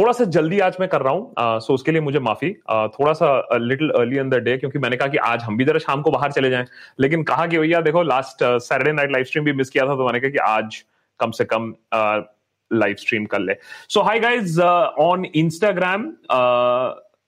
थोड़ा सा जल्दी आज मैं कर रहा हूँ सो उसके लिए मुझे माफ़ी आ, थोड़ा सा little early in the day क्योंकि मैंने कहा कि आज हम भी जरा शाम को बाहर चले जाएँ लेकिन कहा कि भैया देखो last Saturday night live stream भी मिस किया था तो मैंने कहा कि आज कम से कम लाइव स्ट्रीम कर ले so hi guys on Instagram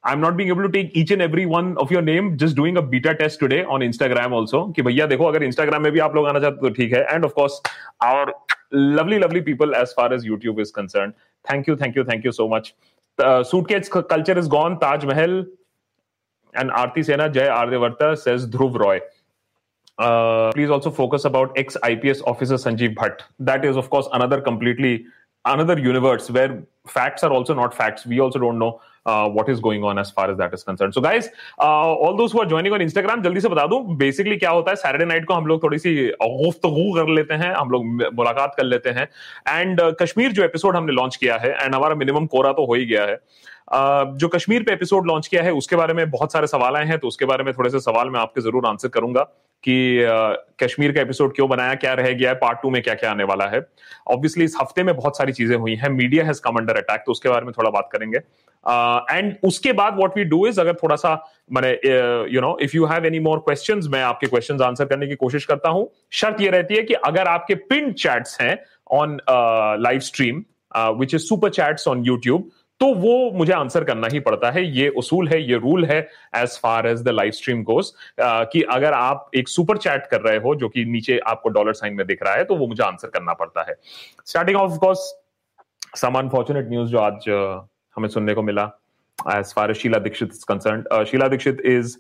I'm not being able to take each and every one of your name. Just doing a beta test today on Instagram also. कि भैया देखो अगर Instagram में भी आप लोग आना चाहते तो ठीक है. Of course, our lovely, lovely people as far as YouTube is concerned. Thank you, thank you, thank you so much. Uh, suitcase culture is gone. Taj Mahal and Aarti Sena, Jay Ardevarta says Dhruv Roy. Uh, please also focus about ex IPS officer Sanjeev Bhatt. That is, of course, another completely another universe where facts are also not facts. We also don't know uh, what is going on as far as that is concerned. So guys, uh, all those who are joining on Instagram, जल्दी से बता दूँ basically क्या होता है Saturday night को हम लोग थोड़ी सी गुफ्तगू कर लेते हैं हम लोग मुलाकात कर लेते हैं। एंड कश्मीर uh, जो एपिसोड हमने लॉन्च किया है एंड हमारा मिनिमम कोरा तो हो ही गया है। Uh, जो कश्मीर पे एपिसोड लॉन्च किया है उसके बारे में बहुत सारे सवाल आए हैं तो उसके बारे में थोड़े से सवाल मैं आपके ज़रूर आंसर करूँगा। कि कश्मीर का एपिसोड क्यों बनाया क्या रह गया है पार्ट टू में क्या क्या आने वाला है। ऑब्वियसली इस हफ़्ते में बहुत सारी चीज़ें हुई हैं। Media has come under attack तो उसके बारे में थोड़ा बात करेंगे। एंड uh, उसके बाद व्हाट वी डू इज़ अगर थोड़ा सा मैंने you know if you have any more question मैं आपके क्वेश्चन आंसर करने की कोशिश करता हूँ। शर्त ये रहती है कि अगर आपके पिन चैट्स हैं on live stream which is super chats on YouTube तो वो मुझे आंसर करना ही पड़ता है। ये उसूल है ये रूल है as far as the live stream goes कि अगर आप एक सुपर चैट कर रहे हो जो कि नीचे आपको डॉलर साइन में दिख रहा है तो वो मुझे आंसर करना पड़ता है। Starting of course some unfortunate news जो आज uh, हमें सुनने को मिला as far as Sheila Dikshit concern Sheila Dikshit is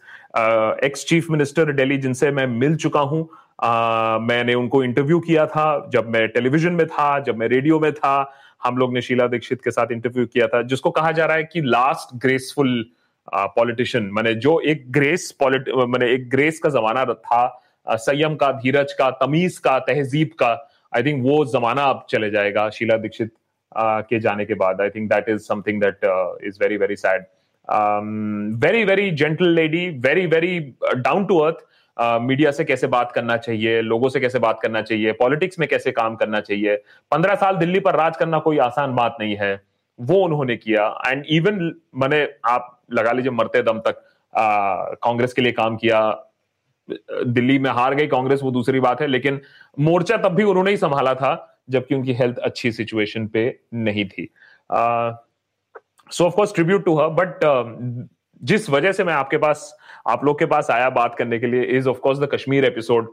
ex chief minister Delhi जिनसे मैं मिल चुका हूँ। uh, मैंने उनको इंटरव्यू किया था जब मैं टेलीविज़न में था जब मैं रेडियो में था हम लोग ने शीला दीक्षित के साथ इंटरव्यू किया था, जिसको कहा जा रहा है कि लास्ट ग्रेसफुल पॉलिटिशियन मैंने जो एक ग्रेस पॉलिट मैंने एक ग्रेस का जमाना था संयम का, धीरज का, तमीज का, तहजीब का आई थिंक वो जमाना अब चले जाएगा शीला दीक्षित के जाने के बाद। I think that is something that is very very sad very very gentle lady very very down to earth media से कैसे बात करना चाहिए, लोगों से कैसे बात करना चाहिए, पॉलिटिक्स में कैसे काम करना चाहिए, पंद्रह साल दिल्ली पर राज करना कोई आसान बात नहीं है, वो उन्होंने किया। एंड इवन मैंने आप लगा लीजिए मरते दम तक कांग्रेस के लिए काम किया, दिल्ली में हार गई कांग्रेस, वो दूसरी बात है, लेकिन मोर्चा तब भी उन्होंने ही संभाला था, जबकि उनकी हेल्थ अच्छी सिचुएशन पे नहीं थी। So of course tribute to her but जिस वजह से मैं आपके पास आप लोग के पास आया बात करने के लिए is of course the Kashmir episode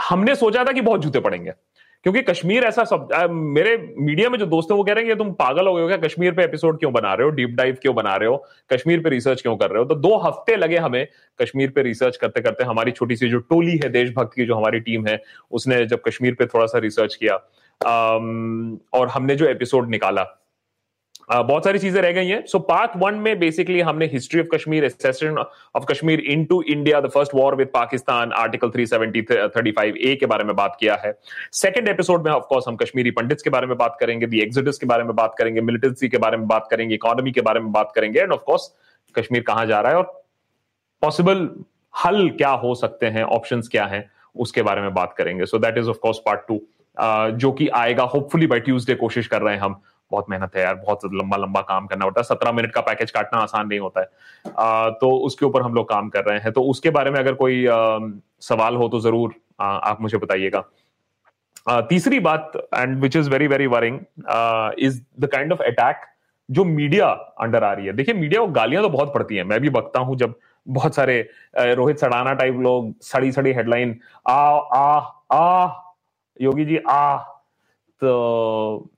हमने सोचा था कि बहुत जूते पड़ेंगे क्योंकि कश्मीर ऐसा सब आ, मेरे मीडिया में जो दोस्त हैं वो कह रहे हैं कि तुम पागल हो गए हो क्या? कश्मीर पे एपिसोड क्यों बना रहे हो? डीप डाइव क्यों बना रहे हो? कश्मीर पे रिसर्च क्यों कर रहे हो? तो दो हफ़्ते लगे हमें कश्मीर पे रिसर्च करते करते हमारी छोटी सी जो टोली है देशभक्त की जो हमारी टीम है उसने जब कश्मीर पे थोड़ा सा रिसर्च किया और हमने जो एपिसोड निकाला बहुत सारी चीज़ें रह गई हैं। सो पार्ट वन में बेसिकली हमने history of Kashmir of Kashmir in to India the first war with Pakistan article 370 35 A के बारे में बात किया है। सेकंड एपिसोड में ऑफकोर्स हम कश्मीरी पंडित्स के बारे में बात करेंगे दी एग्जिटस के बारे में बात करेंगे मिलिटेंसी के बारे में बात करेंगे इकोनॉमी के बारे में बात करेंगे एंड ऑफकोर्स कश्मीर कहाँ जा रहा है और पॉसिबल हल क्या हो सकते हैं ऑप्शन क्या है, उसके बारे में बात करेंगे। So that is of course part two जो कि आएगा होपफुली बाई ट्यूजडे कोशिश कर रहे हैं हम बहुत मेहनत है यार बहुत लंबा लंबा काम करना होता है। सत्रह मिनट का पैकेज काटना आसान नहीं होता है। आ, तो उसके ऊपर हम लोग काम कर रहे हैं। तो उसके बारे में अगर कोई आ, सवाल हो तो ज़रूर आ, आप मुझे बताइएगा। तीसरी बात and which is very very worrying is the kind of attack जो मीडिया अंडर आ रही है। देखिए मीडिया को गालियाँ तो बहुत पड़ती हैं। मैं भी बकता हूँ जब बहुत सारे रोहित सड़ाना टाइप लोग सड़ी सड़ी हेडलाइन आ आ आ योगी जी आ तो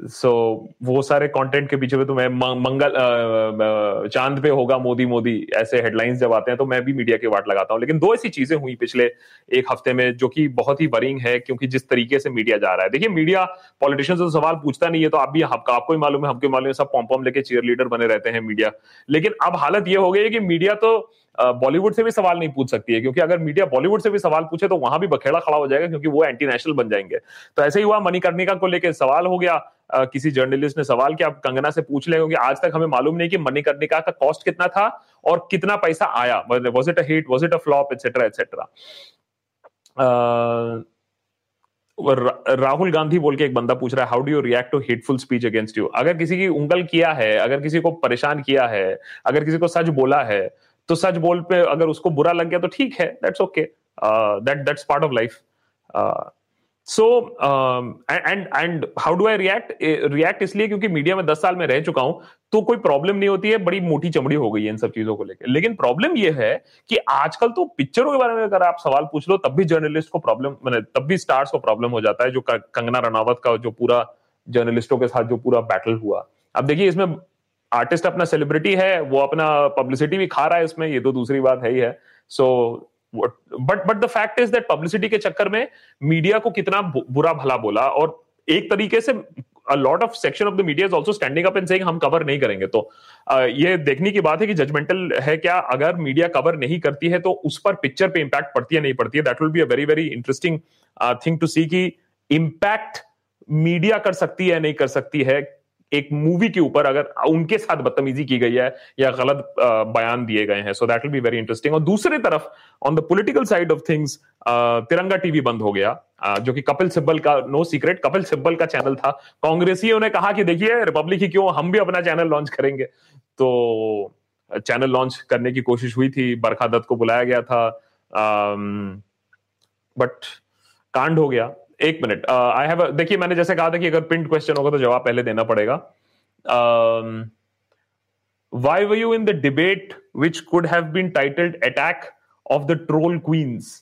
सो so, वो सारे कंटेंट के पीछे तो मैं मंगल चाँद पे होगा मोदी मोदी ऐसे हेडलाइंस जब आते हैं तो मैं भी मीडिया के वाट लगाता हूँ। लेकिन दो ऐसी चीज़ें हुई पिछले एक हफ़्ते में जो कि बहुत ही वरिंग है क्योंकि जिस तरीके से मीडिया जा रहा है। देखिए मीडिया पॉलिटिशियन से सवाल पूछता नहीं है तो आप भी आपका आपको ही मालूम है हमको मालूम है सब पॉम पॉम लेके चीयर लीडर बने रहते हैं मीडिया लेकिन अब हालत ये हो गई है कि मीडिया तो बॉलीवुड से भी सवाल नहीं पूछ सकती है क्योंकि अगर मीडिया बॉलीवुड से भी सवाल पूछे तो वहाँ भी बखेड़ा खड़ा हो जाएगा क्योंकि वो एंटी नेशनल बन जाएँगे। तो ऐसे ही हुआ मणिकर्णिका को लेकर सवाल हो गया। आ, किसी जर्नलिस्ट ने सवाल किया आप कंगना से पूछ ले क्योंकि आज तक हमें मालूम नहीं कि मणिकर्णिका का कॉस्ट कितना था और कितना पैसा आया was it a hit was it a flop etcetera etcetera Rahul Gandhi बोल के एक बंदा पूछ रहा है how do you react to hateful speech against you अगर किसी की उंगल किया है अगर किसी को परेशान किया है अगर किसी को सच बोला है तो सच बोल पे अगर उसको बुरा लग गया तो ठीक है that's okay that that's part of life so and and how do I react react इसलिए क्योंकि मीडिया में दस साल में रह चुका हूँ तो कोई प्रॉब्लम नहीं होती है, बड़ी मोटी चमड़ी हो गई है इन सब चीज़ों को लेकर लेकिन प्रॉब्लम यह है कि आजकल तो पिक्चरों के बारे में अगर आप सवाल पूछ लो, तब भी जर्नलिस्ट को प्रॉब्लम मैंने, तब भी स्टार्स को प्रॉब्लम हो जाता है, जो कंगना रनावत का जो पूरा जर्नलिस्टों के साथ जो पूरा बैटल हुआ। अब देखिए, इसमें आर्टिस्ट अपना सेलिब्रिटी है, वो अपना पब्लिसिटी भी खा रहा है इसमें ये तो दूसरी बात है ही है। So but but the fact is that publicity के चक्कर में मीडिया को कितना बुरा भला बोला और एक तरीके से a lot of section of the media is also standing up and saying हम कवर नहीं करेंगे। तो ये देखने की बात है कि जजमेंटल है क्या? अगर मीडिया कवर नहीं करती है तो उस पर पिक्चर पे इंपैक्ट पड़ती है, नहीं पड़ती है? That will be a very very interesting thing to see की इंपैक्ट मीडिया कर सकती है, नहीं कर सकती है। एक मूवी के ऊपर अगर उनके साथ बदतमीजी की गई है या गलत बयान दिए गए हैं so that will be very interesting और दूसरी तरफ़ on the political side of things Tiranga TV बंद हो गया जो कि कपिल सिब्बल का नो सीक्रेट कपिल सिब्बल का चैनल था। कांग्रेसियों ने कहा कि देखिए रिपब्लिक ही क्यों, हम भी अपना चैनल लॉन्च करेंगे। तो चैनल लॉन्च करने की कोशिश हुई थी, बरखा दत्त को बुलाया गया था बट कांड हो गया। एक मिनट आई हैव देखिए मैंने जैसे कहा था कि अगर प्रिंट क्वेश्चन होगा तो जवाब पहले देना पड़ेगा। Why were you in the debate which could have been titled attack of the troll queens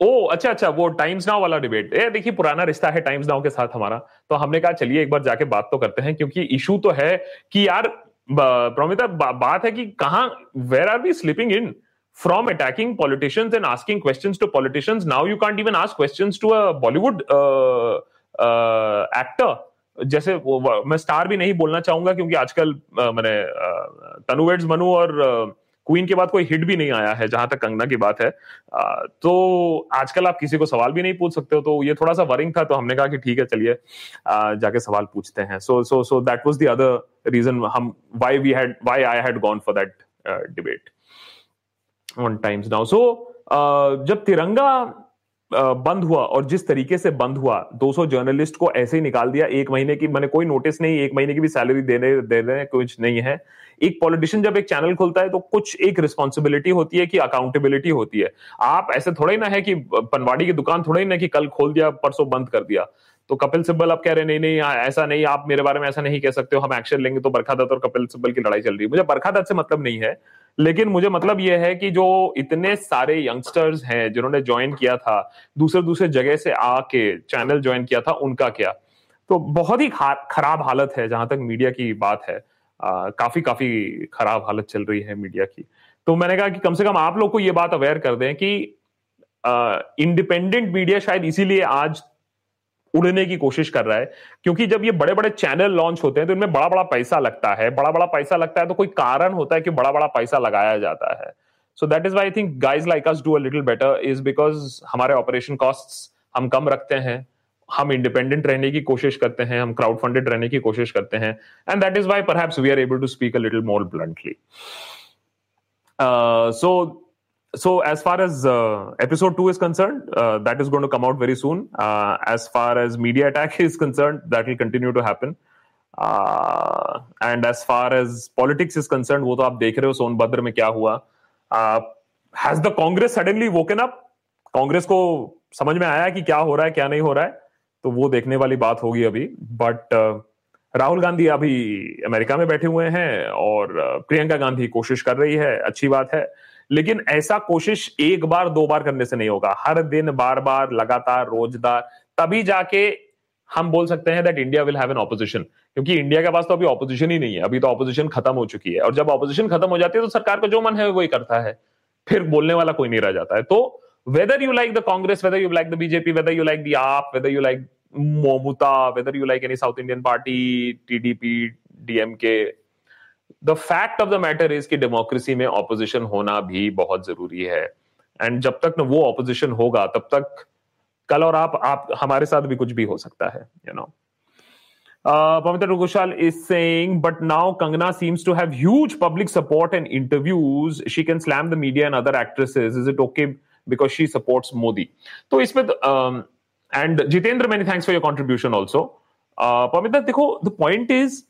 oh अच्छा अच्छा वो टाइम्स नाउ वाला डिबेट ए देखिए पुराना रिश्ता है टाइम्स नाउ के साथ हमारा। तो हमने कहा चलिए एक बार जाके बात तो करते हैं क्योंकि इशू तो है कि यार प्रोमिता बा, बात है कि कहा where are we sleeping in from attacking politicians and asking questions to politicians. Now you can't even ask questions to a bollywood uh, uh, actor. जैसे मैं स्टार भी नहीं बोलना चाहूँगा क्योंकि आजकल मैंने तनुवेड्स मनु और क्वीन के बाद कोई हिट भी नहीं आया है जहाँ तक कंगना की बात है। तो आजकल आप किसी को सवाल भी नहीं पूछ सकते हो तो ये थोड़ा सा वरिंग था तो हमने कहा कि ठीक है चलिए जाके सवाल पूछते हैं। So so so that was the other reason हम why we had why I had gone for that debate on Times Now so जब तिरंगा uh, बंद हुआ और जिस तरीके से बंद हुआ 200 जर्नलिस्ट को ऐसे ही निकाल दिया एक महीने की मैंने कोई नोटिस नहीं एक महीने की भी सैलरी देने दे रहे हैं कुछ नहीं है। एक पॉलिटिशियन जब एक चैनल खोलता है तो कुछ एक रिस्पॉन्सिबिलिटी होती है कि अकाउंटेबिलिटी होती है। आप ऐसे थोड़ा ही ना है कि पनवाड़ी की दुकान थोड़ा ही ना कि कल खोल दिया परसों बंद कर दिया। तो कपिल सिब्बल आप कह रहे नहीं नहीं ऐसा नहीं आप मेरे बारे में ऐसा नहीं कह सकते हो हम एक्शन लेंगे तो बरखा दत्त और कपिल सिब्बल की लड़ाई चल रही है। मुझे बरखा दत्त से मतलब नहीं है लेकिन मुझे मतलब यह है कि जो इतने सारे यंगस्टर्स हैं जिन्होंने ज्वाइन किया था दूसरे दूसरे जगह से आके चैनल ज्वाइन किया था उनका क्या? तो बहुत ही खराब हालत है जहाँ तक मीडिया की बात है। आ, काफ़ी काफ़ी खराब हालत चल रही है मीडिया की। तो मैंने कहा कि कम से कम आप लोग को ये बात अवेयर कर दें कि इंडिपेंडेंट मीडिया शायद इसीलिए आज उड़ने की कोशिश कर रहा है, क्योंकि जब ये बड़े बड़े चैनल लॉन्च होते हैं तो इनमें बड़ा बड़ा पैसा लगता है। बड़ा बड़ा पैसा लगता है तो कोई कारण होता है कि बड़ा बड़ा पैसा लगाया जाता है। So that is I think guys like us do a little better is because हमारे ऑपरेशन कॉस्ट हम कम रखते हैं, हम इंडिपेंडेंट रहने की कोशिश करते हैं, हम क्राउड फंडेड रहने की कोशिश करते हैं एंड दैट इज़ वाई पर we are able to speak a little more bluntly so so as far as uh, episode 2 is concerned uh, that is going to come out very soon uh, as far as media attack is concerned that will continue to happen uh, and as far as politics is concerned wo to aap dekh rahe ho Sonbhadra में क्या हुआ has the Congress suddenly woken up Congress को समझ में आया कि क्या हो रहा है क्या नहीं हो रहा है तो वो देखने वाली बात होगी अभी बट राहुल गांधी अभी अमेरिका में बैठे हुए हैं और प्रियंका गांधी कोशिश कर रही है अच्छी बात है लेकिन ऐसा कोशिश एक बार, दो बार करने से नहीं होगा। हर दिन बार बार लगातार, रोजदार, तभी जाके हम बोल सकते हैं that India will have an opposition क्योंकि इंडिया के पास तो अभी ऑपोजिशन ही नहीं है। अभी तो ऑपोजिशन खत्म हो चुकी है। और जब ऑपोजिशन खत्म हो जाती है तो सरकार का जो मन है वही करता है। फिर बोलने वाला कोई नहीं रह जाता है। तो whether you like the Congress whether you like the BJP whether you like the AAP whether you like Mamata whether you like any south Indian party TDP DMK the fact of the matter is कि democracy में opposition होना भी बहुत ज़रूरी है। And जब तक ना वो ऑपोजिशन होगा, तब तक कल और आप आप, हमारे साथ भी कुछ भी हो सकता है you know uh, Pavitra Ghoshal is saying but now Kangana seems to have huge public support and interviews she can slam the media and other actresses is it okay because she support Modi तो इसमें and um, Jitendra many thanks for your contribution also Pavitra, देखो the point is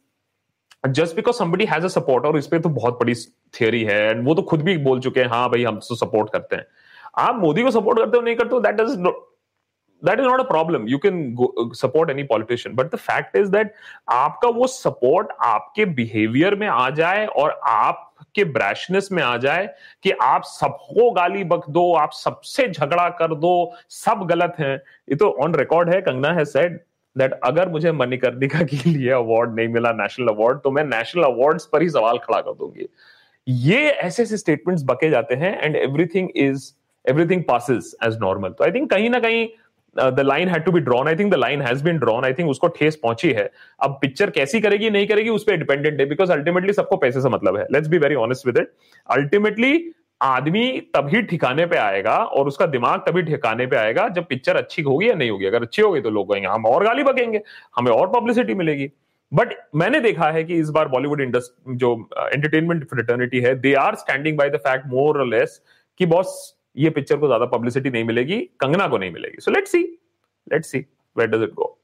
just because somebody has a support और इस पर तो बहुत बड़ी theory है एंड वो तो खुद भी बोल चुके हैं हाँ भाई हम तो सपोर्ट करते हैं। आप मोदी को सपोर्ट करते हो नहीं करते हो that is not a problem. You can go, uh, support any politician but the fact is that आपका वो सपोर्ट आपके बिहेवियर में आ जाए और आपके ब्रैशनेस में आ जाए कि आप सबको गाली बक दो आप सबसे झगड़ा कर दो सब गलत है। ये तो ऑन रिकॉर्ड है कंगना है सेड दैट अगर मुझे मणिकर्णिका के लिए अवार्ड नहीं मिला नेशनल अवार्ड तो मैं नेशनल अवार्ड्स पर ही सवाल खड़ा कर दूँगी। ये ऐसे ऐसे स्टेटमेंट्स बके जाते हैं and everything is everything passes as normal तो आई थिंक कहीं ना कहीं the line had to be drawn I think the line has been drawn I think उसको ठेस पहुँची है। अब पिक्चर कैसी करेगी, नहीं करेगी, उस पर डिपेंडेंट है बिकॉज़ अल्टीमेटली सबको पैसे से मतलब है। Let's be very honest with it ultimately आदमी तभी ठिकाने पे आएगा और उसका दिमाग तभी ठिकाने पे आएगा जब पिक्चर अच्छी होगी या नहीं होगी। अगर अच्छी होगी तो लोग कहेंगे, हम और गाली बकेंगे, हमें और पब्लिसिटी मिलेगी। बट मैंने देखा है कि इस बार बॉलीवुड इंडस्ट्री जो एंटरटेनमेंट फ्रेटर्निटी है they are standing by the fact more less कि बॉस ये पिक्चर को ज़्यादा पब्लिसिटी नहीं मिलेगी, कंगना को नहीं मिलेगी। So let's see let's see where does it go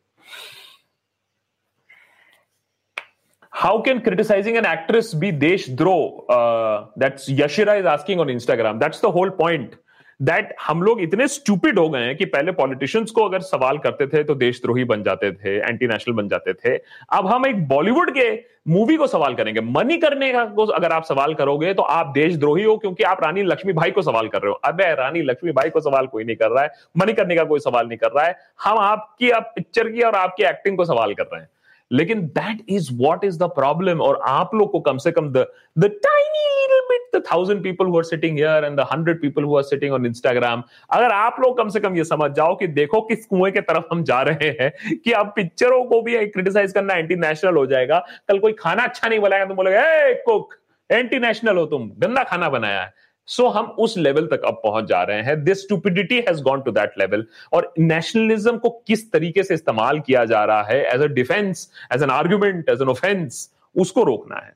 how can criticizing an actress be deshdro uh, that's yashira is asking on instagram. That's the whole point. That हम लोग इतने स्टूपिड हो गए हैं कि पहले पॉलिटिशियंस को अगर सवाल करते थे तो देशद्रोही बन जाते थे एंटी नेशनल बन जाते थे। अब हम एक बॉलीवुड के मूवी को सवाल करेंगे। मनी करने का को अगर आप सवाल करोगे तो आप देशद्रोही हो क्योंकि आप रानी लक्ष्मी भाई को सवाल कर रहे हो। अब रानी लक्ष्मी भाई को सवाल कोई नहीं कर रहा है। मनी करने का कोई सवाल नहीं कर रहा है। हम आपकी आप पिक्चर की और आपकी एक्टिंग को सवाल कर रहे हैं। लेकिन that is what is the problem और आप लोग को कम से कम the the tiny bit the thousand people who are sitting here and the hundred people who are sitting on Instagram अगर आप लोग कम से कम ये समझ जाओ कि देखो किस कुएँ के तरफ़ हम जा रहे हैं, कि अब पिक्चरों को भी क्रिटिसाइज करना एंटी नेशनल हो जाएगा। कल कोई खाना अच्छा नहीं बनाएगा तो बोलेगा कुक एंटी नेशनल हो तुम, गंदा खाना बनाया है। सो हम उस लेवल तक अब पहुँच जा रहे हैं। This stupidity has gone to that level और नेशनलिज्म को किस तरीके से इस्तेमाल किया जा रहा है as a defence as an argument as an offence उसको रोकना है।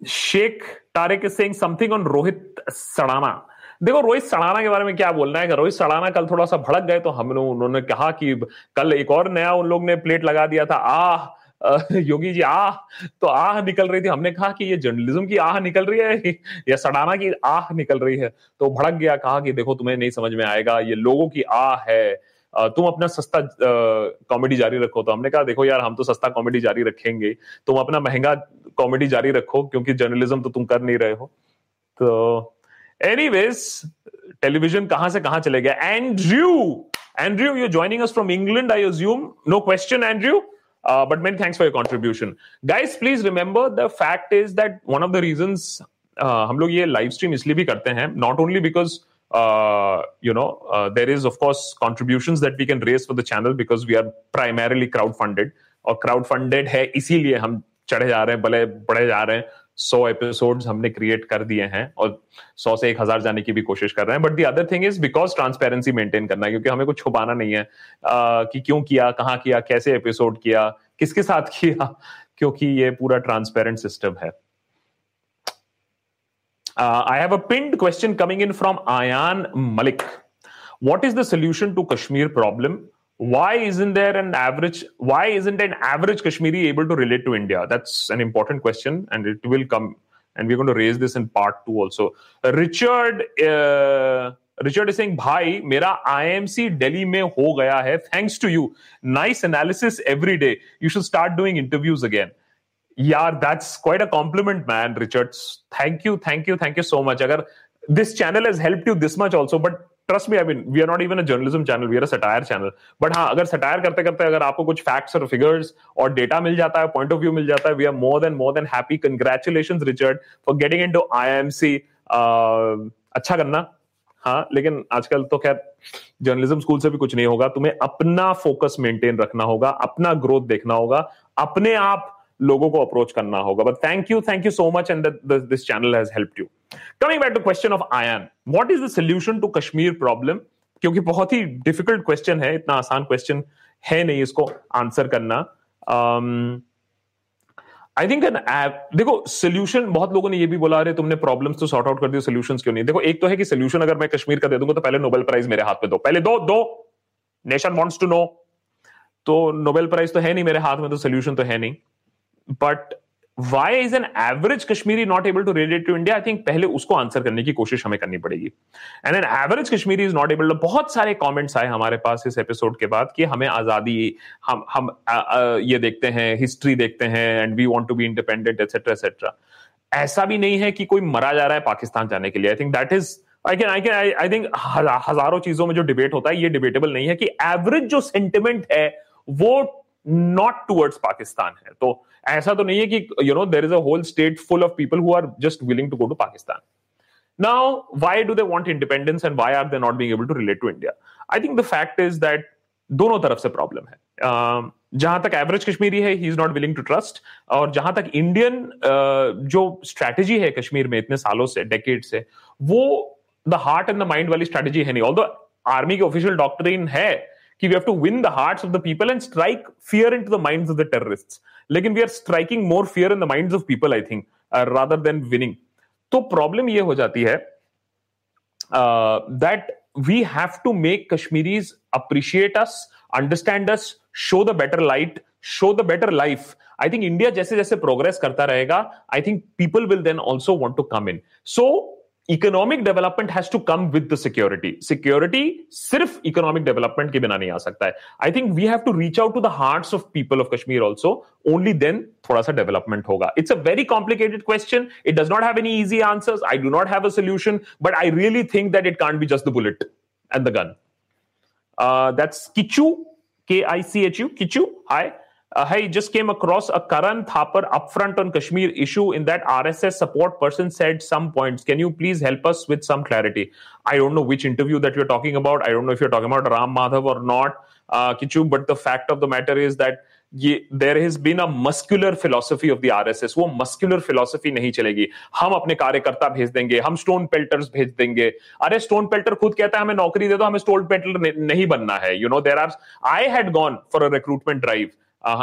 Sheikh Tariq is saying something on Rohit Sadana देखो रोहित सड़ाना के बारे में क्या बोलना है? रोहित सड़ाना कल थोड़ा सा भड़क गए तो हम लोग उन्होंने कहा कि कल एक और नया उन लोग ने प्लेट लगा दिया था। आह योगी जी, आह तो आह निकल रही थी। हमने कहा कि ये जर्नलिज्म की आह निकल रही है या सड़ाना की आह निकल रही है? तो भड़क गया, कहा कि देखो, तुम्हें नहीं समझ में आएगा, ये लोगों की आह है। तुम अपना सस्ता कॉमेडी जारी रखो। तो हमने कहा, देखो यार, हम तो सस्ता कॉमेडी जारी रखेंगे। तुम अपना महँगा कॉमेडी जारी रखो, क्योंकि जर्नलिज्म तो तुम कर नहीं रहे हो। तो एनीवेज टेलीविज़न कहाँ से कहाँ चले गया? Andrew Andrew you joining us from England I assume no question Andrew Uh, but many thanks for your contribution. Guys, please remember the fact is that one of the reasons uh, हम लोग ये live stream इसलिए भी करते हैं not only because uh, you know uh, there is of course contributions that we can raise for the channel because we are primarily crowd funded और crowd funded है इसीलिए हम चढ़े जा रहे हैं भले बढ़े जा रहे हैं सौ एपिसोड हमने क्रिएट कर दिए हैं और सौ से एक हज़ार जाने की भी कोशिश कर रहे हैं। But the other thing is because transparency maintain करना है क्योंकि हमें कुछ छुपाना नहीं है आ, कि क्यों किया कहाँ किया कैसे एपिसोड किया किसके साथ किया क्योंकि ये पूरा ट्रांसपेरेंट सिस्टम है। I have a pinned question coming in from Ayaan Malik what is the solution to kashmir problem? why isn't there an average why isn't an average kashmiri able to relate to india that's an important question and it will come and we're going to raise this in part 2 also richard uh, Richard Singh भाई मेरा IMC Delhi में हो गया है thanks to you nice analysis every day you should start doing interviews again यार that's quite a compliment man Richard thank you thank you thank you so much अगर this channel has help you this much also but trust me I mean we are not even a journalism channel we are a satire channel but हाँ अगर satire करते करते अगर आपको कुछ facts और figures और डेटा मिल जाता है पॉइंट ऑफ़ व्यू मिल जाता है we are more than more than happy congratulation Richard for getting in to I M C अच्छा करना। हाँ लेकिन आजकल तो खैर जर्नलिज्म स्कूल से भी कुछ नहीं होगा। तुम्हें अपना फोकस मेंटेन रखना होगा, अपना ग्रोथ देखना होगा। अपने आप लोगों को अप्रोच करना होगा। But thank you thank you so much and this channel has help you coming back to question of Ayan what is the solution to Kashmir problem क्योंकि बहुत ही डिफ़िकल्ट क्वेश्चन है, इतना आसान क्वेश्चन है नहीं इसको आंसर करना। आई थिंक एन ऐप देखो सोल्यूशन बहुत लोगों ने ये भी बोला रहे तुमने प्रॉब्लम्स तो सॉर्ट आउट कर दिए सोल्यूशंस क्यों नहीं? देखो, एक तो है कि सोल्यूशन अगर मैं कश्मीर का दे दूँगा तो पहले नोबेल प्राइज मेरे हाथ में दो। पहले दो दो। नेशन वांट्स टू नो तो नोबेल प्राइज तो है नहीं मेरे हाथ में तो सोल्यूशन तो है नहीं। But why is an average Kashmiri not able to relate to India I think पहले उसको आंसर करने की कोशिश हमें करनी पड़ेगी। And an average Kashmiri is not able बहुत सारे कमेंट्स आए हमारे पास इस एपिसोड के बाद कि हमें आज़ादी हम हम आ, आ, ये देखते हैं हिस्ट्री देखते हैं and we want to be independent etcetera etcetera ऐसा भी नहीं है कि कोई मरा जा रहा है पाकिस्तान जाने के लिए। I think that is I can I can I think हज़ारों चीज़ों में जो डिबेट होता है ये डिबेटेबल नहीं है कि एवरेज जो सेंटिमेंट है वो नॉट टूवर्ड्स पाकिस्तान है। तो ऐसा तो नहीं है कि you know there is a whole state full of people who are just willing to go to Pakistan now why do they want independence and why are they not being able to relate to India I think the fact is that दोनों तरफ़ से problem है। uh, जहाँ तक average Kashmiri है ही is not willing to trust और जहाँ तक इंडियन uh, जो स्ट्रैटेजी है कश्मीर में इतने सालों से डेकेड से वो the heart and the mind वाली स्ट्रैटेजी है नहीं। ऑल आर्मी की ऑफिशियल डॉक्टरीन है कि we have to win the hearts of the people and strike fear into the minds of the terrorist लेकिन we are striking more fear in the mind of people I think rather than winning तो problem ये हो जाती है that we have to make Kashmiris appreciate us understand us show the better light show the better life I think India जैसे जैसे progress करता रहेगा I think people will then also want to come in so Economic development has to come with the security security सिर्फ economic development के बिना नहीं आ सकता है I think we have to reach out to the hearts of people of Kashmir also only then थोड़ा सा development होगा it's a very complicated question it does not have any easy answers I do not have a solution but I really think that it can't be just the bullet and the gun that's Kishu K I C H U, Kichu. Hi. Uh, hey, just came across a Karan Thapar upfront on Kashmir issue in that RSS support person said some points. Can you please help us with some clarity? I don't know which interview that you're talking about. I don't know if you're talking about Ram Madhav or not, uh, Kichu, but the fact of the matter is that ये there has been a muscular philosophy of the RSS वो muscular philosophy नहीं चलेगी हम अपने कार्यकर्ता भेज देंगे हम स्टोन पेल्टर्स भेज देंगे अरे स्टोन पेल्टर खुद कहता है हमें नौकरी दे दो हमें स्टोन पेल्टर नहीं बनना है you know there are I had gone for a recruitment drive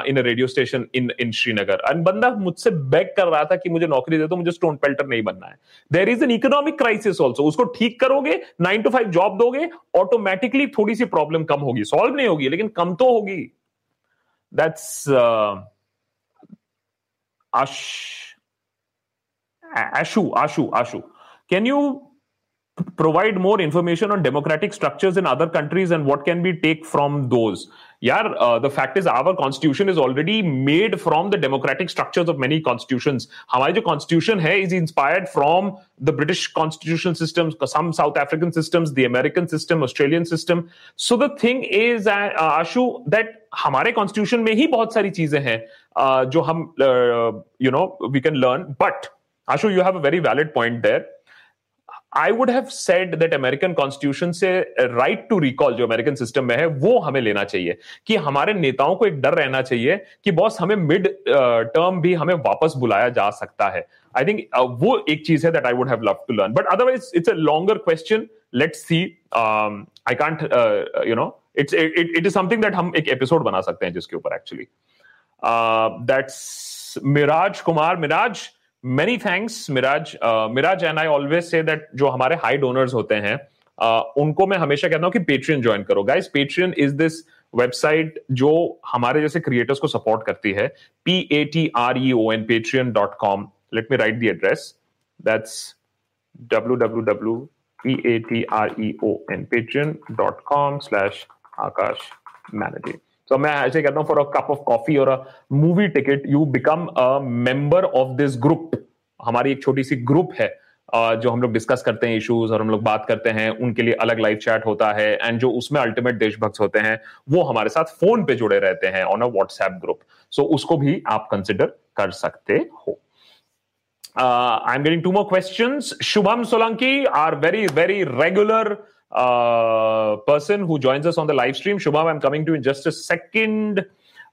in radio station in in Srinagar and बंदा मुझसे बैक कर रहा था कि मुझे नौकरी दे दो, मुझे स्टोन पेल्टर नहीं बनना है। There is an economic crisis also उसको ठीक करोगे नाइन टू फाइव जॉब दोगे ऑटोमेटिकली थोड़ी सी प्रॉब्लम कम होगी। सॉल्व नहीं होगी, लेकिन कम तो होगी। That's Ash Ashu Ashu Ashu. Can you provide more information on democratic structures in other countries and what can we take from those? यार the fact is our constitution is already made from the democratic structures of many constitution हमारे जो constitution है is inspired from the British constitution system some South African system the American system Australian system so the thing is Ashu that हमारे constitution में ही बहुत सारी चीज़ें हैं जो हम you know we can learn but Ashu you have a very valid point there I would have said that American constitution से राइट टू रिकॉल जो अमेरिकन सिस्टम में है, वो हमें लेना चाहिए कि हमारे नेताओं को एक डर रहना चाहिए कि बॉस हमें मिड टर्म भी हमें वापस बुलाया जा सकता है। आई थिंक वो एक चीज़ है that I would have love to learn but otherwise it's a longer question let's see I can't you know it's it it is something that हम एक एपिसोड बना सकते हैं जिसके ऊपर actually that's Miraj Kumar Miraj many thanks Miraj Miraj and I always say that जो हमारे high donors होते हैं uh, उनको मैं हमेशा कहता हूँ कि पेट्रियन ज्वाइन करो। Guys Patreon is this website जो हमारे जैसे क्रिएटर्स को सपोर्ट करती है। P A T R E O N Patreon dot com let me write the address that's W W W P A T R E O N Patreon dot com slash Akash managing तो मैं ऐसे कहता हूँ for a cup of coffee और a movie ticket you become a member of this group हमारी एक छोटी सी group है जो हम लोग डिस्कस करते हैं इश्यूज़ और हम लोग बात करते हैं, उनके लिए अलग लाइव चैट होता है एंड जो उसमें अल्टीमेट देशभक्त होते हैं, वो हमारे साथ फ़ोन पे जुड़े रहते हैं on a WhatsApp group so उसको भी आप कंसिडर कर सकते हो। I am getting to more question Shubham Solanki are very very regular uh, person who joins us on the live stream. Shubham, I'm coming to you in just a second.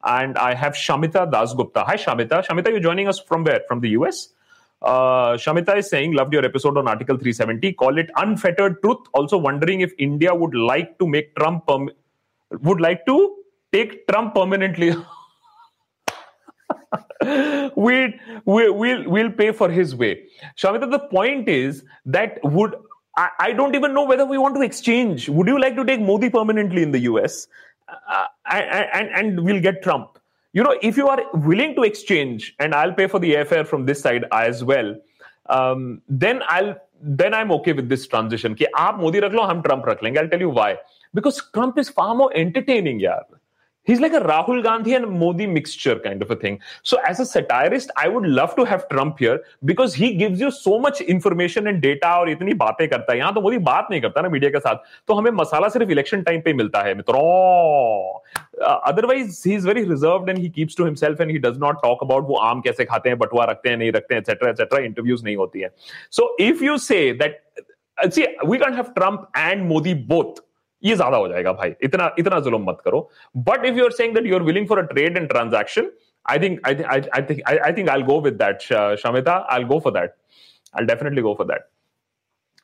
And I have Shamita Dasgupta. Hi, Shamita. Shamita, you're joining us from where? From the US? Uh, Shamita is saying, loved your episode on Article 370. Call it unfettered truth. Also wondering if India would like to make Trump, perm- would like to take Trump permanently. we we we'll we'll pay for his way. Shamita, the point is that would I, I, don't even know whether we want to exchange. Would you like to take Modi permanently in the US? Uh, and, and we'll get Trump. You know, if you are willing to exchange, and I'll pay for the airfare from this side as well, um, then I'll then I'm okay with this transition. कि आप मोदी रख लो हम Trump रख लेंगे. I'll tell you why. Because Trump is far more entertaining, yaar. He's like a Rahul Gandhi and Modi mixture kind of a thing. So, as a satirist, I would love to have Trump here because he gives you so much information and data और इतनी बातें करता है यहाँ तो मोदी बात नहीं करता ना मीडिया के साथ तो हमें मसाला सिर्फ़ इलेक्शन टाइम पे मिलता है मित्रों otherwise he is very reserved and he keeps to himself and he does not talk about वो आम कैसे खाते हैं बटुआ रखते हैं नहीं रखते हैं एटसेट्रा एटसेट्रा इंटरव्यूज़ नहीं होती है so if you say that see we can't have trump and modi both ये ज्यादा हो जाएगा भाई इतना इतना जुलम मत करो but if you are saying that you are willing for a trade and transaction I think I think I, think I, think I'll go with that, Shamita. I'll go for that. I'll definitely go for that.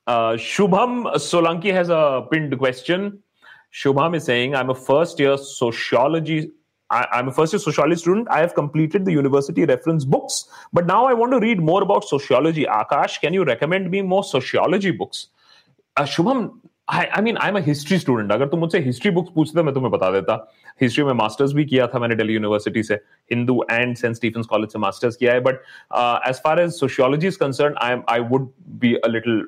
Uh, Shubham Solanki has a pinned question. Shubham is saying, "I'm a first year sociology. I, am a first year sociology student. I have completed the university reference books, but now I want to read more about sociology. Akash, can you recommend me more sociology books?" Uh, Shubham, I mean I am history student अगर तुम मुझसे history books पूछते, मैं तुम्हें बता देता। History में masters भी किया था मैंने दिल्ली यूनिवर्सिटी से Hindu and saint Stephen college से मास्टर्स किया है but as far as sociology is concern I I would be a little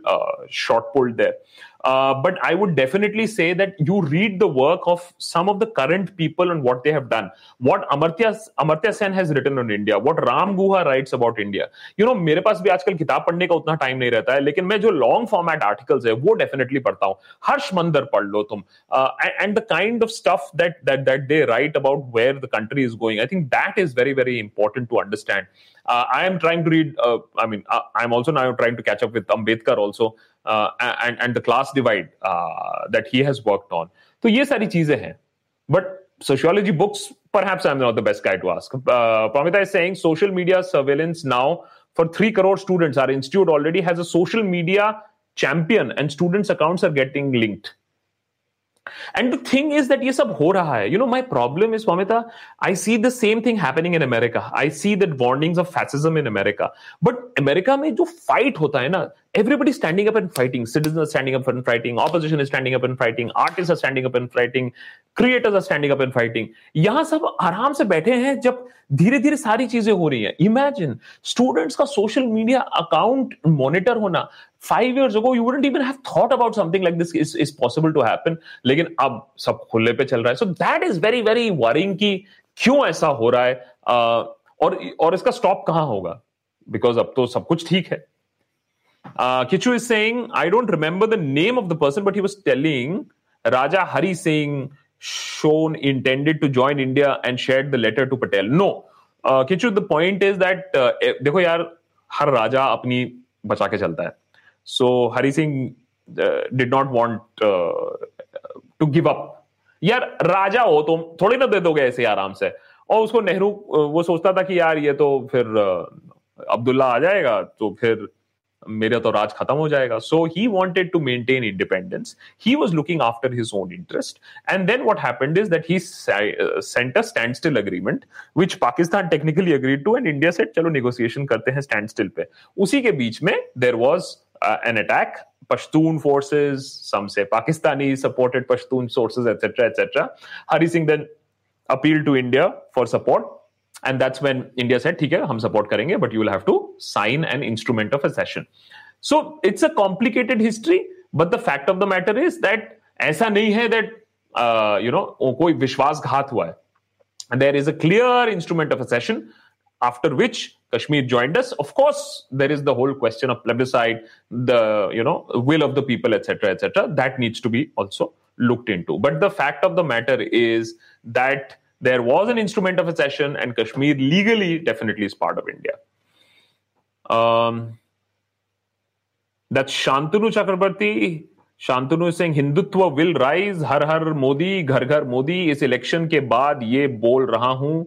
short pulled there Uh, but I would definitely say that you read the work of some of the current people what they have done. What Amartya, Amartya Sen has written on India, what Ram Guha writes about India. You know, मेरे पास भी आजकल किताब पढ़ने का उतना time नहीं रहता है लेकिन मैं जो लॉन्ग फॉर्मेट आर्टिकल्स है वो डेफिनेटली पढ़ता हूँ हर्ष मंदर पढ़ लो तुम and the kind of stuff that that that they write about where the country is going. I think that is very, very important to understand. Uh, I am trying to read, uh, I mean, uh, I'm also now trying to catch up with Ambedkar also uh, and, and the class divide uh, that he has worked on. So, ye are cheeze hain. But sociology books, perhaps I'm not the best guy to ask. Uh, Pamita is saying social media surveillance now for 3 crore students. Our institute already has a social media champion and students' accounts are getting linked. And the thing is that ये सब हो रहा है. You know, my problem is, Pamita, I see the same thing happening in America. I see that warnings of fascism in America. But America में जो fight होता है ना, everybody standing up and fighting. Citizens are standing up and fighting. Opposition is standing up and fighting. Artists are standing up and fighting. Creators are standing up and fighting. यहाँ सब आराम से बैठे हैं जब धीरे धीरे सारी चीज़ें हो रही हैं इमेजिन स्टूडेंट्स का सोशल मीडिया अकाउंट मॉनिटर होना five years ago you wouldn't even have thought about something like this is is possible to happen लेकिन अब सब खुले पे चल रहा है so that is very very worrying कि क्यों ऐसा हो रहा है uh, और और इसका स्टॉप कहाँ होगा बिकॉज़ अब तो सब कुछ ठीक है Uh, Kichu is saying, I don't remember the name of the person, but he was telling Raja Hari Singh shown intended to join India and shared the letter to Patel. No. Uh, Kichu, the point is that uh, देखो यार हर राजा अपनी बचा के चलता है so Hari Singh did not want to give up यार राजा हो तुम थोड़ी ना दे दोगे ऐसे आराम से और उसको नेहरू वो सोचता था कि यार ये तो फिर अब्दुल्ला आ जाएगा तो फिर मेरा तो राज खत्म हो जाएगा so he wanted to maintain independence he was looking after his own interest and then what happened is that he sent a stand still agreement which Pakistan technically agreed to and India set चलो negotiation करते हैं stand still पे उसी के बीच में there was an attack Pashtun forces, some say Pakistani supported Pashtun sources, etc., etc. Hari Singh then appealed to India for support. and that's when india said "Okay, hai hum support karenge but you will have to sign an instrument of accession so it's a complicated history but the fact of the matter is that aisa nahi hai that uh, you know koi vishwasghat hua hai and there is a clear instrument of accession after which kashmir joined us. Of course there is the whole question of plebiscite the you know will of the people etc etc that needs to be also looked into. But the fact of the matter is that there was an instrument of accession, and Kashmir legally definitely is part of India. Um, that's Shantanu Chakrabarti. Shantanu is saying Hindutva will rise. Har har Modi, घर घर मोदी इस election के बाद ये बोल रहा हूँ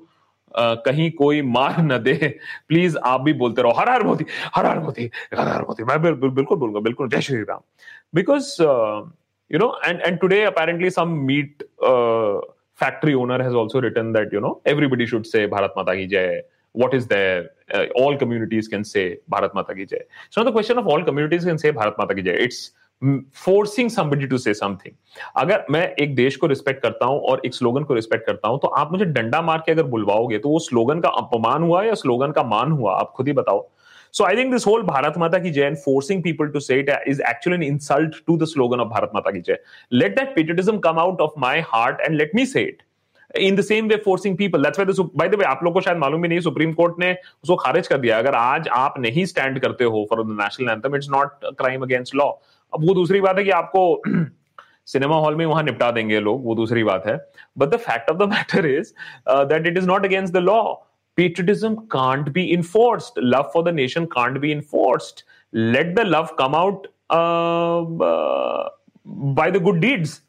Uh, कहीं कोई मार न दे प्लीज़ आप भी बोलते रहो हर हर मोदी हर हर मोदी हर हर मोदी बिल, बिल, बिल्कुल बोलूँगा बिल्कुल जय Shri Ram because you know and and today apparently some meat factory owner has also written that you know everybody should say Bharat Mata ki Jai what is there uh, all communities can say bharat mata ki jai it's not the question of all communities can say bharat mata ki jai it's forcing somebody to say something अगर मैं एक देश को respect करता हूँ और एक slogan को रिस्पेक्ट करता हूँ तो आप मुझे डंडा मार के अगर बुलवाओगे तो वो स्लोगन का अपमान हुआ या स्लोगन का मान हुआ आप खुद ही बताओ So, I think this whole Bharat Mata ki Jai and forcing people to say it is actually an insult to the slogan of Bharat Mata ki Jai. Let that patriotism come out of my heart and let me say it. In the same way forcing people that's why by the way आप लोग को शायद मालूम भी नहीं supreme court ने उसको खारिज कर दिया अगर आज आप नहीं स्टैंड करते हो for the national anthem it's not crime against law अब वो दूसरी बात है कि आपको सिनेमा हॉल में वहाँ निपटा देंगे लोग वो दूसरी बात है but the fact of the matter is that it is not against the law patriotism can't be enforced. Love for the nation can't be enforced. Let the love come out uh, uh, by the good deeds.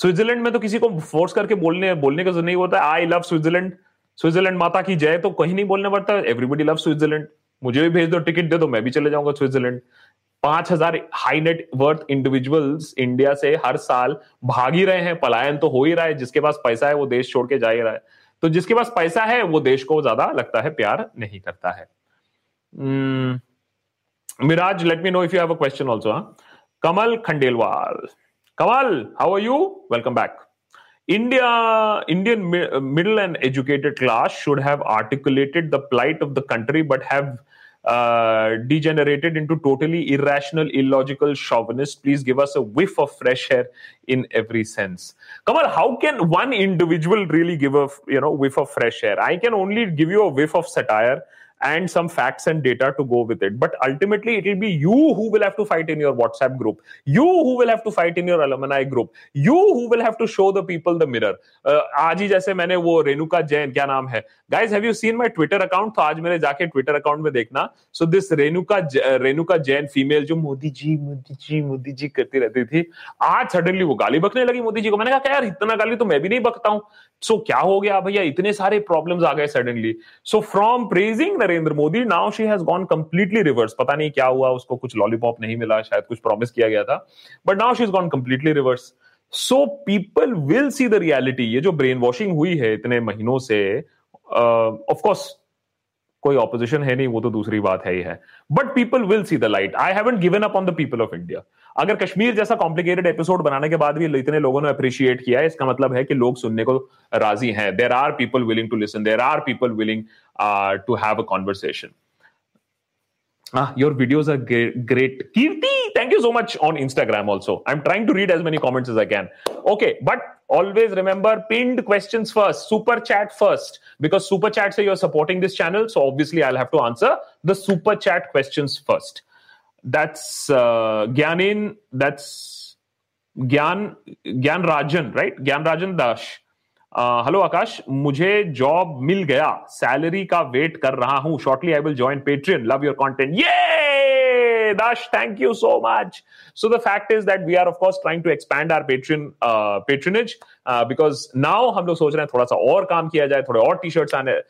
Switzerland में तो किसी को force करके बोलने बोलने का नहीं होता। आई लव स्विट्जरलैंड स्विट्जरलैंड माता की जय तो कहीं नहीं बोलना पड़ता। एवरीबडी लव स्विट्जरलैंड मुझे भी भेज दो टिकट दे दो मैं भी चले जाऊँगा स्विट्जरलैंड पाँच हज़ार high net worth individuals India से हर साल भाग ही रहे हैं। पलायन तो हो ही रहा है। जिसके पास पैसा है वो देश छोड़ के जा ही रहा है। तो जिसके पास पैसा है, वो देश को ज़्यादा लगता है, प्यार नहीं करता है। हम्म, Miraj let me know if you have a question also Kamal Khandelwal. Kamal how are you welcome back India Indian middle and educated class should have articulated the plight of the country but have uh, degenerated into totally irrational, illogical chauvinists. Please give us a whiff of fresh air in every sense. Kamal, how can one individual really give a you know whiff of fresh air? I can only give you a whiff of satire and some facts and data to go with it. But ultimately, it will be you who will have to fight in your WhatsApp group, you who will have to fight in your alumni group, you who will have to show the people the mirror. Uh, आज ही जैसे मैंने वो रेणुका जैन क्या नाम है guys have you seen my Twitter account तो आज मेरे जाके ट्विटर अकाउंट में देखना so this Renuka Renuka Jain female जो मोदी जी मोदी जी मोदी जी करती रहती थी आज सडनली वो गाली बकने लगी मोदी जी को मैंने कहा यार इतना गाली तो मैं भी नहीं बकता हूँ सो so, क्या हो गया भैया इतने सारे प्रॉब्लम्स आ गए suddenly so from praising Narendra Modi now she has gone completely reverse पता नहीं क्या हुआ उसको कुछ लॉलीपॉप नहीं मिला शायद कुछ प्रॉमिस किया गया था। But now she is gone completely reverse so people will see the reality ये जो ब्रेन वॉशिंग हुई है इतने महीनों से ऑफकोर्स uh, कोई ऑपोजिशन है नहीं, वो तो दूसरी बात है ही है। But people will see the light I haven't given up on the people of India अगर कश्मीर जैसा कॉम्प्लिकेटेड एपिसोड बनाने के बाद भी इतने लोगों ने अप्रिशिएट किया है, इसका मतलब है कि लोग सुनने को राज़ी हैं। There are people willing to listen there are people willing to have a conversation Ah, your videos are great. Kirti, thank you so much on Instagram also. I'm trying to read as many comments as I can. Okay, but always remember pinned questions first, super chat first, because super chat say you're supporting this channel. So obviously, I'll have to answer the super chat questions first. That's uh, Gyanin, that's Gyan, Gyan Rajan, right? Gyan Rajan Dash. Hello Akash. मुझे job मिल गया। Salary का wait कर रहा हूँ। Shortly I will join Patreon love your content ये दाश thank you so much so the fact is that we are of course trying to expand our Patreon patronage because now हम लोग सोच रहे हैं थोड़ा सा और काम किया जाए थोड़े और टी शर्ट्स आने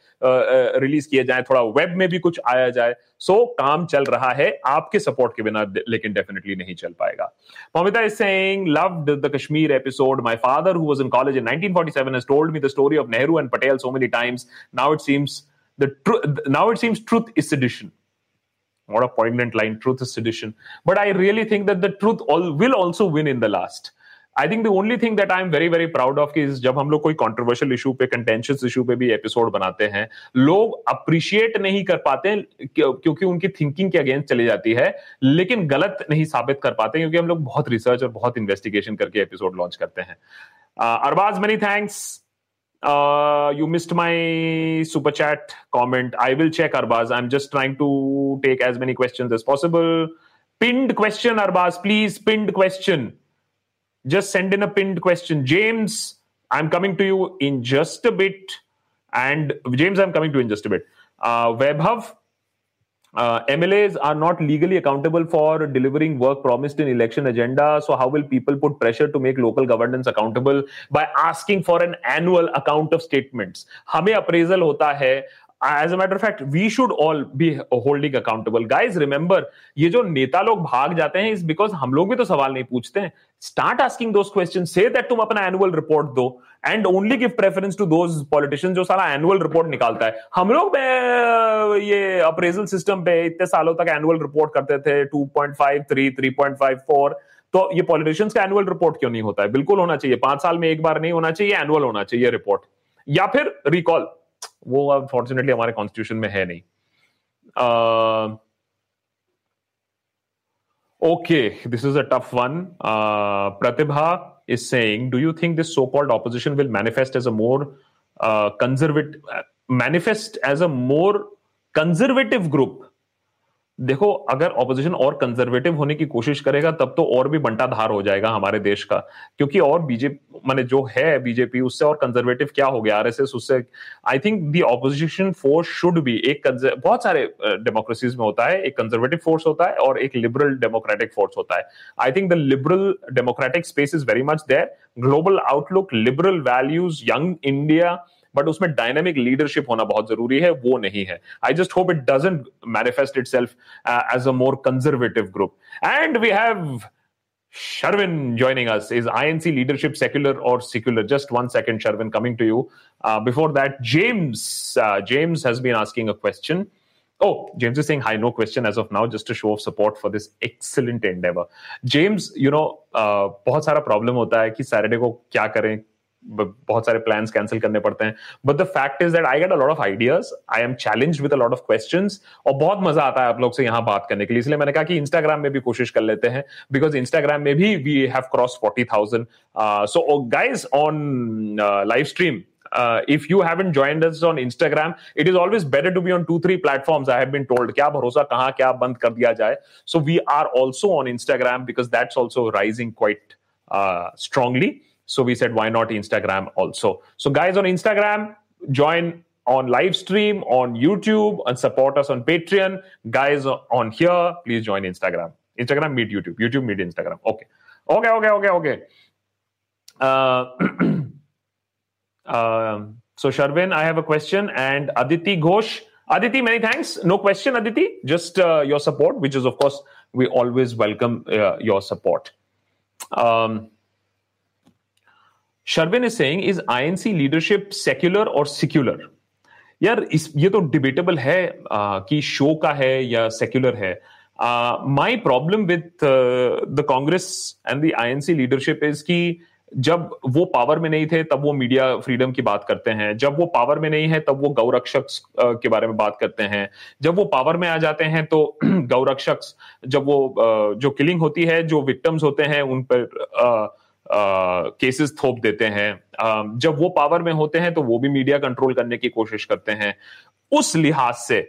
रिलीज़ किए जाए थोड़ा वेब में भी कुछ आया जाए सो so, काम चल रहा है आपके सपोर्ट के बिना लेकिन डेफिनेटली नहीं चल पाएगा Pamita is saying loved the Kashmir episode my father who was in college in 1947 has told me the story of Nehru and Patel so many times now it seems the truth now it seems truth is sedition what a poignant line. Truth is sedition. But i really think that the truth all will also win in the last. I think the only thing that I am very very proud of कि जब हम लोग कोई controversial issue पे contentious issue पे भी episode बनाते हैं, लोग अप्रिशिएट नहीं कर पाते क्योंकि उनकी थिंकिंग के अगेंस्ट चली जाती है, लेकिन गलत नहीं साबित कर पाते क्योंकि हम लोग बहुत रिसर्च और बहुत इन्वेस्टिगेशन करके एपिसोड लॉन्च करते हैं। Arbaaz many thanks Uh, you missed my super chat comment. I will check Arbaz. I'm just trying to take as many questions as possible. Pinned question, Arbaz, please. Pinned question. just send in a pinned question. James, I'm coming to you in just a bit. And James, I'm coming to you in just a bit. Uh, WebHub, uh, MLAs are not legally accountable for delivering work promised in election agenda. So how will people put pressure to make local governance accountable by asking for an annual account of statements? हमें appraisal होता है as a matter fact we should all be holding accountable guys remember ये जो नेता लोग भाग जाते हैं इस बिकॉज़ हम लोग भी तो सवाल नहीं पूछते हैं। स्टार्ट आस्किंग दोस क्वेश्चन से दैट तुम अपना एनुअल रिपोर्ट दो and only give preference to those politician जो सारा एनुअल रिपोर्ट निकालता है। हम लोग ये अप्रेजल सिस्टम पे इतने सालों तक एनुअल रिपोर्ट करते थे 2.53 3.54 तो ये पॉलिटिशियंस का एनुअल रिपोर्ट क्यों नहीं होता है? बिल्कुल होना चाहिए। पाँच साल में एक बार नहीं होना चाहिए एनुअल होना चाहिए रिपोर्ट या फिर रिकॉल वो अब फॉर्चुनेटली हमारे कॉन्स्टिट्यूशन में है नहीं okay this is a tough one Pratibha is saying do you think this so-called opposition will manifest as a more uh, conservative manifest as a more conservative group देखो, अगर opposition और conservative होने की कोशिश करेगा, तब तो और भी बंटाधार हो जाएगा हमारे देश का। क्योंकि और बीजेपी माने जो है बीजेपी उससे और कंजर्वेटिव क्या हो गया? आरएसएस उससे I think the opposition force should be एक बहुत सारे डेमोक्रेसीज में होता है। एक कंजर्वेटिव फोर्स होता है और एक लिबरल डेमोक्रेटिक फोर्स होता है। I think the liberal democratic space is very much there global outlook liberal values young India but उसमें डायनेमिक लीडरशिप होना बहुत ज़रूरी है वो नहीं है I just hope it doesn't manifest itself as a more conservative group and we have Sharvin joining us. Is INC leadership secular or secular? Just one second, Sharvin, coming to you. Uh, before that, James. Uh, James has been asking a question. Oh, James is saying hi, no question as of now, just to show of support for this excellent endeavor. James, you know, uh, बहुत सारा problem होता है कि Saturday को क्या करें बहुत सारे प्लान कैंसिल करने पड़ते हैं but the fact is that I get a lot of ideas I am challenge with a lot of questions और बहुत मज़ा आता है आप लोग से यहाँ बात करने के लिए इसलिए मैंने कहा कि इंस्टाग्राम में भी कोशिश कर लेते हैं बिकॉज़ इंस्टाग्राम में भी we have cross forty thousand so guys on live stream Uh, if you haven't joined us on Instagram, it is always better to be on two, three platforms. I have been told. क्या भरोसा कहाँ क्या बंद कर दिया जाए. So we are also on Instagram because that's also rising quite uh, strongly. So we said, why not Instagram also? So guys on Instagram, join on live stream on YouTube and support us on Patreon. Guys on here, please join Instagram. Instagram meet YouTube. YouTube meet Instagram. Okay. Okay, okay, okay, okay. Uh, uh, so Sharvin, I have a question and Aditi Ghosh. Aditi, many thanks. No question, Aditi. Just uh, your support, which is, of course, we always welcome uh, your support. Um, Sharvin is saying, is INC leadership secular और secular? यार इस ये तो debatable है uh, कि show का है या सेक्युलर है। My problem with the Congress and the INC leadership is कि जब वो पावर में नहीं थे तब वो मीडिया फ्रीडम की बात करते हैं। जब वो पावर में नहीं है तब वो गौरक्षक के बारे में बात करते हैं। जब वो पावर में आ जाते हैं तो गौरक्षक जब वो जो किलिंग होती है जो विक्टम्स होते हैं उन पर केसेस थोप देते हैं। जब वो पावर में होते हैं तो वो भी मीडिया कंट्रोल करने की कोशिश करते हैं। उस लिहाज से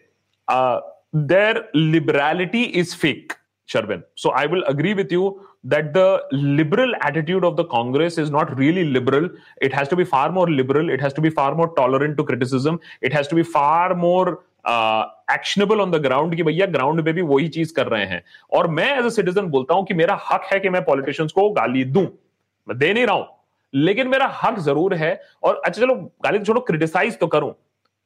there liberality is fake Sharvin so I will agree with you that the liberal attitude of the Congress is not really liberal it has to be far more liberal it has to be far more tolerant to criticism it has to be far more actionable on the ground की भैया ground में भी वही चीज़ कर रहे हैं। और मैं एज अ सिटीजन बोलता हूँ कि मेरा हक है कि मैं पॉलिटिशियंस को गाली दूँ। मैं दे नहीं रहा हूँ। लेकिन मेरा हक ज़रूर है और अच्छा चलो गाली तो छोड़ो क्रिटिसाइज तो करूँ।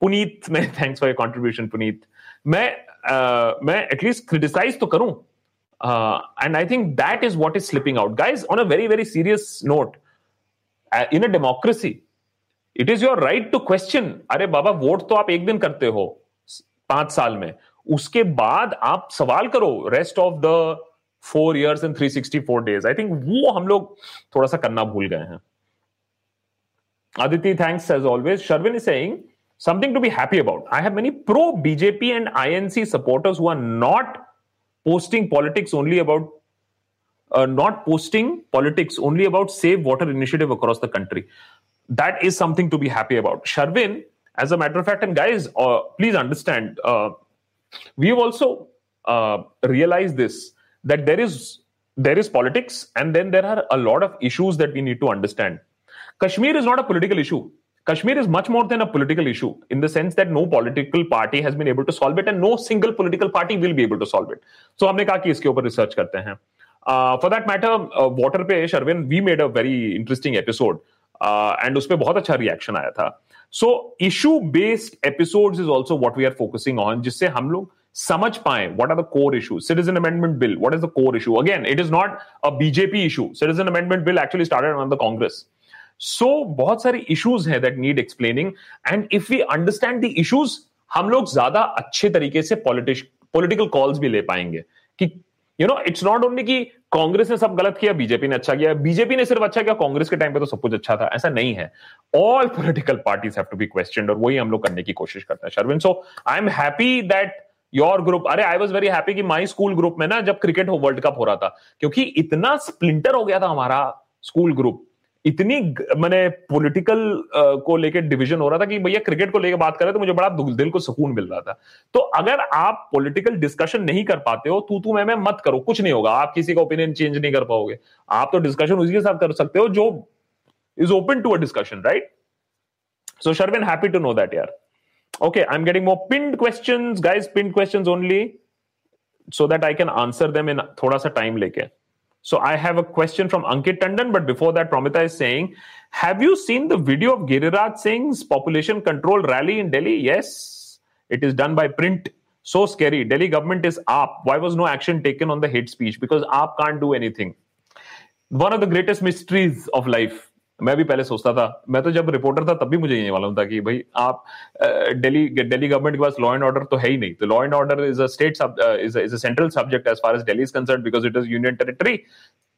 पुनीत मैं थैंक्स फॉर योर पुनीत। मैं uh, मैं एटलीस्ट क्रिटिसाइज तो करूँ। And I think that is what is slipping out guys on a very very serious note in a democracy it is your right to question अरे बाबा vote तो आप एक दिन करते हो पाँच साल में। उसके बाद आप सवाल करो rest of the Four years and three sixty four days I think वो हम लोग थोड़ा सा करना भूल गए हैं Aditi, thanks as always. Sharvin is saying something to be happy about. I have many pro BJP and INC supporters who are not posting politics only about, uh, not posting politics only about Save Water initiative across the country. That is something to be happy about. Sharvin, as a matter of fact, and guys, uh, please understand, uh, we have also uh, realized this that there is there is politics and then there are a lot of issues that we need to understand kashmir is not a political issue kashmir is much more than a political issue in the sense that no political party has been able to solve it and no single political party will be able to solve it so हमने कहा कि इसके ऊपर research करते हैं for that matter water पे Sharvin we made a very interesting episode and उस पर बहुत अच्छा रिएक्शन आया था so issue based episodes is also what we are focusing on जिससे हम लोग समझ पाए what are the core issue citizen amendment bill what is the core issue again it is not a BJP issue citizen amendment bill actually started on the Congress so बहुत सारे issues हैं that need explaining and if we understand the issues हम लोग ज़्यादा अच्छे तरीके से political calls भी ले पाएँगे कि you know it's not only कि कांग्रेस ने सब गलत किया बीजेपी ने अच्छा किया। बीजेपी ने सिर्फ़ अच्छा किया कांग्रेस के टाइम पे तो सब कुछ अच्छा था। ऐसा नहीं है। All political parties have to be question और वही हम लोग करने की कोशिश करते हैं Sharvin so I am happy that your group अरे आई वॉज़ वेरी हैप्पी कि माई स्कूल ग्रुप में ना जब क्रिकेट वर्ल्ड कप हो रहा था, क्योंकि इतना स्प्लिंटर हो गया था हमारा स्कूल ग्रुप इतनी मैंने पॉलिटिकल को लेकर डिवीज़न हो रहा था कि भैया क्रिकेट को लेकर बात कर तो मुझे बड़ा दिल को सुकून मिल रहा था। तो अगर आप पॉलिटिकल डिस्कशन नहीं कर पाते हो तू तू मैं मैं मत करो, कुछ नहीं होगा, आप किसी का ओपिनियन चेंज नहीं कर पाओगे। आप तो डिस्कशन उसी के साथ कर सकते हो जो is open to a discussion right so Sharvin happy to know that यार। Okay i'm getting more pinned questions guys pinned questions only so that i can answer them in thoda sa time leke so I have a question from Ankit Tandon, but before that, Promita is saying, have you seen the video of Giriraj Singh's population control rally in Delhi? Yes, it is done by print. So scary. Delhi government is up. Why was no action taken on the hate speech? Because AAP can't do anything. One of the greatest mysteries of life. मैं भी पहले सोचता था, मैं तो जब reporter था तब भी मुझे ये मालूम था कि भाई आप दिल्ली दिल्ली गवर्नमेंट के पास लॉ एंड ऑर्डर तो है ही नहीं। तो law and order is a state is a central subject as far as Delhi is concern because it is union territory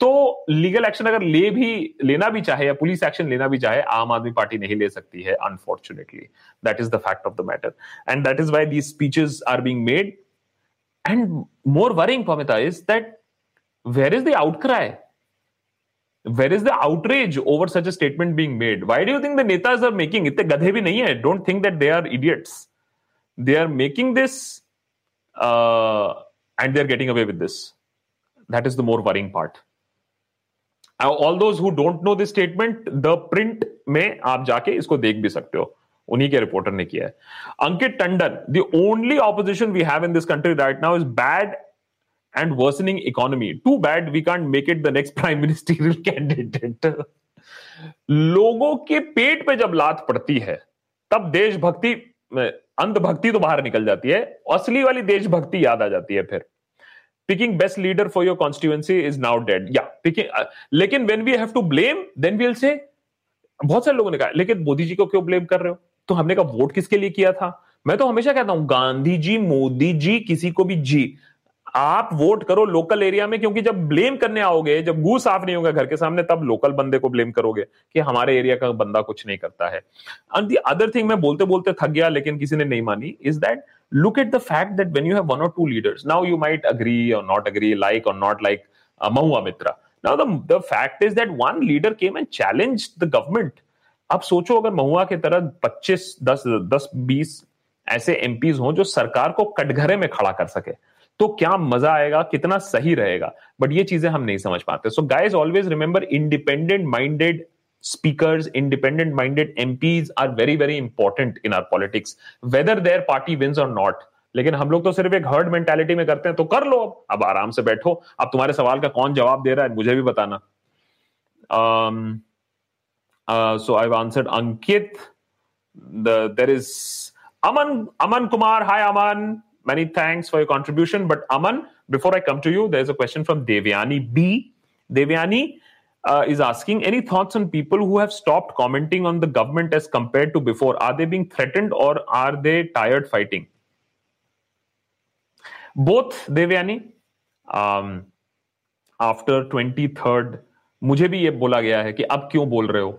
तो लीगल एक्शन अगर ले भी, लेना भी चाहे या पुलिस एक्शन लेना भी चाहे, आम आदमी पार्टी नहीं ले सकती है unfortunately that is the fact of the matter and that is why these speeches are being made and more worrying Pamita is that where is the outcry where is the outrage over such a statement being made why do you think the netas are making it gadhe bhi nahi hai don't think that they are idiots they are making this uh, and they're getting away with this that is the more worrying part all those who don't know this statement the print में आप जाके इसको देख भी सकते हो उन्हीं के रिपोर्टर ने किया है Ankit Tandon the only opposition we have in this country right now is bad and worsening economy. Too bad we can't make it the next prime ministerial candidate. लोगों के पेट पे जब लात पड़ती है, तब देशभक्ति अंधभक्ति तो बाहर निकल जाती है। असली वाली देशभक्ति याद आ जाती है फिर। Picking best leader for your constituency is now dead या पिकिंग लेकिन when we have to blame then we'll say बहुत सारे लोगों ने कहा, लेकिन मोदी जी को क्यों ब्लेम कर रहे हो? तो हमने कहा, वोट किसके लिए किया था? मैं तो हमेशा कहता हूँ, गांधी जी, मोदी जी, किसी को भी जी। आप वोट करो लोकल एरिया में, क्योंकि जब ब्लेम करने आओगे, जब गू साफ़ नहीं होगा घर के सामने, तब लोकल बंदे को ब्लेम करोगे कि हमारे एरिया का बंदा कुछ नहीं करता है। एंड दी अदर थिंग मैं बोलते बोलते थक गया, लेकिन किसी ने नहीं मानी is that look at the fact that when you have one और two leaders now you might agree और नॉट अग्री लाइक और not like Mahua Moitra now the the fact is that one leader came and challenge the government आप सोचो अगर महुआ की तरह 25 10 10 20 ऐसे MPs हों जो सरकार को कटघरे में खड़ा कर सके। तो क्या मज़ा आएगा, कितना सही रहेगा? बट ये चीज़ें हम नहीं समझ पाते। So guys always remember independent minded speakers independent minded MPs are very very important in our politics whether their party wins और नॉट लेकिन हम लोग तो सिर्फ़ एक हर्ड मेंटेलिटी में करते हैं तो कर लो अब। अब आराम से बैठो। अब तुम्हारे सवाल का कौन जवाब दे रहा है, मुझे भी बताना। So I answered Ankit there is Aman Aman Kumar hi Aman Many thanks for your contribution. But Aman, before I come to you, there's a question from Devyani B. Devyani uh, is asking any thoughts on people who have stopped commenting on the government as compared to before? Are they being threatened or are they tired fighting? Both, Devyani. Um, after twenty third मुझे भी ये बोला गया है कि अब क्यों बोल रहे हो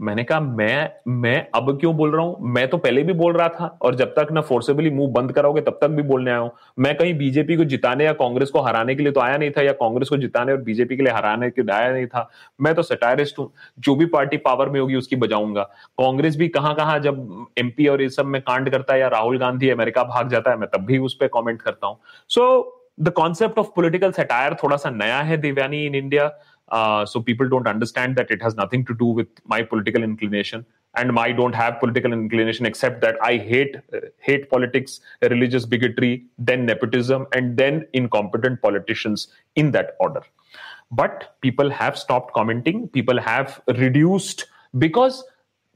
मैंने कहा, मैं मैं अब क्यों बोल रहा हूँ? मैं तो पहले भी बोल रहा था और जब तक ना फोर्सेबली मुँह बंद कराओगे, तब तक भी बोलने आया हूँ। मैं कहीं बीजेपी को जिताने या कांग्रेस को हराने के लिए तो आया नहीं था या कांग्रेस को जिताने और बीजेपी के लिए हराने के लिए आया नहीं था। मैं तो सटायरिस्ट हूँ। जो भी पार्टी पावर में होगी, उसकी बजाऊँगा। कांग्रेस भी कहाँ कहाँ जब एमपी और इस सब में कांड करता है या राहुल गांधी अमेरिका भाग जाता है, मैं तब भी उस पर कॉमेंट करता हूँ। So the concept of political satire थोड़ा सा नया है Devyani in India Uh, so people don't understand that it has nothing to do with my political inclination and I don't have political inclination except that I hate uh, hate politics, religious bigotry, then nepotism, and then incompetent politicians in that order. But people have stopped commenting. People have reduced because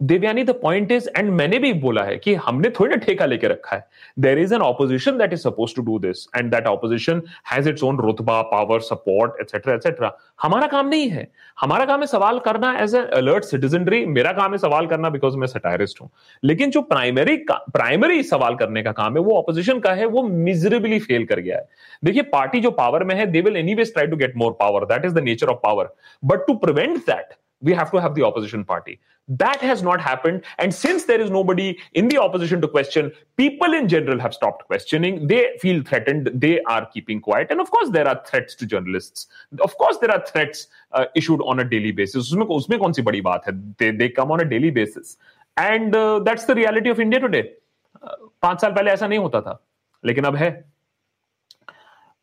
Devyani the point is and मैंने भी बोला है कि हमने थोड़ी ना ठेका लेके रखा है। There is an opposition that is suppose to do this and that opposition has its own रुतबा पावर सपोर्ट एक्सेट्रा एक्सेट्रा हमारा काम नहीं है। हमारा काम है सवाल करना एज ए अलर्ट सिटीजनरी मेरा काम है सवाल करना बिकॉज़ मैं सटायरिस्ट हूँ। लेकिन जो प्राइमरी प्राइमरी सवाल करने का काम है, वो ऑपोजिशन का है, वो मिजरेबली फेल कर गया है। देखिए पार्टी जो पावर में है they will any ways try to get more power that is the nature of power but to prevent that we have to have the opposition party. That has not happened. And since there is nobody in the opposition to question, people in general have stopped questioning. They feel threatened. They are keeping quiet. And of course, there are threats to journalists. Of course, there are threats uh, issued on a daily basis. उसमें उसमें कौन सी बड़ी बात है? They, they come on a daily basis. And uh, that's the reality of India today. Uh, पांच साल पहले ऐसा नहीं होता था लेकिन अब है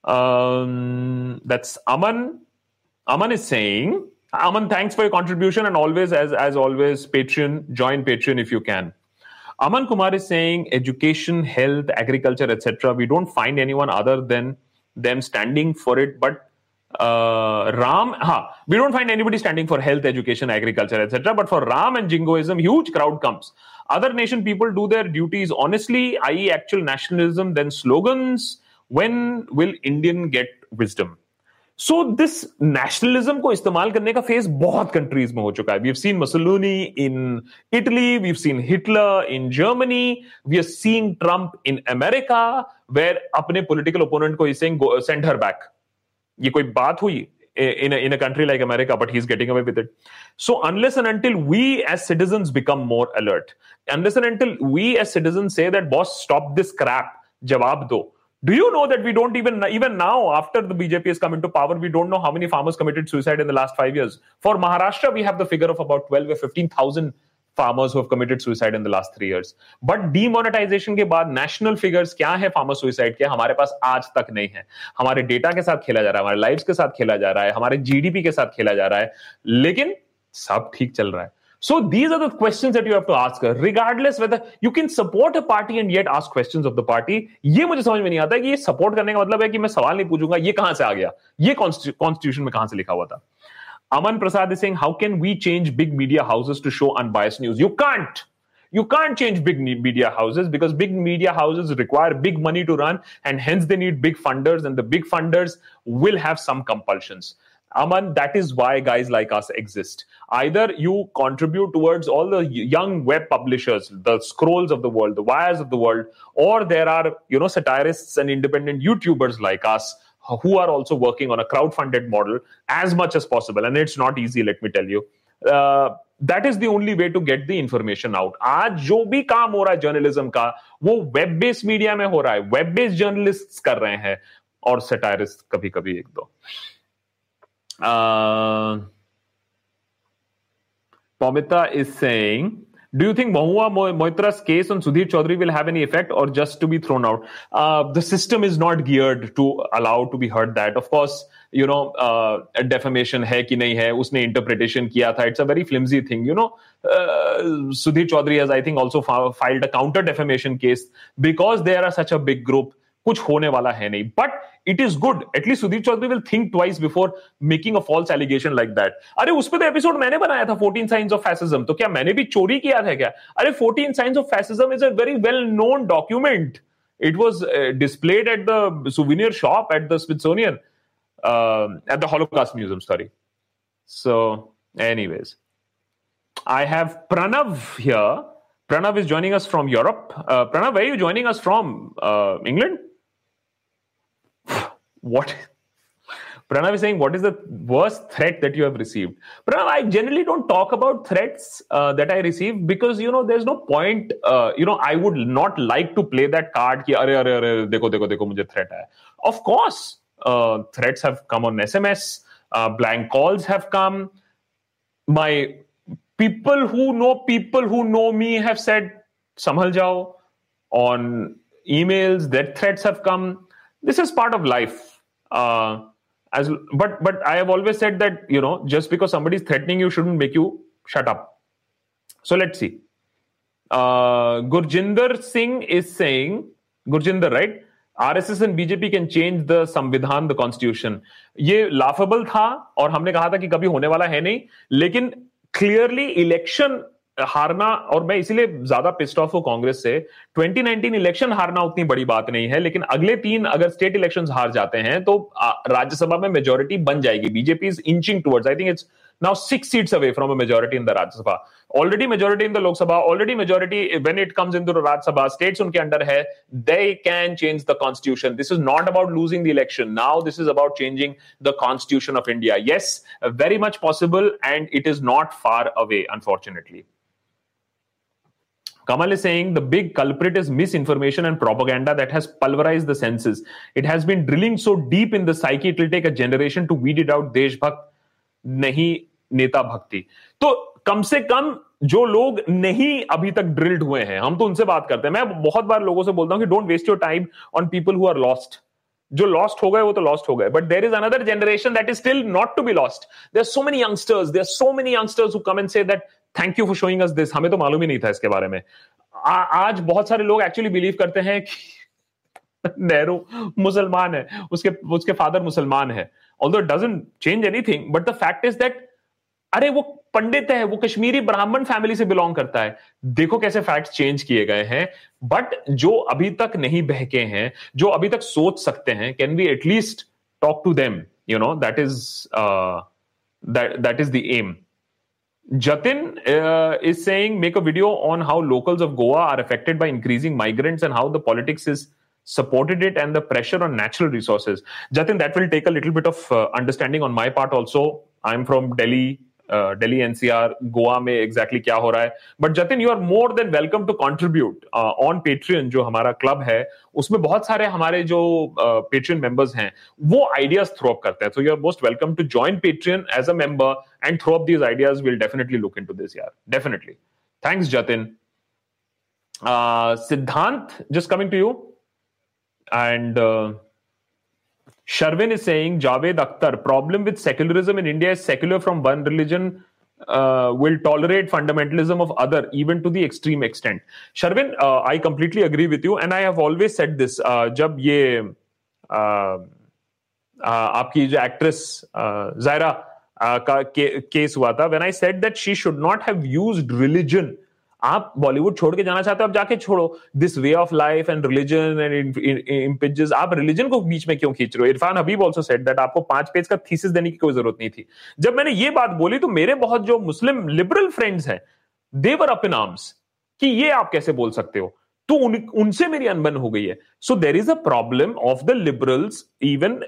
um, that's Aman. Aman is saying Aman, thanks for your contribution and always, as, as always, Patreon, join Patreon if you can. Aman Kumar is saying education, health, agriculture, etc. We don't find anyone other than them standing for it. But uh, Ram, ha, we don't find anybody standing for health, education, agriculture, etc. But for Ram and Jingoism, huge crowd comes. Other nation people do their duties honestly, i.e., actual nationalism, then slogans. When will Indian get wisdom? So this nationalism को इस्तेमाल करने का phase बहुत countries में हो चुका है we have seen Mussolini in Italy we have seen Hitler in Germany we are seen Trump in America where अपने पोलिटिकल ओपोनेंट को सेंड हर बैक ये कोई बात हुई in a, in a country like America, but he's getting away with it. So unless and until we as citizens become more alert, unless and until we as citizens say that boss, stop this crap, jawab do, do you know that we don't even even now after the bjp has come into power we don't know how many farmers committed suicide in the last 5 years for maharashtra we have the figure of about 12 or 15000 farmers who have committed suicide in the last 3 years but demonetization के बाद national figures क्या है farmer suicide के हमारे पास आज तक नहीं है हमारे डेटा के साथ खेला जा रहा है हमारे लाइव्स के साथ खेला जा रहा है हमारे जीडीपी के साथ खेला जा रहा है लेकिन सब ठीक चल रहा है So these are the questions that you have to ask her, regardless whether you can support a party and yet ask questions of the party. ये मुझे समझ में नहीं आता कि ये सपोर्ट करने का मतलब है कि मैं सवाल नहीं पूछूंगा ये कहां से आ गया ये कॉन्स्टिट्यूशन में कहां से लिखा हुआ था Aman Prasad is saying, how can we change big media houses to show unbiased news? You can't. You can't change big media houses because big media houses require big money to run and hence they need big funders and the big funders will have some compulsions. Aman, that is why guys like us exist. Either you contribute towards all the young web publishers, the scrolls of the world, the wires of the world, or there are, you know, satirists and independent YouTubers like us who are also working on a crowd-funded model as much as possible. And it's not easy, let me tell you. Uh, that is the only way to get the information out आज जो भी काम हो रहा है journalism का वो web based media में हो रहा है वेब बेस्ड जर्नलिस्ट कर रहे हैं और सेटायरिस्ट कभी कभी एक दो uh, is saying, do you think Mahua Moitra's case on Sudhir Chaudhary will have any effect or just to be thrown out? Uh, the system is not geared to allow to be heard that. Of course, you know, uh, defamation hai ki nahi hai, usne interpretation kiya tha. It's a very flimsy thing. You know, uh, Sudhir Chaudhary has, I think, also filed a counter defamation case because they are such a big group. कुछ होने वाला है नहीं। But it is good at least Sudhir Chaudhary will think twice before making a false allegation like that अरे, उस पर तो episode मैंने बनाया था फोर्टीन साइंस ऑफ़ फैसिज्म तो क्या मैंने भी चोरी किया था क्या? अरे fourteen signs of fascism is a very well known document it was displayed at the souvenir shop at the Smithsonian at the Holocaust museum sorry so any ways I have Pranav Pranav is joining us from Europe Pranav were you joining us from England what Pranav is saying, what is the worst threat that you have received? Pranav, I generally don't talk about threats uh, that I receive because, you know, there's no point, uh, you know, I would not like to play that card ki, are, are, are, dekho, dekho, dekho, mujhe threat hai. Of course, uh, threats have come on SMS, uh, blank calls have come. My people who know people who know me have said, samhal jao. On emails, that threats have come. This is part of life uh, as but but I have always said that you know just because somebody is threatening you shouldn't make you shut up. So let's see. Uh, Gurjinder Singh is saying Gurjinder, right? RSS and BJP can change the samvidhan the constitution ये laughable था और हमने कहा था कि कभी होने वाला है नहीं लेकिन क्लियरली इलेक्शन हारना, और मैं इसीलिए ज़्यादा पिस्ट ऑफ़ हूँ कांग्रेस से। 2019 इलेक्शन हारना उतनी बड़ी बात नहीं है, लेकिन अगले तीन अगर स्टेट इलेक्शन हार जाते हैं तो राज्यसभा में मेजोरिटी बन जाएगी। BJP is inching towards I think it's now six seats away from majority in the Rajya Sabha. Already majority in the Lok Sabha already majority when it comes in the Rajya Sabha states उनके under है। They can change the constitution this is not about losing the election now this is about changing the constitution of India yes very much possible and it is not far away unfortunately Kamal is saying the big culprit is misinformation and propaganda that has pulverized the senses. It has been drilling so deep in the psyche, it will take a generation to weed it out. Deshbhakt नहीं नेता भक्ति तो कम से कम जो लोग नहीं अभी तक ड्रिल्ड हुए हैं हम तो उनसे बात करते हैं मैं बहुत बार लोगों से बोलता हूँ कि don't waste your time on people who are lost जो लॉस्ट हो गए वो तो लॉस्ट हो गए but there is another generation that is still not to be lost there so many youngsters there so many youngsters who come and say that thank you for showing us this हमें तो मालूम ही नहीं था इसके बारे में। आ, आज बहुत सारे लोग एक्चुअली बिलीव करते हैं कि नेहरू मुसलमान है उसके उसके फादर मुसलमान है। Although doesn't change anything but the fact is that अरे वो पंडित है वो कश्मीरी ब्राह्मण फैमिली से बिलोंग करता है। देखो कैसे फैक्ट्स चेंज किए गए हैं। बट जो अभी तक नहीं बहके हैं जो अभी तक सोच सकते हैं can be at least talk to them you know that is that is the um Jatin uh, is saying, make a video on how locals of Goa are affected by increasing migrants and how the politics is supported it and the pressure on natural resources. Jatin, that will take a little bit of uh, understanding on my part also. I'm from Delhi. Delhi NCR Goa में exactly क्या हो रहा है? But Jatin you are more than welcome to contribute on Patreon जो हमारा club है, उसमें बहुत सारे हमारे जो पेट्रियन मेंबर्स हैं, वो आइडियाज़ थ्रो अप करते हैं। So you are most welcome to join Patreon as a member and throw up these ideas will definitely look into this यार definitely thanks Jatin Siddhant just coming to you and Sharvin is saying Javed Akhtar, problem with secularism in India is secular from one religion uh, will tolerate fundamentalism of other, even to the extreme extent. Sharvin, uh, I completely agree with you, and I have always said this. Uh, जब ये uh, uh, आपकी जो actress Zaira का case हुआ था, when I said that she should not have used religion आप बॉलीवुड छोड़ के जाना चाहते हो आप जाके छोड़ो। This way of life and religion and इम्पिजेस आप रिलीजन को बीच में क्यों खींच रहे हो? Irfan Habib also said that आपको पाँच पेज का थीसिस देने की कोई ज़रूरत नहीं थी। जब मैंने ये बात बोली तो मेरे बहुत जो मुस्लिम लिबरल फ्रेंड्स हैं देवर अप इन आर्म्स कि ये आप कैसे बोल सकते हो? तो उन, उनसे मेरी अनबन हो गई है। So there is a problem of the liberals even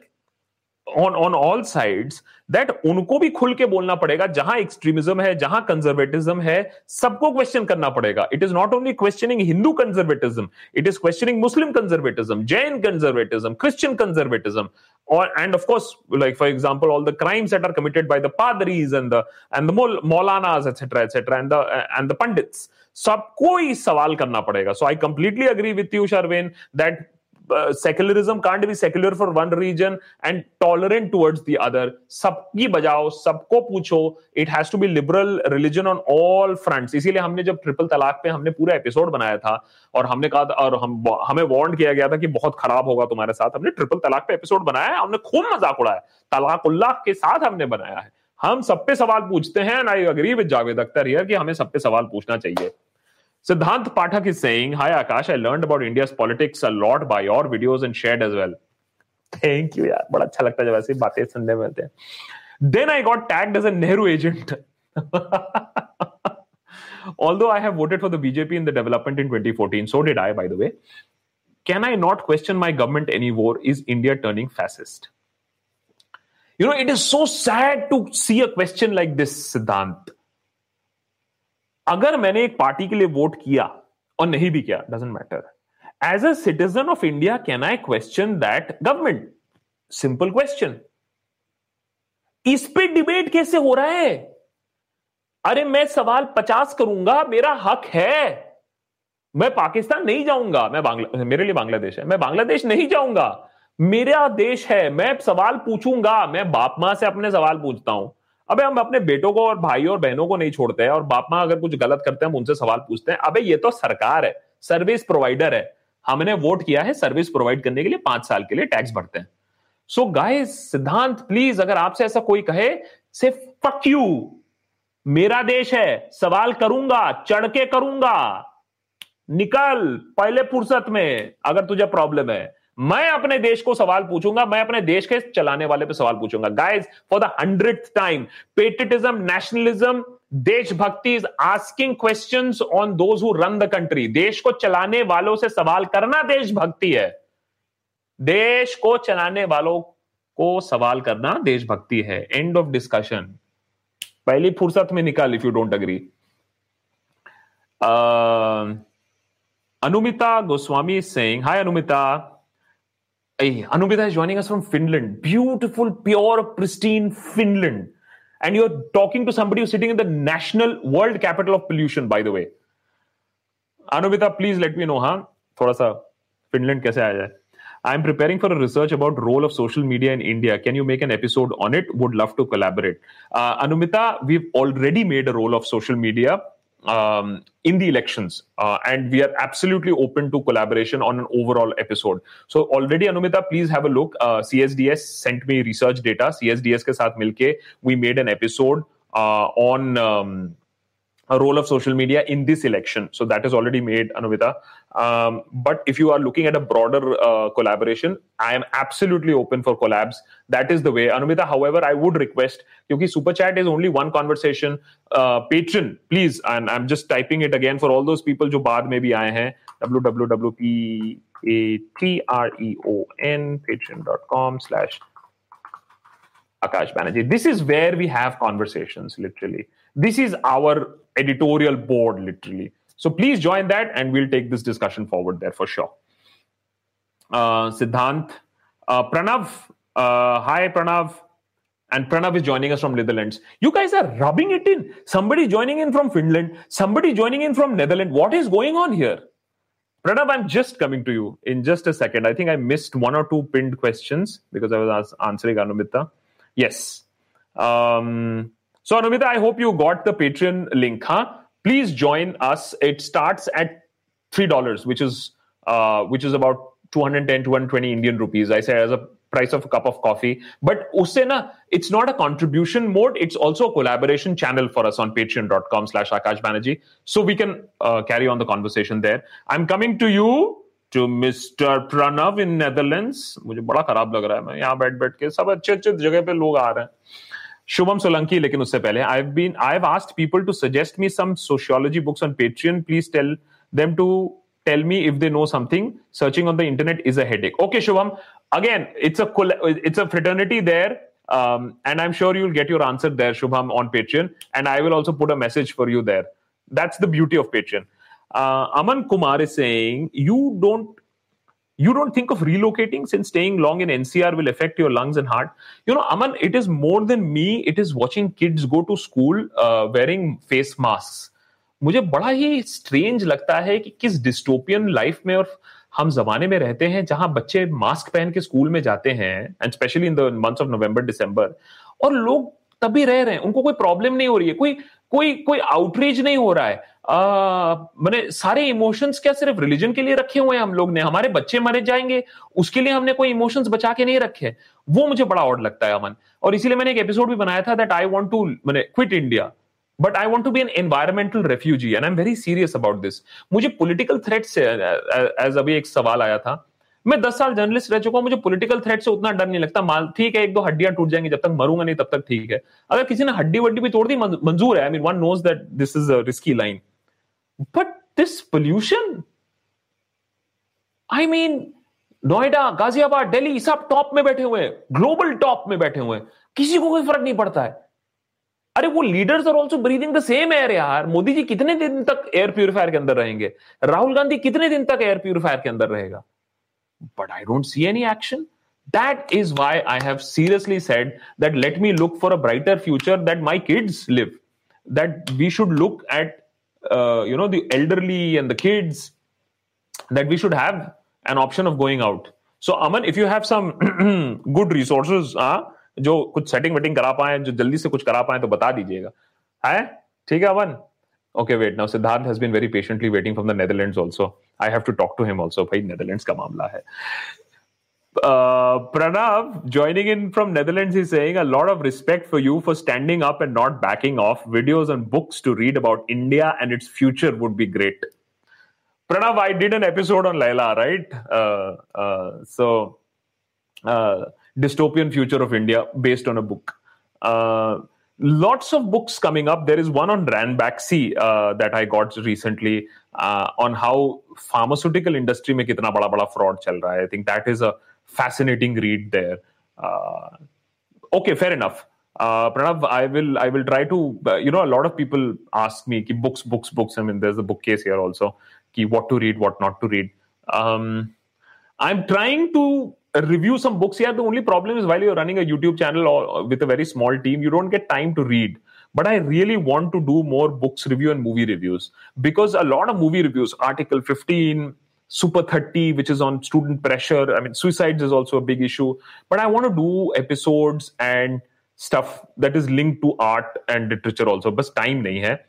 on on all sides that उनको भी खुल के बोलना पड़ेगा जहां एक्सट्रीमिज्म है जहां कंजर्वेटिज्म है सबको क्वेश्चन करना पड़ेगा it is not only questioning Hindu conservatism it is questioning Muslim conservatism Jain conservatism Christian conservatism or and of course like for example all the crimes that are committed by the padris and the and the maulanas etc etc and the and the pandits सबको ही सवाल करना पड़ेगा so I completely agree with you Sharvin that uh, secularism can't be secular for one region and tolerant towards the other. सबकी बजाओ सबको पूछो it has to be liberal religion on all fronts इसीलिए हमने जब ट्रिपल तलाक पे हमने पूरा एपिसोड बनाया था और हमने कहा था और हम हमें वार्न किया गया था कि बहुत खराब होगा तुम्हारे साथ हमने ट्रिपल तलाक पे एपिसोड बनाया हमने खूब मज़ाक उड़ाया। तलाक उल्लाह के साथ हमने बनाया है। हम सब पे सवाल पूछते हैं I agree with Javed Akhtar here कि हमें सब पे सवाल पूछना चाहिए। Siddhant Pathak is saying, Hi Akash, I learned about India's politics a lot by your videos and shared as well. Thank you, यार बड़ा अच्छा लगता है जब ऐसी बातें सुनने में मिलते हैं Then I got tagged as a Nehru agent. Although I have voted for the BJP in the development in 2014, so did I, by the way. Can I not question my government anymore? Is India turning fascist? You know, it is so sad to see a question like this, Siddhant. अगर मैंने एक party के लिए vote किया और नहीं भी किया doesn't matter as a citizen of India can I question that government simple question इस पे डिबेट कैसे हो रहा है? अरे मैं सवाल पचास करूँगा, मेरा हक है। मैं पाकिस्तान नहीं जाऊँगा, मैं बांग्ला, मेरे लिए बांग्लादेश है। मैं बांग्लादेश नहीं जाऊँगा। मेरा देश है, मैं सवाल पूछूँगा, मैं बाप माँ से अपने सवाल पूछता हूँ। अबे, हम अपने बेटों को और भाई और बहनों को नहीं छोड़ते हैं और बाप माँ अगर कुछ गलत करते हैं, हम उनसे सवाल पूछते हैं। अबे, ये तो सरकार है सर्विस प्रोवाइडर है। हमने वोट किया है सर्विस प्रोवाइड करने के लिए पाँच साल के लिए टैक्स भरते हैं। सो गाइस सिद्धांत प्लीज़ अगर आपसे ऐसा कोई कहे से फक यू मेरा देश है, सवाल करूँगा, चढ़ के करूँगा, निकल, पहले फुर्सत में, अगर तुझे प्रॉब्लम है। मैं अपने देश को सवाल पूछूँगा, मैं अपने देश के चलाने वाले पे सवाल पूछूँगा। Guys for the hundred time patriotism nationalism देशभक्ति is asking question on those who run the country देश को चलाने वालों से सवाल करना देशभक्ति है। देश को चलाने वालों को सवाल करना देशभक्ति है। एंड ऑफ़ डिस्कशन पहली फुर्सत में निकाल if you don't agree Anumita Goswami Singh Hi Anumita. Hey, Anumita is joining us from Finland. Beautiful, pure, pristine Finland. And you're talking to somebody who's sitting in the national world capital of pollution, by the way. Anumita, please let me know, huh? थोड़ा सा Finland कैसे आया जाए I'm preparing for a research about role of social media in India. Can you make an episode on it? Would love to collaborate. Uh, Anumita, we've already made a role of social media um, in the elections, uh, and we are absolutely open to collaboration on an overall episode. So already, Anumita, please have a look. Uh, CSDS sent me research data. CSDS ke saath milke, we made an episode uh, on. Um, a role of social media in this election. So that is already made, Anuvita. Um, but if you are looking at a broader uh, collaboration, I am absolutely open for collabs. That is the way. Anumita, however, I would request, because Super Chat is only one conversation. Uh, patron, please, and I'm just typing it again for all those people who baad mein bhi aaye hain, www.patreon, patreon.com slash Akash Banerjee. This is where we have conversations, literally. This is our editorial board, literally. So please join that and we'll take this discussion forward there for sure. Uh, Siddhant, uh, Pranav, uh, hi Pranav. And Pranav is joining us from Netherlands. You guys are rubbing it in. Somebody joining in from Finland, somebody joining in from Netherlands. What is going on here? Pranav, I'm just coming to you in just a second. I think I missed one or two pinned questions because I was answering Anumita. Yes. Um, so, Anumita, I hope you got the Patreon link, huh? Please join us. It starts at three dollars, which is uh, which is about 210 220 Indian rupees. I say as a price of a cup of coffee. But usse na, it's not a contribution mode. It's also a collaboration channel for us on patreon.com slash Akash Banerjee. So we can uh, carry on the conversation there. I'm coming to you to Mr. Pranav in Netherlands. मुझे बड़ा खराब लग रहा है मैं यहाँ बैठ बैठ के सब अच्छे अच्छे जगह पे लोग आ रहे हैं शुभम सोलंकी लेकिन उससे पहले I been I have asked people to suggest me some sociology books on Patreon please tell them to tell me if they know something searching on the internet is a headache okay shubham again it's a it's a fraternity there um, and i'm sure you'll get your answer there shubham on patreon and i will also put a message for you there that's the beauty of patreon Uh, aman kumar is saying you don't you don't think of relocating since staying long in NCR will affect your lungs and heart. You know, Aman, it is more than me. It is watching kids go to school uh, wearing face masks. मुझे बड़ा ही strange लगता है कि किस dystopian life में और हम जमाने में रहते हैं जहाँ बच्चे मास्क पहन के स्कूल में जाते हैं and specially in the months of November December और लोग तभी रह रहे हैं उनको कोई प्रॉब्लम नहीं हो रही है कोई कोई कोई आउटरीच नहीं हो रहा है मैंने सारे इमोशंस क्या सिर्फ़ रिलीजन के लिए रखे हुए हैं हम लोग ने? हमारे बच्चे मरे जाएँगे, उसके लिए हमने कोई इमोशंस बचा के नहीं रखे वो मुझे बड़ा ऑड लगता है अमन। और इसीलिए मैंने एक एपिसोड भी बनाया था दैट आई वॉन्ट टू मैंने quit India but I want to be an environmental refugee and I am very serious about this मुझे पोलिटिकल थ्रेट से एज अभी एक सवाल आया था। मैं दस साल जर्नलिस्ट रह चुका हूँ, मुझे पॉलिटिकल थ्रेट से उतना डर नहीं लगता। माल ठीक है, एक दो हड्डियाँ टूट जाएँगी जब तक मरूँगा नहीं, तब तक ठीक है। अगर किसी ने हड्डी वड्डी भी तोड़ दी मंजूर है। I mean one knows that this is risky line but this pollution I mean Noida Ghaziabad Delhi सब टॉप में बैठे हुए हैं ग्लोबल टॉप में बैठे हुए हैं। किसी को कोई फ़र्क नहीं पड़ता है। अरे वो leaders are also breathing the same air यार। मोदी जी कितने दिन तक एयर प्यूरिफायर के अंदर रहेंगे? राहुल गांधी कितने दिन तक एयर प्यूरिफायर के अंदर रहेगा? But I don't see any action. That is why I have seriously said that let me look for a brighter future that my kids live. That we should look at, uh, you know, the elderly and the kids. That we should have an option of going out. So Aman, if you have some good resources, हाँ जो कुछ setting waiting करा पाए जो जल्दी से कुछ करा पाए तो बता दीजिएगा है ठीक है अमन Okay, wait. Now Siddharth has been very patiently waiting from the Netherlands also. I have to talk to him also. भाई Netherlands का मामला है. uh, Pranav, joining in from Netherlands, is saying a lot of respect for you for standing up and not backing off. Videos and books to read about India and its future would be great. Pranav, I did an episode on Laila, right? Uh, uh, so, uh, dystopian future of India based on a book. Uh, lots of books coming up. There is one on Ranbaxy that I got recently on how pharmaceutical industry mein kitna bada bada fraud chal raha hai. I think that is a fascinating read there. Uh, okay, fair enough. Uh, Pranav, I will I will try to uh, you know a lot of people ask me ki books books books. I mean, there's a bookcase here also. Ki what to read, what not to read. Um, I'm trying to review some books here. The only problem is while you're running a YouTube channel or with a very small team, you don't get time to read. But I really want to do more books review and movie reviews because a lot of movie reviews, Article 15, Super 30, which is on student pressure. I mean, suicides is also a big issue. But I want to do episodes and stuff that is linked to art and literature also. But time nahi hai.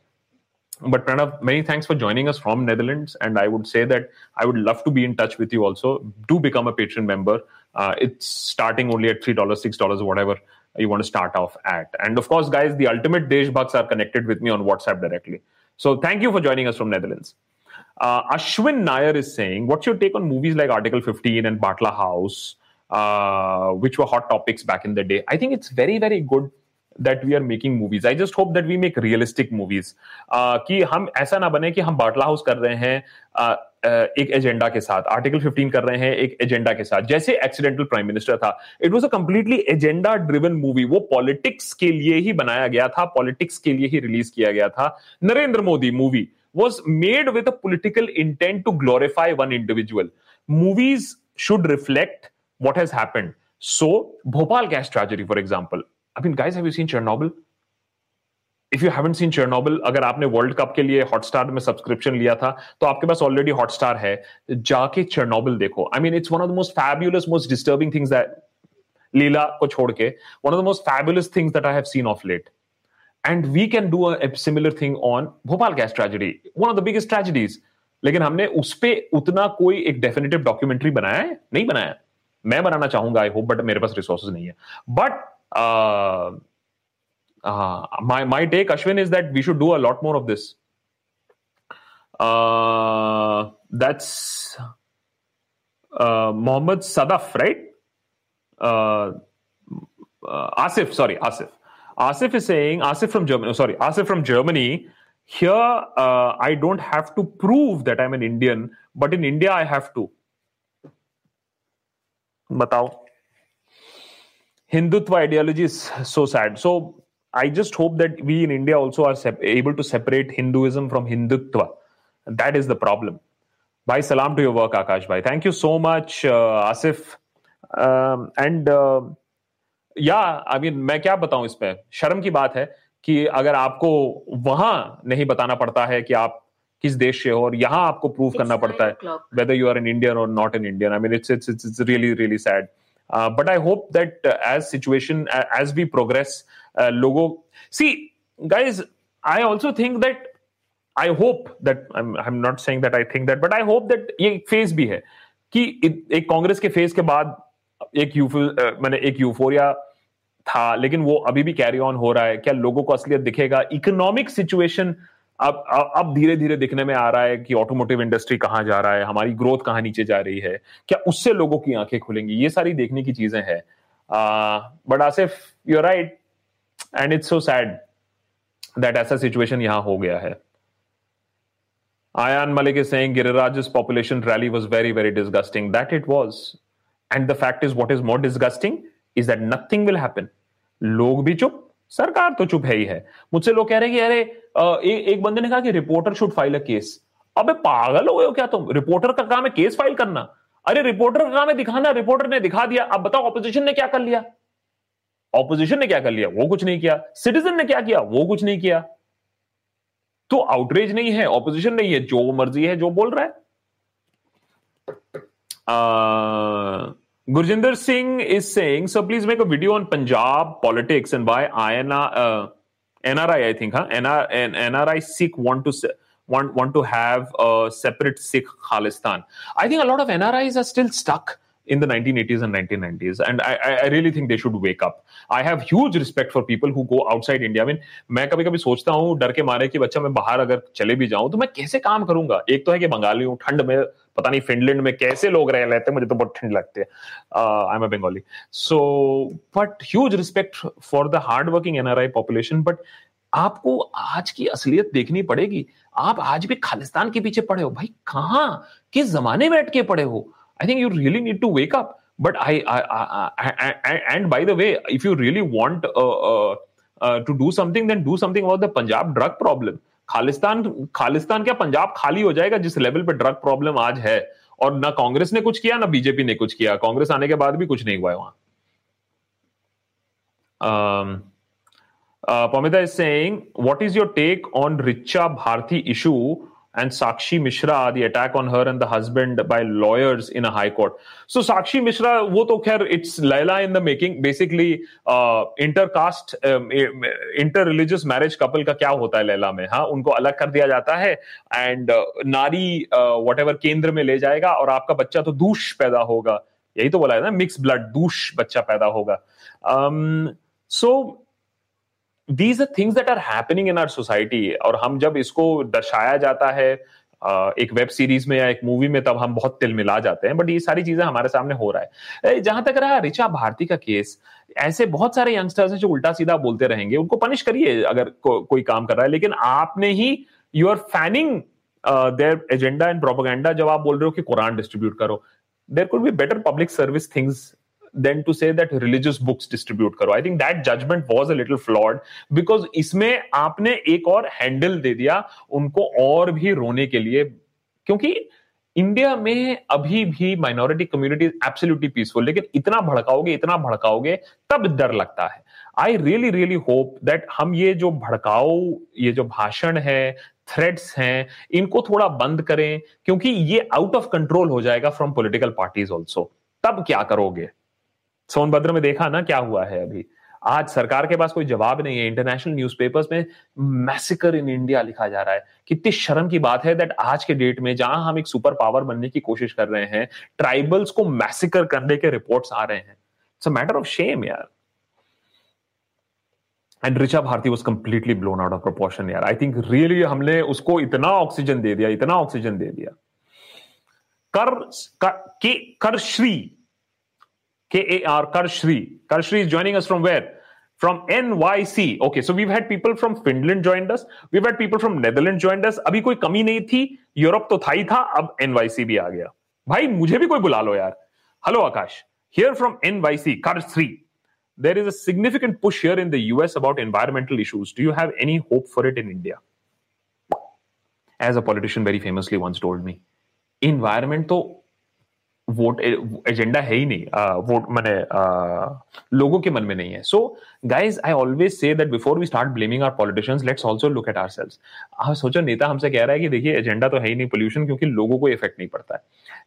But Pranav, many thanks for joining us from Netherlands. And I would say that I would love to be in touch with you also. Do become a patron member. Uh, it's starting only at $3, $6, whatever you want to start off at. And of course, guys, the ultimate Deshbhaks are connected with me on WhatsApp directly. So thank you for joining us from Netherlands. Uh, Ashwin Nair is saying, what's your take on movies like Article 15 and Batla House, uh, which were hot topics back in the day? I think it's very, very good that we are making movies. I just hope that we make realistic movies. Uh, कि हम ऐसा ना बने कि हम बाटला house कर रहे हैं uh, uh, एक एजेंडा के साथ आर्टिकल 15 कर रहे हैं एक एजेंडा के साथ जैसे एक्सीडेंटल प्राइम मिनिस्टर था it was a completely agenda driven movie वो पॉलिटिक्स के लिए ही बनाया गया था पॉलिटिक्स के लिए ही रिलीज़ किया गया था Narendra Modi movie was made with a political intent to glorify one individual. Movies should reflect what has happened. So, Bhopal gas tragedy, for example. I mean, guys, have you seen Chernobyl? If you haven't seen Chernobyl अगर आपने world cup के लिए Hotstar में subscription लिया था तो आपके पास already Hotstar है जाके चेरनोबिल देखो I mean it's one of the most fabulous most disturbing things Leela को छोड़ के one of the most fabulous things that I have seen of late and we can do similar thing on Bhopal gas tragedy one of the biggest tragedies लेकिन हमने उस पर उतना कोई एक डेफिनेटिव डॉक्यूमेंट्री बनाया है? नहीं बनाया। मैं बनाना चाहूँगा आई होप बट मेरे पास रिसोर्सेज नहीं है। But my my take Ashwin is that we should do a lot more of this that's Mohammad Sadaf right Asif sorry Asif Asif is saying, Asif from Germany, oh, sorry, Asif from Germany, here uh, I don't have to prove that I'm an Indian, but in India I have to. Batao. Hindutva ideology is so sad. So I just hope that we in India also are sep- able to separate Hinduism from Hindutva. That is the problem. Bye, salam to your work, Akash. Bye. Thank you so much, uh, Asif. Um, and uh, या I mean मैं क्या बताऊँ इस पे? शर्म की बात है कि अगर आपको वहाँ नहीं बताना पड़ता है कि आप किस देश से हो और यहाँ आपको प्रूव करना पड़ता है whether you are an Indian और not an Indian I mean it's it's it's really really sad but I hope that as situation as we progress लोगों see guys I also think that I hope that I am not saying that I think that but I hope that ये phase भी है कि एक कांग्रेस के phase के बाद एक मैंने एक यूफोरिया था लेकिन वो अभी भी कैरी ऑन हो रहा है। क्या लोगों को असलियत दिखेगा? इकोनॉमिक सिचुएशन अब अब धीरे धीरे दिखने में आ रहा है कि ऑटोमोटिव इंडस्ट्री कहाँ जा रहा है हमारी ग्रोथ कहाँ नीचे जा रही है। क्या उससे लोगों की आँखें खुलेंगी? ये सारी देखने की चीज़ें हैं। But Asif you right and it's so sad that ऐसा सिचुएशन यहाँ हो गया है। Ayan Malik is saying Giriraj's population rally was very, very disgusting. That it. And the fact is, what is more disgusting is that nothing will happen. लोग भी चुप सरकार तो चुप है ही है। मुझसे लोग कह रहे हैं कि अरे एक बंदे ने कहा कि reporter should file a case अबे पागल हो गए हो क्या तुम? रिपोर्टर का काम है केस फ़ाइल करना। अरे रिपोर्टर का काम है दिखाना रिपोर्टर ने दिखा दिया। अब बताओ ऑपोजिशन ने क्या कर लिया? ऑपोजिशन ने क्या कर लिया? वो कुछ नहीं किया। सिटीजन ने क्या किया? वो कुछ नहीं किया। तो आउटरेज नहीं है ऑपोजिशन नहीं है। जो मर्ज़ी है जो बोल रहा है। आ, Gurjinder Singh is saying, so please make a video on Punjab politics and why INR, uh, NRI, I think, huh? NR, NRI Sikh want to want want to have a separate Sikh Khalistan. I think a lot of NRIs are still stuck in the 1980s and 1990s and I, I really think they should wake up. I have huge respect for people who go outside india. I mean, मैं कभी कभी सोचता हूँ डर के मारे कि बच्चा मैं बाहर अगर चले भी जाऊँ तो मैं कैसे काम करूँगा? एक तो है कि बंगाली हूँ ठंड में पता नहीं फिनलैंड में कैसे लोग रह लेते हैं मुझे तो बहुत ठंड लगती है। I am a Bengali so but huge respect for the hard working NRI population but आपको आज की असलियत देखनी पड़ेगी। आप आज भी खालिस्तान के पीछे पड़े हो। भाई कहाँ? किस जमाने में अटके पड़े हो? I think you really need to wake up but I, I, I, I, and by the way if you really want uh, uh, uh, to do something then do something about the punjab drug problem Khalistan Khalistan क्या पंजाब खाली हो जाएगा जिस level पे drug problem आज है और ना कांग्रेस ने कुछ किया ना बीजेपी ने कुछ किया कांग्रेस आने के बाद भी कुछ नहीं हुआ है वहाँ Pamita is saying, what is your take on Richa Bharti issue and Sakshi Mishra, the attack on her and the husband by lawyers in a high court. So Sakshi Mishra, wo to khair, it's Laila in the making. Basically, uh, intercaste, um, inter-religious marriage couple का क्या होता है लैला में हाँ उनको अलग कर दिया जाता है एंड uh, वट uh, केंद्र में ले जाएगा और आपका बच्चा तो दूष पैदा होगा यही तो बोला है ना मिक्स ब्लड दूष बच्चा पैदा होगा so um, these are things that are happening in our society और हम जब इसको दर्शाया जाता है एक वेब सीरीज़ में या एक मूवी में तब हम बहुत तिल मिला जाते हैं बट ये सारी चीज़ें हमारे सामने हो रहा है। जहाँ तक रहा रिचा भारती का केस ऐसे बहुत सारे यंगस्टर्स हैं जो उल्टा सीधा बोलते रहेंगे उनको पनिश करिए अगर को, कोई काम कर रहा है लेकिन आपने ही you are fanning their agenda and propaganda जब आप बोल रहे हो कि कुरान डिस्ट्रीब्यूट करो। There could be better public service things than to say that religious books distribute karo. I think that judgment was a little flawed because इसमें आपने एक और हैंडल दे दिया उनको और भी रोने के लिए क्योंकि इंडिया में अभी भी माइनॉरिटी कम्युनिटी एब्सोल्युटली पीसफुल लेकिन इतना भड़काओगे इतना भड़काओगे तब डर लगता है I really really hope that हम ये जो भड़काओ ये जो भाषण है थ्रेट्स हैं इनको थोड़ा बंद करें क्योंकि ये आउट ऑफ़ कंट्रोल हो जाएगा फ्रॉम पॉलिटिकल पार्टीज़ ऑल्सो तब क्या करोगे सोनभद्र में देखा ना क्या हुआ है अभी। आज सरकार के पास कोई जवाब नहीं है। इंटरनेशनल न्यूज़पेपर्स में मैसेकर इन इंडिया लिखा जा रहा है। कितनी शर्म की बात है दैट आज के डेट में जहाँ हम एक सुपर पावर बनने की कोशिश कर रहे हैं ट्राइबल्स को मैसिकर करने के रिपोर्ट्स आ रहे हैं। It's a matter of shame यार। And Richa Bharti was completely blown out of proportion यार। आई थिंक रियली हमने उसको इतना ऑक्सीजन दे दिया इतना ऑक्सीजन दे दिया। कर, कर, कर Shri K-A-R, Karshri. Karshri is joining us from where? From NYC. Okay, so we've had people from Finland joined us. We've had people from Netherlands joined us. अभी कोई कमी नहीं थी यूरोप तो था ही था अब NYC भी आ गया भाई मुझे भी कोई बुला लो यार hello Aakash here from NYC, Karshri. There is a significant push here in the US about environmental issues. Do you have any hope for it in India? As a politician very famously once told me, environment तो vote agenda है ही नहीं vote मैंने लोगों के मन में नहीं है। So guys I always say that before we start blaming our politicians let's also look at ourselves आप सोचो, नेता हमसे कह रहा है कि देखिए, एजेंडा तो है ही नहीं पोल्यूशन क्योंकि लोगों को इफ़ेक्ट नहीं पड़ता है।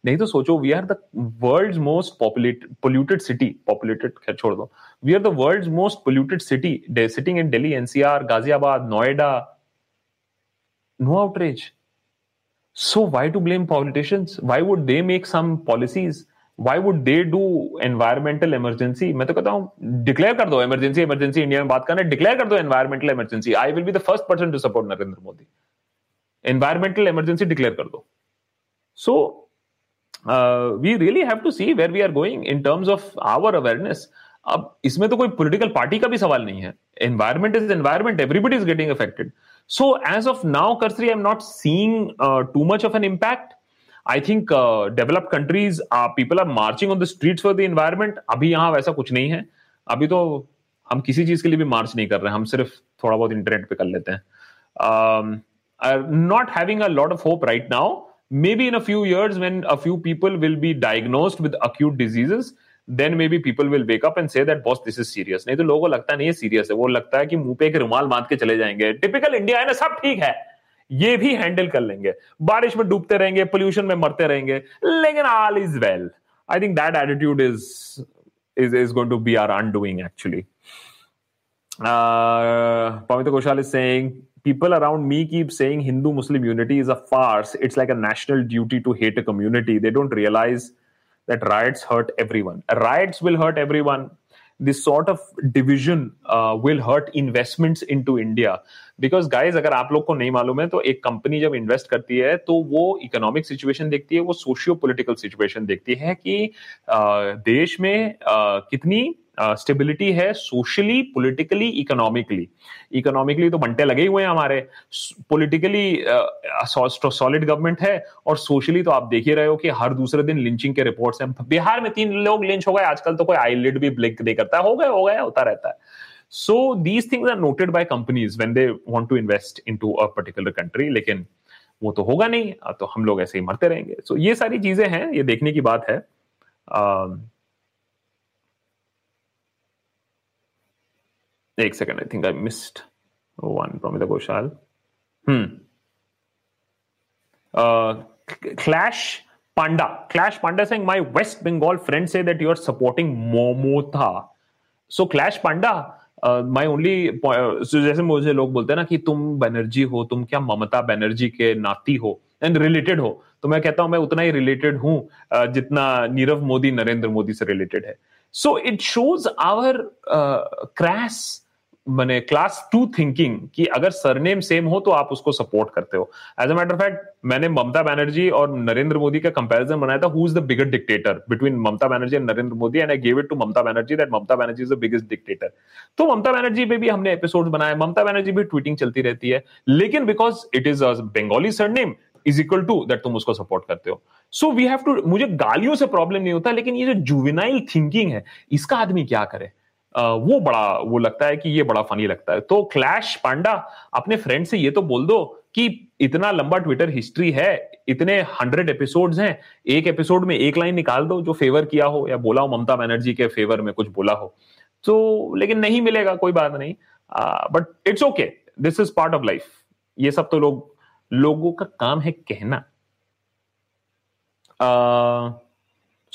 नहीं तो सोचो we are the world most polluted city populated छोड़ दो। We are the world most polluted city sitting in Delhi NCR Ghaziabad Noida no outreach So why to blame politicians? Why would they make some policies? Why would they do environmental emergency? मैं तो कहता हूँ declare कर दो emergency emergency India में बात करना declare कर दो environmental emergency I will be the first person to support Narendra Modi environmental emergency declare कर दो so we really have to see where we are going in terms of our awareness अब इसमें तो कोई political party का भी सवाल नहीं है environment is environment everybody is getting affected So as of now, Karsri, I'm not seeing uh, too much of an impact. I think uh, developed countries, uh, people are marching on the streets for the environment. अभी यहाँ वैसा कुछ नहीं है अभी तो हम किसी चीज के लिए भी मार्च नहीं कर रहे हैं हम सिर्फ थोड़ा बहुत इंटरनेट पे कर लेते हैं not having a lot of hope right now maybe in a few years when a few people will be diagnosed with acute diseases then may be people will wake up and say that boss this is serious नहीं तो लोगों को लगता नहीं है serious है। वो लगता है कि मुँह पे एक रुमाल बाँध के चले जाएँगे। टिपिकल इंडिया है ना, सब ठीक है। ये भी हैंडल कर लेंगे। बारिश में डूबते रहेंगे पोल्यूशन में मरते रहेंगे। लेकिन all is well I think that attitude is is is going to be our undoing actually Pamita Koshal is saying, people around me keep saying Hindu Muslim unity is a farce. It's like a national duty to hate a community. They don't realize that riots hurt everyone. Riots will hurt everyone. This sort of division uh, will hurt investments into India. because guys अगर आप लोग को नहीं मालूम है तो एक company जब इन्वेस्ट करती है तो वो इकोनॉमिक सिचुएशन देखती है वो सोशियो पोलिटिकल सिचुएशन देखती है कि देश में कितनी स्टेबिलिटी है सोशली पॉलिटिकली इकोनॉमिकली इकोनॉमिकली तो बंटे लगे हुए हैं हमारे। पॉलिटिकली सॉलिड गवर्नमेंट है और सोशली तो आप देख ही रहे हो कि हर दूसरे दिन लिंचिंग के रिपोर्ट्स हैं। बिहार में तीन लोग लिंच हो गए आजकल तो कोई आईलिड भी ब्लिक नहीं करता। है हो गए हो गया होता रहता है। So these things are noted by companies when they want to invest into a particular country लेकिन वो तो होगा नहीं तो हम लोग ऐसे ही मरते रहेंगे। सो so, ये सारी चीज़ें हैं ये देखने की बात है। uh, एक second I think I missed one Promita Ghoshal hmm clash panda clash panda saying my West Bengal friend say that you are supporting Mamata so clash panda my only जैसे मुझे लोग बोलते हैं ना कि तुम बनर्जी हो तुम क्या ममता बनर्जी के नाती हो एंड रिलेटेड हो तो मैं कहता हूँ मैं उतना ही रिलेटेड हूँ uh, जितना नीरव मोदी नरेंद्र मोदी से रिलेटेड है। So it shows our crash मैंने क्लास टू थिंकिंग कि अगर सरनेम सेम हो तो आप उसको सपोर्ट करते हो। एज अ मैटर फैक्ट मैंने ममता बनर्जी और नरेंद्र मोदी का कंपैरिजन बनाया था who is the bigger dictator between Mamata Banerjee and Narendra Modi? And I gave it to Mamata Banerjee that Mamata Banerjee is the biggest dictator तो ममता बनर्जी पे भी हमने एपिसोड बनाए, ममता बनर्जी भी ट्वीटिंग चलती रहती है। लेकिन because it is a Bengali surname is equal to that तुम उसको सपोर्ट करते हो। सो वी हैव टू मुझे गालियों से प्रॉब्लम नहीं होता, लेकिन ये जो जुविनाइल थिंकिंग है, इसका आदमी क्या करे? वो बड़ा वो लगता है कि ये बड़ा फनी लगता है। तो क्लैश पांडा अपने फ्रेंड से ये तो बोल दो कि इतना लंबा ट्विटर हिस्ट्री है इतने हंड्रेड एपिसोड्स हैं एक एपिसोड में एक लाइन निकाल दो जो फेवर किया हो या बोला हो ममता बनर्जी के फेवर में कुछ बोला हो। तो लेकिन नहीं मिलेगा कोई बात नहीं। But it's okay this is part of life ये सब तो लोग लोगों का काम है कहना। uh,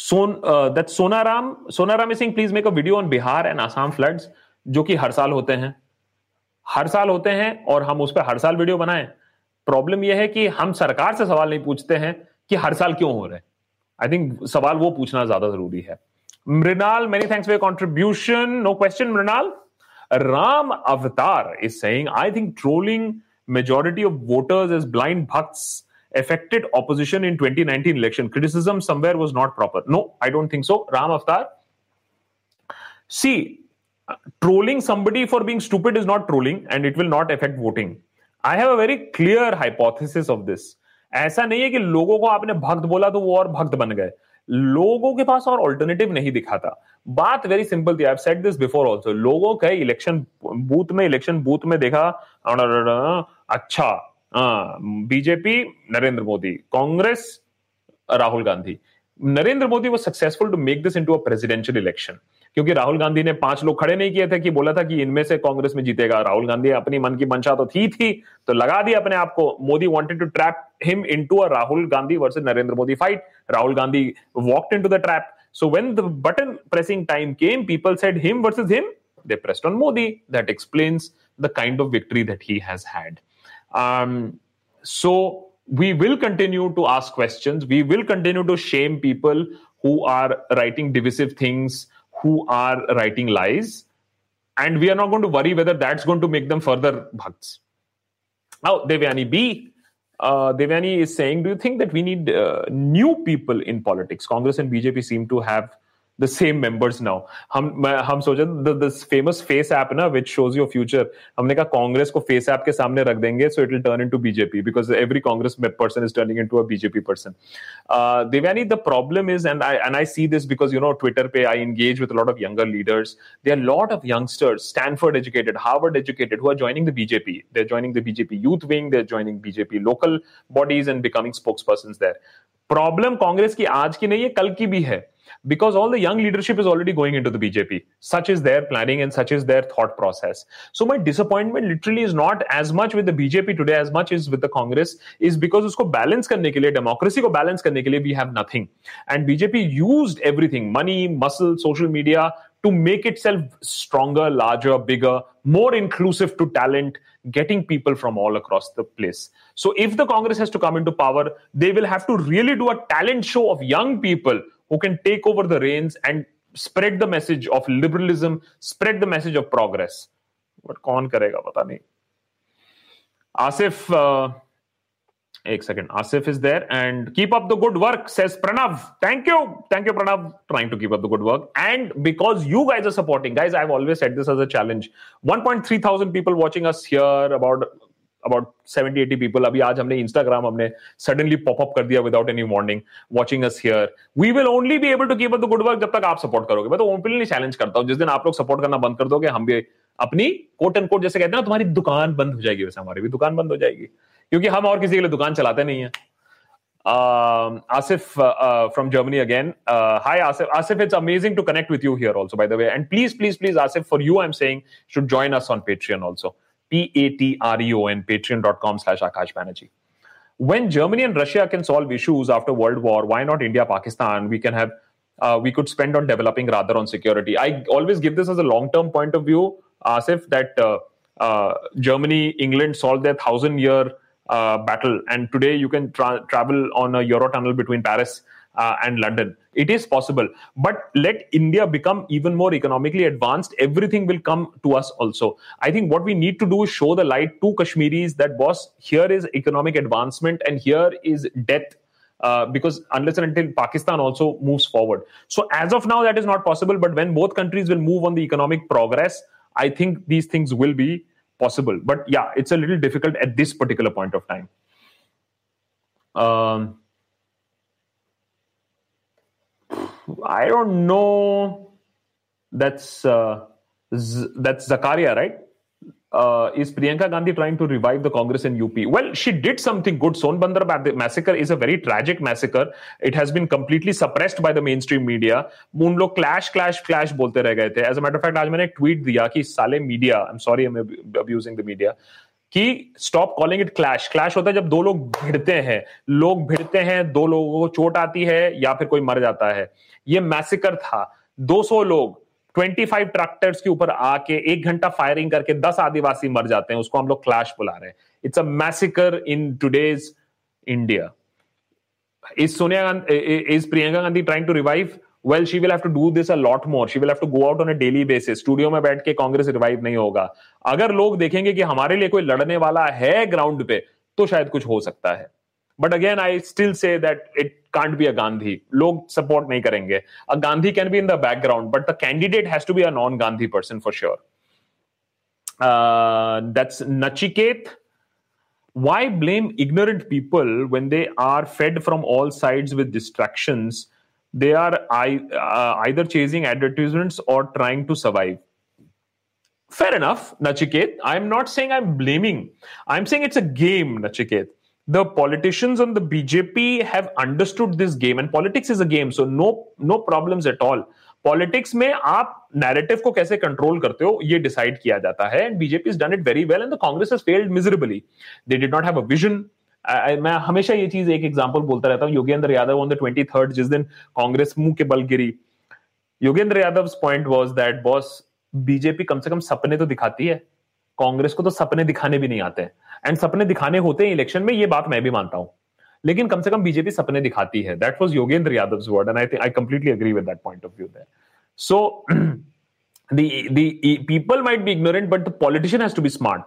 Son that Sonaram Sonaram Singh please make a video on Bihar and Assam floods जो कि हर साल होते हैं। हर साल होते हैं और हम उस पर हर साल वीडियो बनाएँ। प्रॉब्लम यह है कि हम सरकार से सवाल नहीं पूछते हैं कि हर साल क्यों हो रहे हैं। आई थिंक सवाल वो पूछना ज़्यादा ज़रूरी है। Mrinal many thanks for contribution no question Mrinal? Ram Avatar is saying I think trolling majority of voters is blind bhakts affected opposition in 2019 election criticism somewhere was not proper no i don't think so ram avatar see trolling somebody for being stupid is not trolling and it will not affect voting i have a very clear hypothesis of this ऐसा नहीं है कि लोगों को आपने भक्त बोला तो वो और भक्त बन गए लोगों के पास और ऑल्टरनेटिव नहीं दिखा था बात वेरी सिंपल थी I said this before also लोगों के इलेक्शन बूथ में इलेक्शन बूथ में देखा अच्छा बीजेपी नरेंद्र मोदी कांग्रेस राहुल गांधी नरेंद्र मोदी वो successful to make this into a presidential election क्योंकि राहुल गांधी ने पाँच लोग खड़े नहीं किए थे कि बोला था कि इनमें से कांग्रेस में जीतेगा। राहुल गांधी अपनी मन की मंशा तो थी थी तो लगा दिया अपने आप को। Modi wanted to trap him into a Rahul Gandhi versus Narendra Modi fight Rahul Gandhi walked into the trap so when the button pressing time came people said him versus him they pressed on modi. That explains the kind of victory that he has had. Um, so we will continue to ask questions. We will continue to shame people who are writing divisive things, who are writing lies. And we are not going to worry whether that's going to make them further bhakts. Now, Devyani B. Uh, Devyani is saying, do you think that we need uh, new people in politics? Congress and BJP seem to have the same members now हम हम सोचे this famous face app ना which shows your future हमने कहा कांग्रेस को face app के सामने रख देंगे so it will turn into BJP because every Congress person is turning into a BJP person. Uh, Devyani, the problem is, and I and I see this because you know Twitter pay I engage with a lot of younger leaders. There are a lot of youngsters, Stanford educated, Harvard educated, who are joining the BJP. They're joining the BJP youth wing. They're joining BJP local bodies and becoming spokespersons there. Problem Congress की आज की नहीं है कल की भी है because all the young leadership is already going into the BJP. Such is their planning and such is their thought process. So my disappointment literally is not as much with the BJP today as much as with the Congress is because usko balance karne ke liye, democracy ko balance karne ke liye, we have nothing. And BJP used everything, money, muscle, social media to make itself stronger, larger, bigger, more inclusive to talent, getting people from all across the place. So if the Congress has to come into power, they will have to really do a talent show of young people who can take over the reins and spread the message of liberalism, spread the message of progress. But कौन करेगा पता नहीं. Asif, uh, एक second. Asif is there and keep up the good work, says Pranav. Thank you. Thank you, Pranav, trying to keep up the good work. And because you guys are supporting, guys, I've always said this as a challenge. 1.3 thousand people watching us here, about about seventy eighty people अभी आज हमने Instagram हमने suddenly popup कर दिया without any warning watching us here we will only be able to keep the good work जब तक आप support करोगे मैं तो ओपनली चैलेंज करता हूँ जिस दिन आप लोग सपोर्ट करना बंद कर दोगे हम भी अपनी कोट एंड कोट जैसे कहते हैं ना तुम्हारी दुकान बंद हो जाएगी वैसे हमारी भी दुकान बंद हो जाएगी क्योंकि हम और किसी के लिए दुकान चलाते नहीं है Um, Asif uh, uh, from Germany again. Uh, hi, Asif. Asif, it's amazing to connect with you here also, by the way. And please, please, please, Asif, for you, I'm saying, should join us on Patreon also. P-A-T-R-E-O-N, patreon.com slash Akash Banerjee. When Germany and Russia can solve issues after World War, why not India, Pakistan? We can have, uh, we could spend on developing rather on security. I always give this as a long-term point of view, Asif, that uh, uh, Germany, England solved their thousand-year uh, battle, and today you can tra- travel on a Eurotunnel between Paris uh, and London. It is possible. But let India become even more economically advanced. Everything will come to us also. I think what we need to do is show the light to Kashmiris that, boss, here is economic advancement and here is death. Uh, because unless and until Pakistan also moves forward. So, as of now, that is not possible. But when both countries will move on the economic progress, I think these things will be possible. But yeah, it's a little difficult at this particular point of time. Um, I don't know. That's uh, Z- that's Zakaria, right? Uh, is Priyanka Gandhi trying to revive the Congress in UP? Well, she did something good. Sonbandar massacre is a very tragic massacre. It has been completely suppressed by the mainstream media. उन लोग clash, clash, clash बोलते रह गए थे. As a matter of fact, आज मैंने एक tweet दिया कि साले media. I'm sorry, I'm abusing the media. कि stop calling it clash clash होता है जब दो लोग भिड़ते हैं। लोग भिड़ते हैं, दो लोगों को चोट आती है या फिर कोई मर जाता है। ये मैसेकर था। 200 लोग 25 ट्रैक्टर्स के ऊपर आके एक घंटा फायरिंग करके 10 आदिवासी मर जाते हैं। उसको हम लोग क्लैश बुला रहे हैं। It's a massacre in today's India is Sonia Gandhi is Priyanka Gandhi trying to revive well she will have to do this a lot more she will have to go out on a daily basis studio में बैठ के Congress revive नहीं होगा। अगर लोग देखेंगे कि हमारे लिए कोई लड़ने वाला है ग्राउंड पे तो शायद कुछ हो सकता है। But again I still say that it can't be a Gandhi लोग सपोर्ट नहीं करेंगे। A Gandhi can be in the background but the candidate has to be a non Gandhi person for sure that's Nachiket why blame ignorant people when they are fed from all sides with distractions? they are uh, either chasing advertisements or trying to survive fair enough nachiket i'm not saying i'm blaming i'm saying it's a game nachiket the politicians on the BJP have understood this game, and politics is a game, so no no problems at all. Politics में आप narrative को कैसे control करते हो ये decide किया जाता है and BJP is done it very well and the Congress has failed miserably they did not have a vision मैं हमेशा ये चीज़ एक एग्ज़ाम्पल बोलता रहता हूँ, Yogendra Yadav on the twenty third जिस दिन कांग्रेस मुँह के बल गिरी। Yogendra Yadav point was that boss BJP कम से कम सपने तो दिखाती है। कांग्रेस को तो सपने दिखाने भी नहीं आते एंड सपने दिखाने होते हैं इलेक्शन में, ये बात मैं भी मानता हूँ। लेकिन कम से कम बीजेपी सपने दिखाती है। That was Yogendra Yadav word and I think I completely agree with that point of view that so the the people might be ignorant, but the politician has to be smart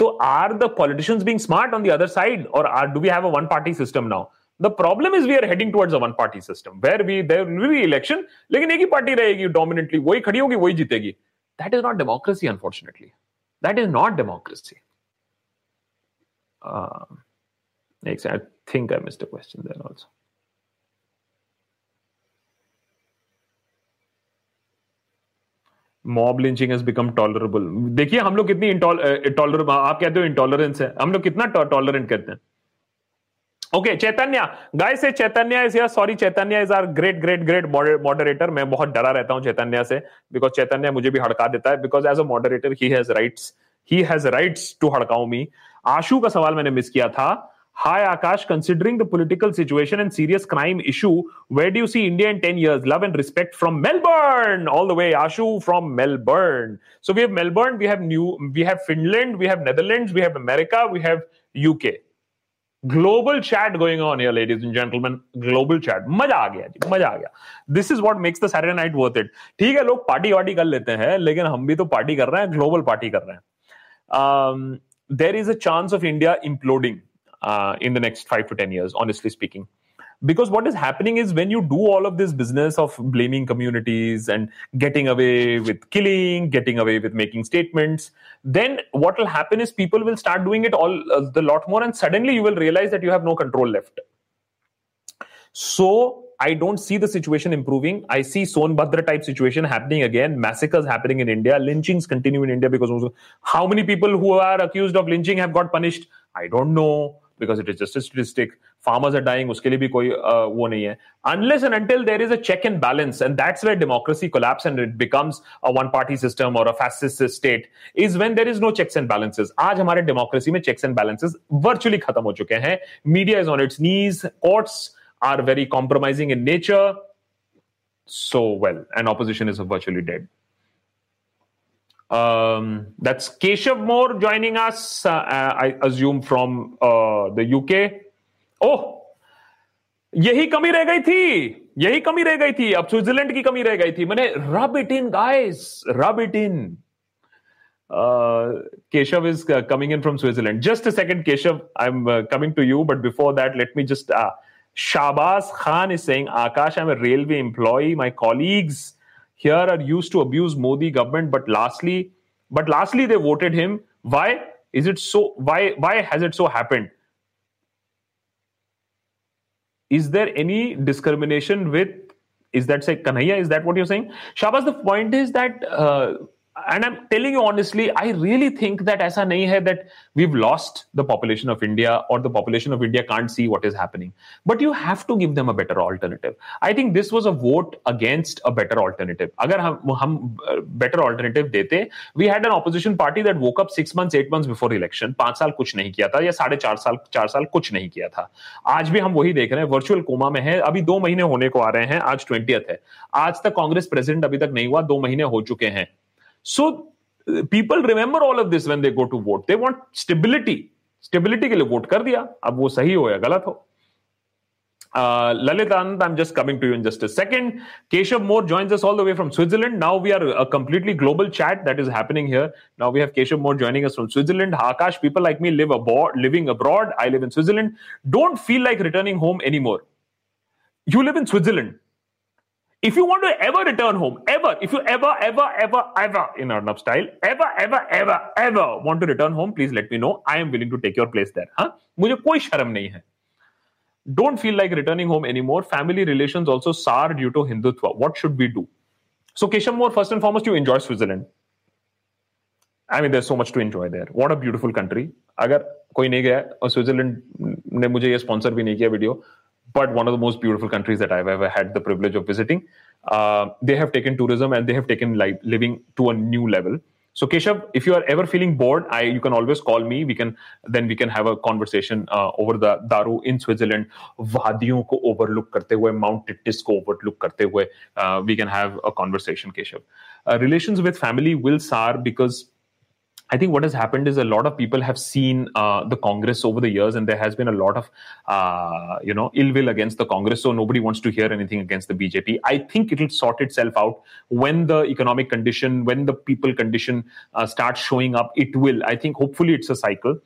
so are the politicians being smart on the other side or are, do we have a one party system now the problem is we are heading towards a one party system where we there will be election लेकिन एक ही party रहेगी डोमिनेटली वही खड़ी होगी वही जीतेगी that is not democracy unfortunately that is not democracy uh, I think I missed a question there also. Mob lynching has become tolerable देखिए, हम लोग कितनी टॉलरेबल आप कहते हो इंटॉलरेंस है, हम लोग कितना टॉलरेंट करते हैं। Okay Chaitanya guy say Chaitanya is या sorry Chaitanya is are great great great moderator मैं बहुत डरा रहता हूँ चैतन्य से बिकॉज़ चैतन्य मुझे भी हड़का देता है because as a moderator he has rights he has rights to हड़काऊ me. Ashu का सवाल मैंने मिस किया था Hi Akash, considering the political situation and serious crime issue, where do you see India in 10 years? Love and respect from Melbourne, all the way. Ashu from Melbourne. So we have Melbourne, we have New, we have Finland, we have Netherlands, we have America, we have UK. global chat going on here ladies and gentlemen global chat मजा आ गया जी मजा आ गया this is what makes the Saturday night worth it ठीक है लोग party वार्टी कर लेते हैं लेकिन हम भी तो पार्टी कर रहे हैं ग्लोबल पार्टी कर रहे हैं um, there is a chance of India imploding uh, in the next five to ten years honestly speaking because what is happening is when you do all of this business of blaming communities and getting away with killing getting away with making statements then what will happen is people will start doing it all uh, the lot more and suddenly you will realize that you have no control left so I don't see the situation improving. I see Sonbhadra type situation happening again. Massacres happening in India. Lynchings continue in India because how many people who are accused of lynching have got punished? I don't know because it is just statistic farmers are dying उसके लिए भी कोई वो नहीं है unless and until there is a check and balance and that's where democracy collapse and it becomes a one party system और a fascist state is when there is no checks and balances आज हमारे democracy में checks and balances virtually खत्म हो चुके हैं। Media is on its knees courts are very compromising in nature so well and opposition is virtually dead Um, that's Keshav Moore joining us, uh, I assume from uh, the UK. Oh, यही कमी रह गई थी यही कमी रह गई थी अब स्विट्जरलैंड की कमी रह गई थी मैंने rub it in guys rub it in is uh, coming in from Switzerland. Just a second, Keshav. I'm uh, coming to you, but before that, let me just. Uh, Shabaz Khan is saying, Akash, I'm a railway employee. My colleagues here are used to abuse Modi government, but lastly, but lastly they voted him. Why is it so? Why why has it so happened? Is there any discrimination with? Is that say Kanhaiya? Is that what you're saying? Shabas, the point is that uh, and I'm telling you honestly, I really think that aisa nahi hai that we've lost the population of India or the population of India can't see what is happening. But you have to give them a better alternative. I think this was a vote against a better alternative. Hum, hum uh, better alternative dete, we had an opposition party that woke up six months, eight months before election. पाँच साल कुछ नहीं किया था या साढ़े चार साल चार साल कुछ नहीं किया था आज भी हम वही देख रहे हैं वर्चुअल कोमा में है अभी दो महीने होने को आ रहे हैं आज ट्वेंटी है आज तक कांग्रेस प्रेसिडेंट अभी तक नहीं हुआ दो महीने हो चुके हैं So people remember all of this when they go to vote they want stability stability के लिए वोट कर दिया अब वो सही हो या गलत हो Uh, Lalit Anand, I'm just coming to you in just a second. Keshav Moore joins us all the way from Switzerland. Now we are a completely global chat that is happening here. Now we have Keshav Moore joining us from Switzerland. Akash, people like me live abroad, living abroad. I live in Switzerland. Don't feel like returning home anymore. You live in Switzerland. If you want to ever return home, ever, if you ever, ever, ever, ever, in Arnab style, ever, ever, ever, ever want to return home, please let me know. I am willing to take your place there. Huh? मुझे कोई शर्म नहीं है. Don't feel like returning home anymore. Family relations also sour due to Hindutva. What should we do? So, Keshav Moore, first and foremost, you enjoy Switzerland. I mean, there's so much to enjoy there. What a beautiful country. अगर कोई नहीं गया और Switzerland ने मुझे ये sponsor भी नहीं किया video but one of the most beautiful countries that I've ever had the privilege of visiting. Uh, they have taken tourism and they have taken like living to a new level. So Keshav, if you are ever feeling bored, I you can always call me. We can then we can have a conversation uh, over the Daru in Switzerland. वादियों को overlook करते हुए, Mount Titis को overlook करते हुए, uh, we can have a conversation, Keshav. Uh, relations with family will sour because I think what has happened is a lot of people have seen uh, the Congress over the years, and there has been a lot of, uh, you know, ill will against the Congress. So nobody wants to hear anything against the BJP. I think it'll sort itself out when the economic condition, when the people condition uh, starts showing up. It will. I think hopefully it's a cycle.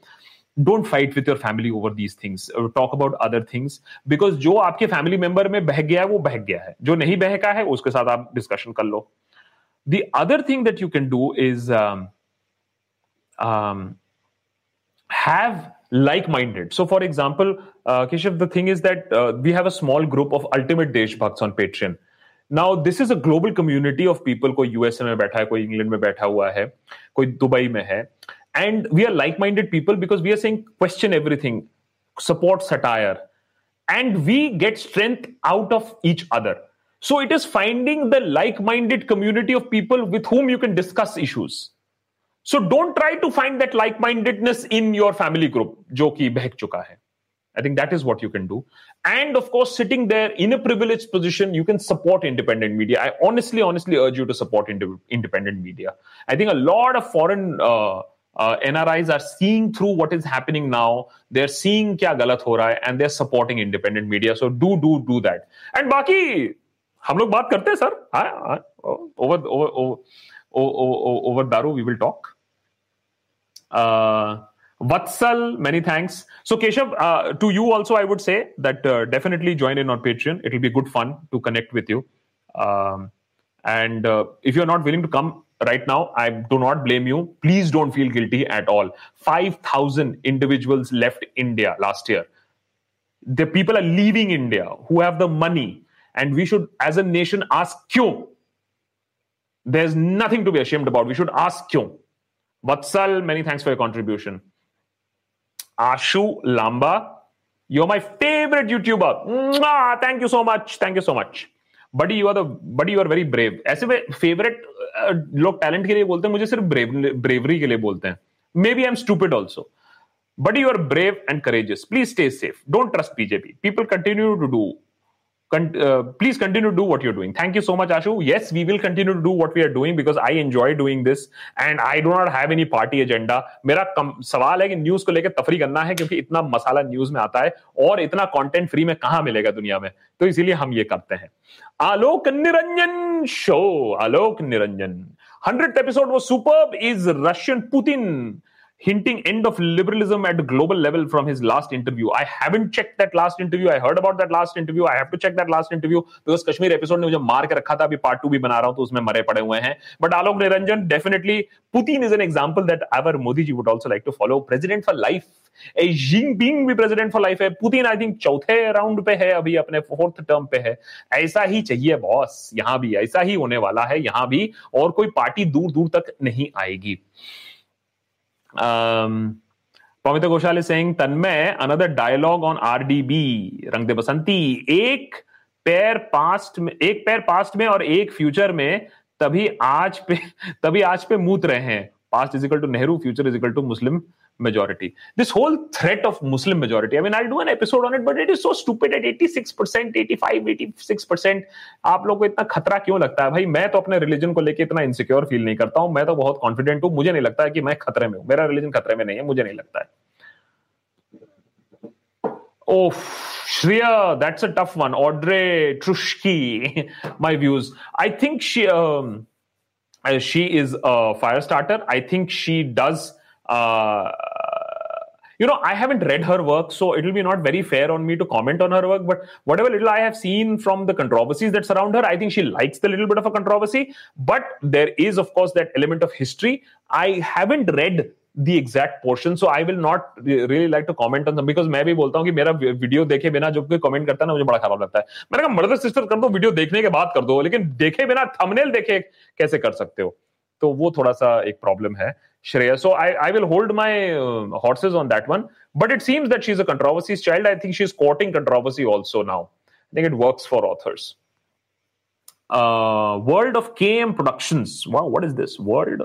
Don't fight with your family over these things talk about other things because जो आपके family member में बह गया है वो बह गया है जो नहीं बहका है उसके साथ आप डिस्कशन कर लो the other thing that you can do is um, have like-minded. So, for example, uh, Keshav, the thing is that uh, we have a small group of ultimate Deshbhakts on Patreon. Now, this is a global community of people. कोई USA में बैठा है, कोई England में बैठा हुआ है, कोई दुबई में है, and we are like-minded people because we are saying question everything, support satire, and we get strength out of each other. So it is finding the like-minded community of people with whom you can discuss issues. So don't try to find that like-mindedness in your family group, jo ki behek chuka hai. I think that is what you can do. And of course, sitting there in a privileged position, you can support independent media. I honestly, honestly urge you to support ind- independent media. I think a lot of foreign uh, NRIs are seeing through what is happening now they are seeing क्या गलत हो रहा है and they are supporting independent media so do do do that and बाकी हम लोग बात करते हैं sir over over over daru we will talk Vatsal, many thanks. So, Keshav, uh, to you also, I would say that uh, definitely join in on Patreon. It will be good fun to connect with you. Um, and uh, if you're not willing to come right now, I do not blame you. Please don't feel guilty at all. 5,000 individuals left India last year. The people are leaving India who have the money, and we should, as a nation, ask Kyo. There's nothing to be ashamed about. We should ask Kyo. Vatsal, many thanks for your contribution. Ashu Lamba, you're my favorite YouTuber. Mwah! Thank you so much. Thank you so much. Buddy you are the buddy you are very brave ऐसे में favourite लोग talent के लिए बोलते हैं मुझे सिर्फ brave bravery के लिए बोलते हैं maybe I am stupid also but you are brave and courageous please stay safe don't trust BJP people continue to do Con- uh, please continue to do what you're doing. Thank you so much, Ashu. Yes, we will continue to do what we are doing because I enjoy doing this and I do not have any party agenda. मेरा कम, सवाल है कि news को लेकर तफरी करना है क्योंकि इतना मसाला न्यूज़ में आता है और इतना कंटेंट फ्री में कहाँ मिलेगा दुनिया में तो इसीलिए हम ये करते हैं Alok Niranjan show Alok Niranjan hundred episode वो super is Russian Putin hinting end of liberalism at global level from his last interview. I haven't checked that last interview. I heard about that last interview. I have to check that last interview because Kashmir episode ने मुझे मार के रखा था। अभी part two भी बना रहा हूँ तो उसमें मरे पड़े हुए हैं। But Alok Niranjan definitely Putin is an example that our Modi ji would also like to follow president for life Jinping भी प्रेसिडेंट फॉर लाइफ है। पुतिन आई थिंक चौथे राउंड पे है अभी, अपने फोर्थ टर्म पे है। ऐसा ही चाहिए बॉस यहाँ भी, ऐसा ही होने वाला है। यहाँ भी और कोई पार्टी दूर दूर तक नहीं आएगी। Um, Pamita Ghoshal Tanmay another dialogue on R D B Rang De Basanti एक पैर पास्ट में एक पैर पास्ट में और एक फ्यूचर में तभी आज पे तभी आज पे मूत रहे हैं। Past is equal to Nehru future is equal to Muslim majority. This whole threat of Muslim majority. I mean, I'll do an episode on it, but it is so stupid at 86%, 85, 86%. आप लोग को इतना खतरा क्यों लगता है भाई मैं तो अपने रिलीजन को लेके इतना इनसिक्योर फील नहीं करता हूँ मैं तो बहुत कॉन्फिडेंट हूँ मुझे नहीं लगता है कि मैं खतरे में हूँ मेरा रिलीजन खतरे में नहीं है मुझे नहीं लगता है Oh, Shreya, that's a tough one. Audrey Trushki, my views. I think she um, she is a fire starter. I think she does uh, you know, I haven't read her work, so it will be not very fair on me to comment on her work. But whatever little I have seen from the controversies that surround her, I think she likes the little bit of a controversy. But there is, of course, that element of history. I haven't read the exact portion so i will not really like to comment on them because मैं भी बोलता हूँ कि मेरा video देखे बिना जो कोई कमेंट करता है ना मुझे बड़ा खराब लगता है मैंने कहा मर्दर सिस्टर कर दो वीडियो देखने के बाद कर दो लेकिन देखे बिना थंबनेल देखे कैसे कर सकते हो तो वो थोड़ा सा एक प्रॉब्लम है Shreya. So I, I will hold my uh, horses on that one. But it seems that she's a controversies child. I think she's courting controversy also now. I think it works for authors. Uh, World of KM Productions. Wow, what is this? World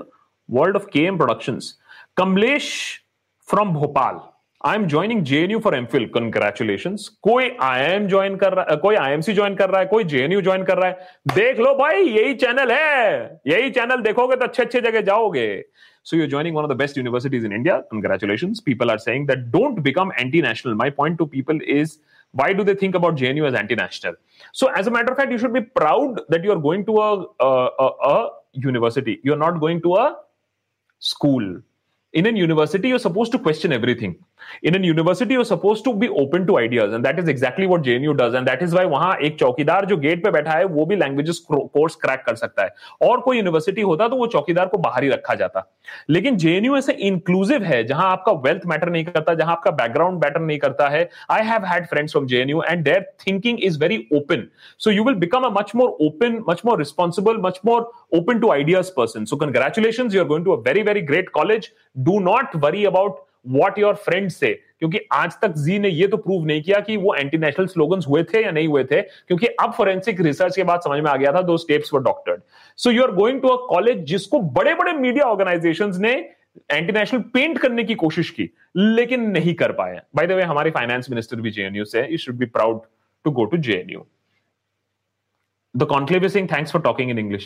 World of KM Productions. Kamlesh from Bhopal. I am joining JNU for MPhil congratulation कोई IM join कर रहा है कोई IMC join कर रहा है कोई JNU join कर रहा है देख लो भाई यही चैनल है यही चैनल देखोगे तो अच्छे अच्छे जगह जाओगे So you're joining one of the best universities in India. Congratulations. People are saying that don't become anti-national. My point to people is why do they think about JNU as anti-national? So as a matter of fact, you should be proud that you're going to a, a, a, a university. You're not going to a school. In a university, you're supposed to question everything. In an university you suppose to be open to ideas and that is exactly what JNU does and that is why वहाँ एक चौकीदार जो gate पे बैठा है, वो भी languages course crack कर सकता है। और कोई यूनिवर्सिटी होता तो वो चौकीदार को बाहर ही रखा जाता। लेकिन जेएनयू ऐसे इंक्लूसिव है, जहाँ आपका वेल्थ मैटर नहीं करता, जहाँ आपका बैकग्राउंड मैटर नहीं करता है। I have had friends from JNU and their thinking is very open so you will become a much more open much more responsible much more open to ideas person so congratulation you are going to a very very great college do not worry about what your friend say क्योंकि आज तक जी ने ये तो prove नहीं किया कि वो एंटी नेशनल स्लोगन हुए थे या नहीं हुए थे, क्योंकि अब फोरेंसिक रिसर्च के बाद समझ में आ गया था दो steps were doctored so you are going to a college जिसको बड़े बड़े मीडिया ऑर्गेनाइजेशन ने एंटी नेशनल पेंट करने की कोशिश की, लेकिन नहीं कर पाए बाय द वे हमारे फाइनेंस मिनिस्टर भी जेएनयू से you should be proud to go to JNU the conclave is saying thanks for talking in english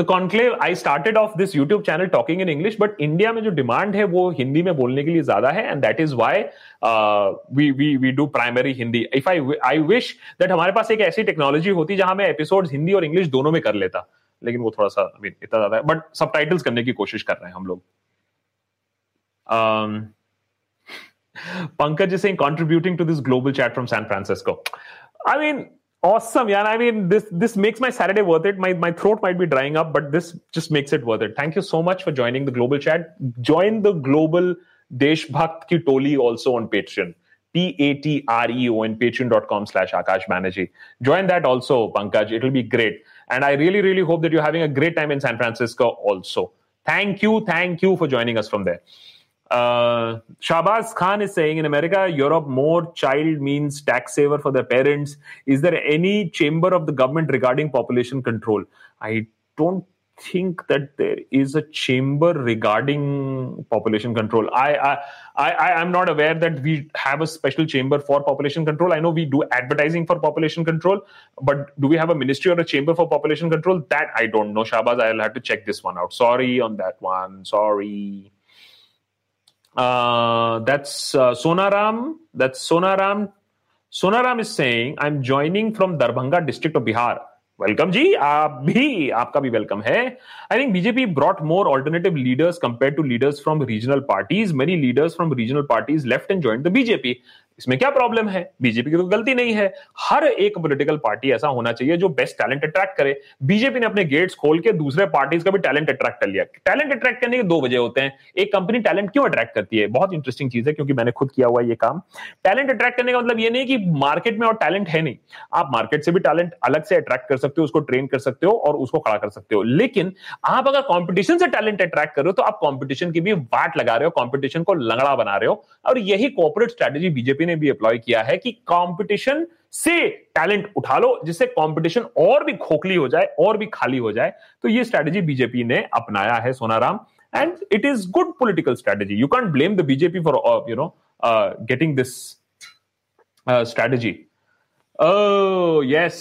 the conclave i started off this youtube channel talking in english but india mein jo demand hai wo hindi mein bolne ke liye zyada hai and that is why uh, we we we do primary hindi if i i wish that hamare paas ek aisi technology hoti jahan main episodes hindi aur english dono mein kar leta लेकिन वो थोड़ा सा I mean, इतना ज़्यादा है but सब करने की कोशिश कर रहे हैं हम लोग um, Pankaj is saying contributing to this global chat from San Francisco. I mean, Awesome, yeah. I mean, this this makes my Saturday worth it. My my throat might be drying up, but this just makes it worth it. Thank you so much for joining the global chat. Join the global Deshbhakt ki Toli also on Patreon. P-A-T-R-E-O and patreon.com slash Akash Banerjee. Join that also, Pankaj. It'll be great. And I really, really hope that you're having a great time in San Francisco also. Thank you. Thank you for joining us from there. Uh, Shabazz Khan is saying in America, Europe, more child means tax saver for their parents. Is there any chamber of the government regarding population control? I don't think that there is a chamber regarding population control. I, I, I, I am not aware that we have a special chamber for population control. I know we do advertising for population control, but do we have a ministry or a chamber for population control? That I don't know, Shabazz. I'll have to check this one out. Sorry on that one. Sorry. Uh, that's uh, Sonaram. That's Sonaram. Sonaram is saying, I'm joining from Darbhanga district of Bihar. Welcome जी आप भी आपका भी welcome है I think BJP brought more alternative leaders compare to leaders from regional parties many leaders from regional parties left and join the BJP इसमें क्या problem है? BJP की तो गलती नहीं है। हर एक पॉलिटिकल पार्टी ऐसा होना चाहिए जो बेस्ट टैलेंट अट्रैक्ट करे। बीजेपी ने अपने गेट्स खोल के दूसरे पार्टीज़ का भी टैलेंट अट्रैक्ट कर लिया। टैलेंट अट्रैक्ट करने के दो वजह होते हैं। एक कंपनी टैलेंट क्यों अट्रैक्ट करती है? बहुत इंटरेस्टिंग चीज़ है क्योंकि मैंने खुद किया हुआ ये काम। टैलेंट अट्रैक्ट करने का मतलब ये नहीं कि मार्केट में और टैलेंट है नहीं। आप मार्केट से भी टैलेंट अलग से अट्रैक्ट कर सकते हो, उसको ट्रेन कर सकते हो और उसको खड़ा कर सकते हो। लेकिन आप अगर कॉम्पिटिशन से टैलेंट अट्रैक्ट कर रहे हो तो आप कॉम्पिटिशन की भी वाट लगा रहे हो कॉम्पिटिशन को लंगड़ा बना रहे हो। और यही कॉर्पोरेट स्ट्रेटेजी बीजेपी ने भी अप्लाई किया है कि कंपटीशन से टैलेंट उठा लो, जिससे कंपटीशन और भी खोखली हो जाए, और भी खाली हो जाए। तो ये स्ट्रैटेजी बीजेपी ने अपनाया है, Sonaram. And it is good political strategy you can't blame the BJP for you know getting this strategy yes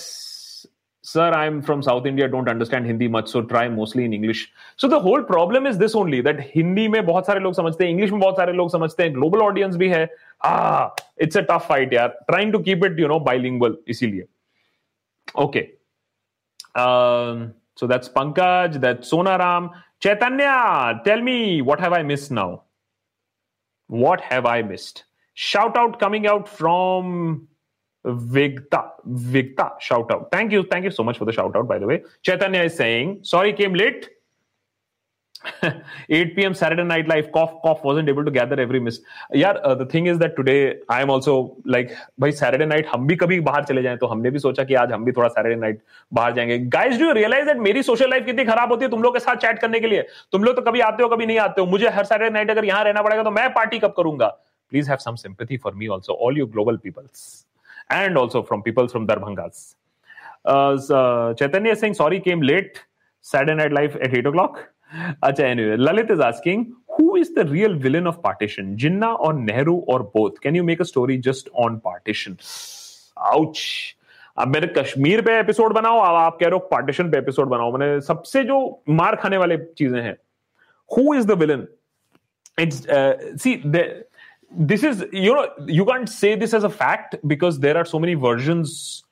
sir i'm from south india don't understand hindi much so try mostly in english. So the whole problem is this only that hindi mein bahut sare log samajhte hain english mein bahut sare log samajhte hain global audience bhi hai ah it's a tough fight yaar trying to keep it you know bilingual isliye okay. Um, so that's pankaj that's sonaram. Chaitanya tell me what have i missed now? What have i missed? Shout out coming out from Vigta, Vigta, shout out. Thank you, thank you so much for the shout out, by the way. Chaitanya is saying, sorry, came late. 8 p.m. Saturday Night Live, cough, cough, wasn't able to gather every miss. Uh, the thing is that today I am also like, भाई Saturday night हम भी कभी बाहर चले जाएँ तो हमने भी सोचा कि आज हम भी थोड़ा Saturday night बाहर जाएँगे. Guys, do you realize that मेरी social life कितनी खराब होती है तुम लोग के साथ चैट करने के लिए? तुम लोग तो कभी आते हो कभी नहीं आते हो. मुझे हर Saturday night अगर यहाँ रहना पड़ेगा तो मैं पार्टी कब करूँगा? Please have some sympathy for me also, all you global peoples. And also from people from Darbhangas. Uh, so uh, Chaitanya is saying, sorry, came late. Saturday Night Live at 8 o'clock. Acha, anyway, Lalit is asking, who is the real villain of partition? Jinnah or Nehru or both? Can you make a story just on partition? Ouch. अब मेरे कश्मीर पे episode बनाओ अब आप कह रहे हो partition पे एपिसोड बनाओ मैंने सबसे जो मार खाने वाले चीज़ें हैं who is the villain it's see this is you know you can't say this as a fact because there are so many versions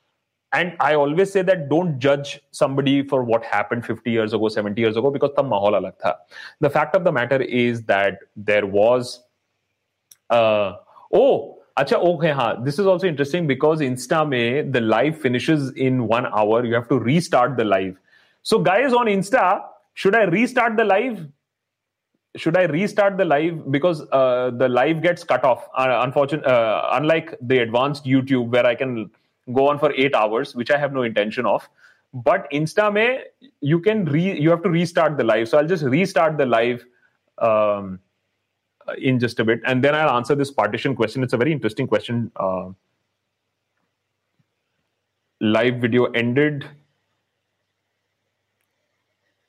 and i always say that don't judge somebody for what happened 50 years ago 70 years ago because tha the fact of the matter is that there was uh oh okay, ha. This is also interesting because Insta mein the live finishes in one hour. You have to restart the live. So, guys on Insta, should I restart the live? Should I restart the live because uh, the live gets cut off? Uh, unfortunately, uh, unlike the advanced YouTube where I can go on for eight hours, which I have no intention of. But Insta me, you can re you have to restart the live. So I'll just restart the live um, in just a bit, and then I'll answer this partition question. It's a very interesting question. Uh, live video ended.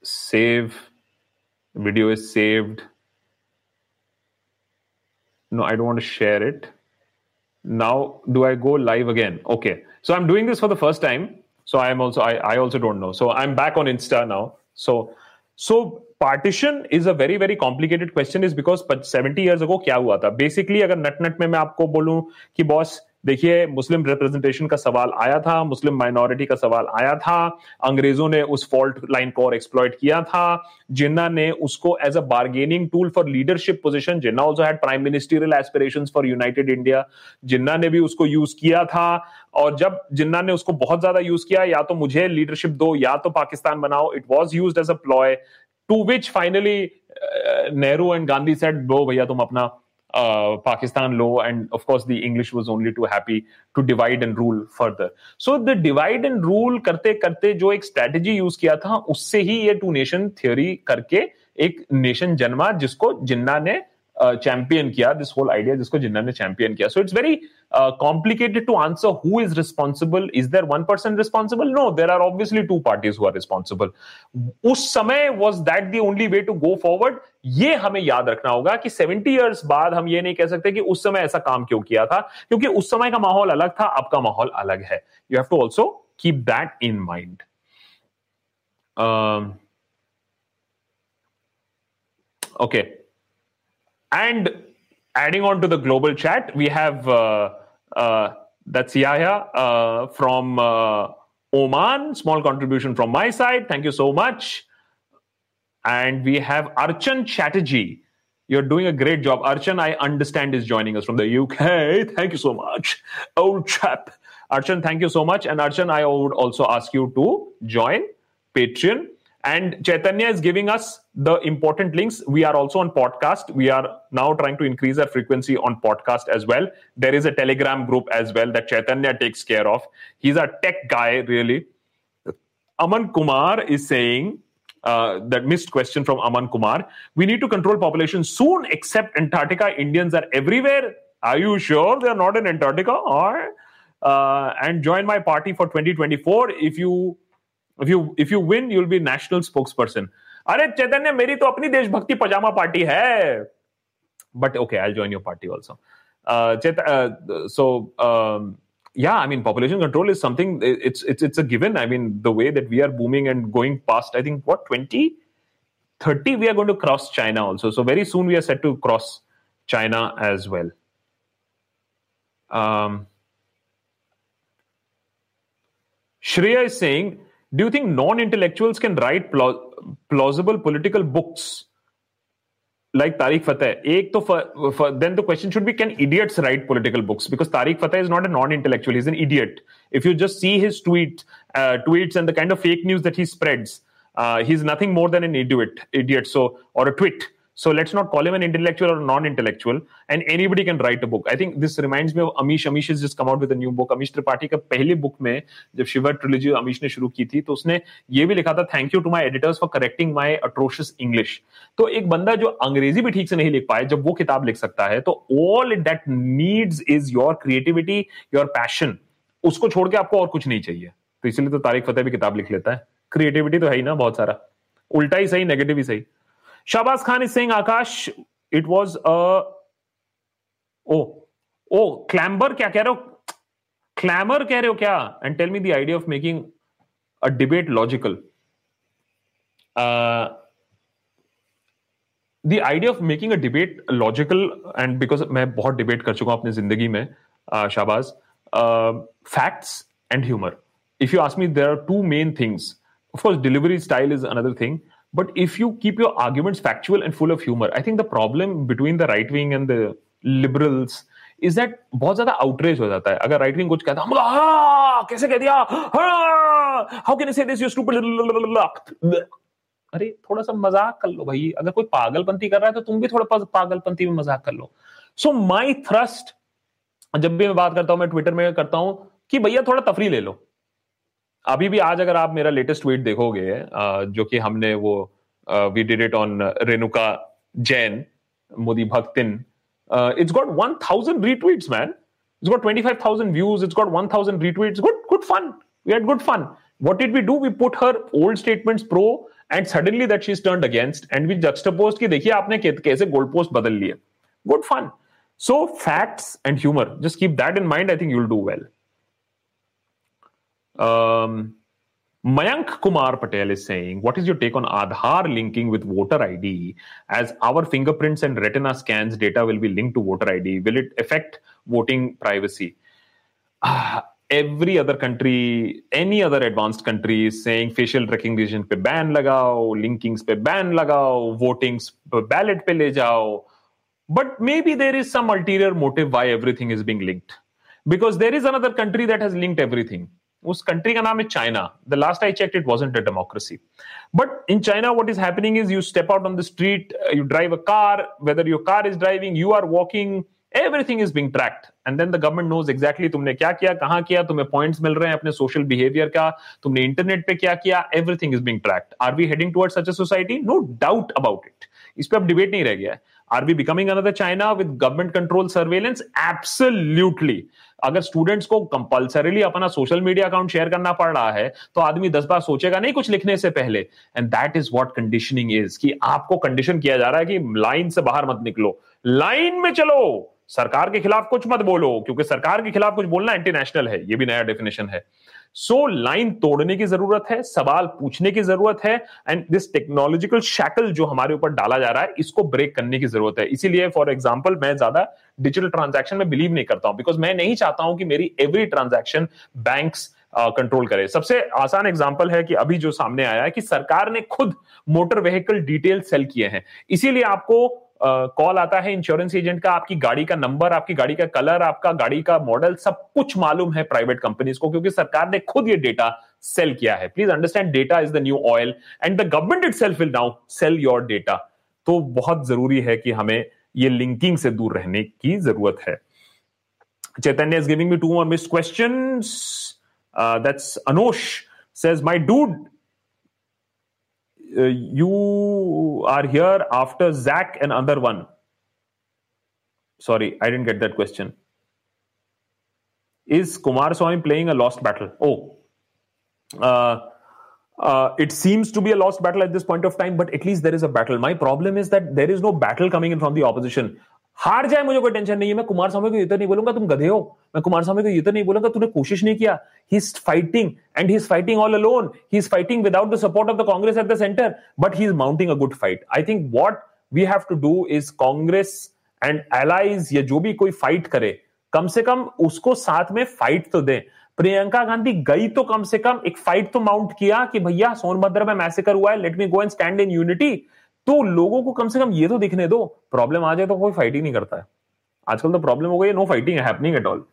Save video is saved no i don't want to share it now do i go live again okay so i'm doing this for the first time So I'm also I, I also don't know. So I'm back on Insta now. So so partition is a very very complicated question is because 70 years ago क्या हुआ था basically अगर नट नट में मैं आपको बोलूं कि boss देखिए, मुस्लिम रिप्रेजेंटेशन का सवाल आया था, मुस्लिम माइनॉरिटी का सवाल आया था। अंग्रेज़ों ने उस फॉल्ट लाइन को और एक्सप्लॉइट किया था। जिन्ना ने उसको as a bargaining tool for leadership position Jinnah also had prime ministerial aspirations for united India Jinnah ने भी उसको यूज़ किया था। और जब जिन्ना ने उसको बहुत ज़्यादा यूज़ किया, या तो मुझे लीडरशिप दो, या तो पाकिस्तान बनाओ it was use as a ploy to which finally Nehru and Gandhi set दो भैया, तुम अपना uh, Pakistan law, and of course the English was only too happy to divide and rule further. So the divide and rule करते करते जो एक strategy use किया था उससे ही ये two nation theory करके एक nation जन्मा जिसको जिन्ना ने चैंपियन किया दिस होल आइडिया जिसको जिन्ना ने चैंपियन किया so it's very complicated to answer who is responsible is there one person responsible no there are obviously two parties who are responsible उस समय was that the only way to go forward ये हमें याद रखना होगा कि 70 years बाद हम ये नहीं कह सकते कि उस समय ऐसा काम क्यों किया था, क्योंकि उस समय का माहौल अलग था, अब का माहौल अलग है। You have to also keep that in mind okay And adding on to the global chat, we have uh, uh, that's Yahya uh, from uh, Oman. Small contribution from my side. Thank you so much. And we have Archan Chatterjee. You're doing a great job. Archan, I understand, is joining us from the UK. Thank you so much. Old chap. Archan, thank you so much. And Archan, I would also ask you to join Patreon and Chaitanya is giving us the important links. We are also on podcast. We are now trying to increase our frequency on podcast as well. There is a Telegram group as well that Chaitanya takes care of. He's a tech guy, really. Aman Kumar is saying, uh, that missed question from Aman Kumar. We need to control population soon, except Antarctica. Indians are everywhere. Are you sure they're not in Antarctica? Or, uh, and join my party for 2024 if you if you if you win you'll be national spokesperson अरे चैतन्य मेरी तो अपनी देशभक्ति पजामा party है but okay i'll join your party also uh, Chet, uh, so um, yeah i mean population control is something it's it's it's a given i mean the way that we are booming and going past i think what 20 30 we are going to cross china also so very soon we are set to cross china as well um, shreya is saying do you think non-intellectuals can write plausible political books like Tariq Fateh? Ek to for, for, then the question should be: Can idiots write political books? Because Tariq Fateh is not a non-intellectual; he's an idiot. If you just see his tweet, uh, tweets and the kind of fake news that he spreads, uh, he's nothing more than an idiot. Idiot. So or a twit. So let's not call him an intellectual or non-intellectual. And anybody can write a book. I think this reminds me of Amish. Amish has just come out with a new book. Amish Tripathi का पहले book में जब शिवर trilogy Amish ने शुरू की थी तो उसने ये भी लिखा था thank you to my editors for correcting my atrocious English तो एक बंदा जो अंग्रेज़ी भी ठीक से नहीं लिख पाए, जब वो किताब लिख सकता है तो all that needs is your creativity your passion उसको छोड़ के आपको और कुछ नहीं चाहिए तो इसलिए तो तारिक फतेह भी किताब लिख लेता है क्रिएटिविटी तो है ही ना, बहुत सारा उल्टा ही सही नेगेटिव ही सही Shabazz Khan is saying, Akash, it was a. Oh, oh, clamber क्या कह रहे हो? Clamor कह रहे हो क्या? And tell me the idea of making a debate logical. Uh, the idea of making a debate logical and because मैं बहुत debate कर चुका हूं अपनी जिंदगी में uh, Shahbaz uh, facts and humor if you ask me there are two main things of course delivery style is another thing But if you keep your arguments factual and full of humor, I think the problem between the right wing and the liberals is that बहुत ज़्यादा outrage हो जाता है। अगर right wing कुछ कहता है हाँ, कैसे कह दिया? How can say this you stupid अरे थोड़ा सा मज़ाक कर लो भाई। अगर कोई पागलपंती कर रहा है तो तुम भी थोड़ा पागलपंती में मज़ाक कर लो। सो माई थ्रस्ट जब भी मैं बात करता हूँ मैं ट्विटर में करता हूँ कि भैया थोड़ा तफरी ले लो। अभी भी आज अगर आप मेरा लेटेस्ट ट्वीट देखोगे जो कि हमने वो we did it on Renuka Jain, Modi Bhaktin it's got one thousand retweet man it's got twenty five thousand views it's got one thousand retweet good good fun we had good fun what it we do we put her old statement pro and suddenly that she's turn against and we juxtapose की देखिए आपने कैसे goal post बदल लिए। Good fun so facts and humour just keep that in mind I think you'll do well Um, Mayank Kumar Patel is saying, What is your take on Aadhaar linking with voter ID? As our fingerprints and retina scans data will be linked to voter ID, will it affect voting privacy? Uh, every other country, any other advanced country is saying facial recognition pe ban lagao, linkings pe ban lagao, votings ballot pe le jao. But maybe there is some ulterior motive why everything is being linked. Because there is another country that has linked everything. उस country का नाम है China the last I check it wasn't a democracy but in China what is happening is you step out on the street you drive a car whether your car is driving you are walking everything is being tracked and then the government knows exactly तुमने क्या किया, कहाँ किया, तुम्हें points मिल रहे हैं अपने social behaviour का, तुमने इंटरनेट पे क्या किया everything is being tracked are we heading toward such a society no doubt about it इस पर अब डिबेट नहीं रह गया है. Are we becoming another China with government control surveillance absolutely अगर स्टूडेंट्स को कंपल्सरीली अपना सोशल मीडिया अकाउंट शेयर करना पड़ रहा है तो आदमी दस बार सोचेगा, नहीं, कुछ लिखने से पहले. And that is what conditioning is कि आपको कंडीशन किया जा रहा है कि लाइन से बाहर मत निकलो। लाइन में चलो। सरकार के खिलाफ कुछ मत बोलो क्योंकि सरकार के खिलाफ कुछ बोलना इंटरनेशनल है ये भी नया डेफिनेशन है। सो so, लाइन तोड़ने की ज़रूरत है सवाल पूछने की ज़रूरत है एंड दिस टेक्नोलॉजिकल शैकल जो हमारे ऊपर डाला जा रहा है इसको ब्रेक करने की ज़रूरत है। इसीलिए फॉर एग्ज़ाम्पल मैं ज़्यादा डिजिटल ट्रांजेक्शन में बिलीव नहीं करता हूँ बिकॉज़ मैं नहीं चाहता हूँ कि मेरी एवरी ट्रांजेक्शन बैंक कंट्रोल करे। सबसे आसान एग्ज़ाम्पल है कि अभी जो सामने आया है कि सरकार ने खुद मोटर व्हीकल डिटेल सेल किए हैं। इसीलिए आपको कॉल आता है इंश्योरेंस एजेंट का, आपकी गाड़ी का नंबर आपकी गाड़ी का कलर आपका गाड़ी का मॉडल सब कुछ मालूम है प्राइवेट कंपनीज़ को, क्योंकि सरकार ने खुद ये डेटा सेल किया है। Please understand data is the new oil and the government itself will now sell your data तो बहुत ज़रूरी है कि हमें ये लिंकिंग से दूर रहने की ज़रूरत है। Chaitanya is giving me two more miss question that's Anosh says, my dude uh, you are here after Zach and other one. Sorry, I didn't get that question. Is Kumar Swamy playing a lost battle? Oh, uh, uh, it seems to be a lost battle at this point of time, but at least there is a battle. My problem is that there is no battle coming in from the opposition. हार जाए मुझे कोई tension नहीं है मैं कुमार स्वामी को ये तो नहीं बोलूंगा तुम गधे हो मैं कुमार स्वामी को ये तो नहीं बोलूँगा, तूने कोशिश नहीं किया। He is fighting and he is fighting all alone he is fighting without the support of the Congress at the centre but he is mounting a good fight I think what we have to do is Congress and allies या जो भी कोई fight करे, कम से कम उसको साथ में fight तो दे। प्रियंका गांधी गई तो कम से कम एक फाइट तो माउंट किया कि भैया, सोनभद्र में मैसेकर हुआ है let me go and stand in unity तो लोगों को कम से कम ये तो दिखने दो प्रॉब्लम आ जाए तो कोई फाइटिंग नहीं करता है। आजकल तो प्रॉब्लम हो गई no fighting happening at all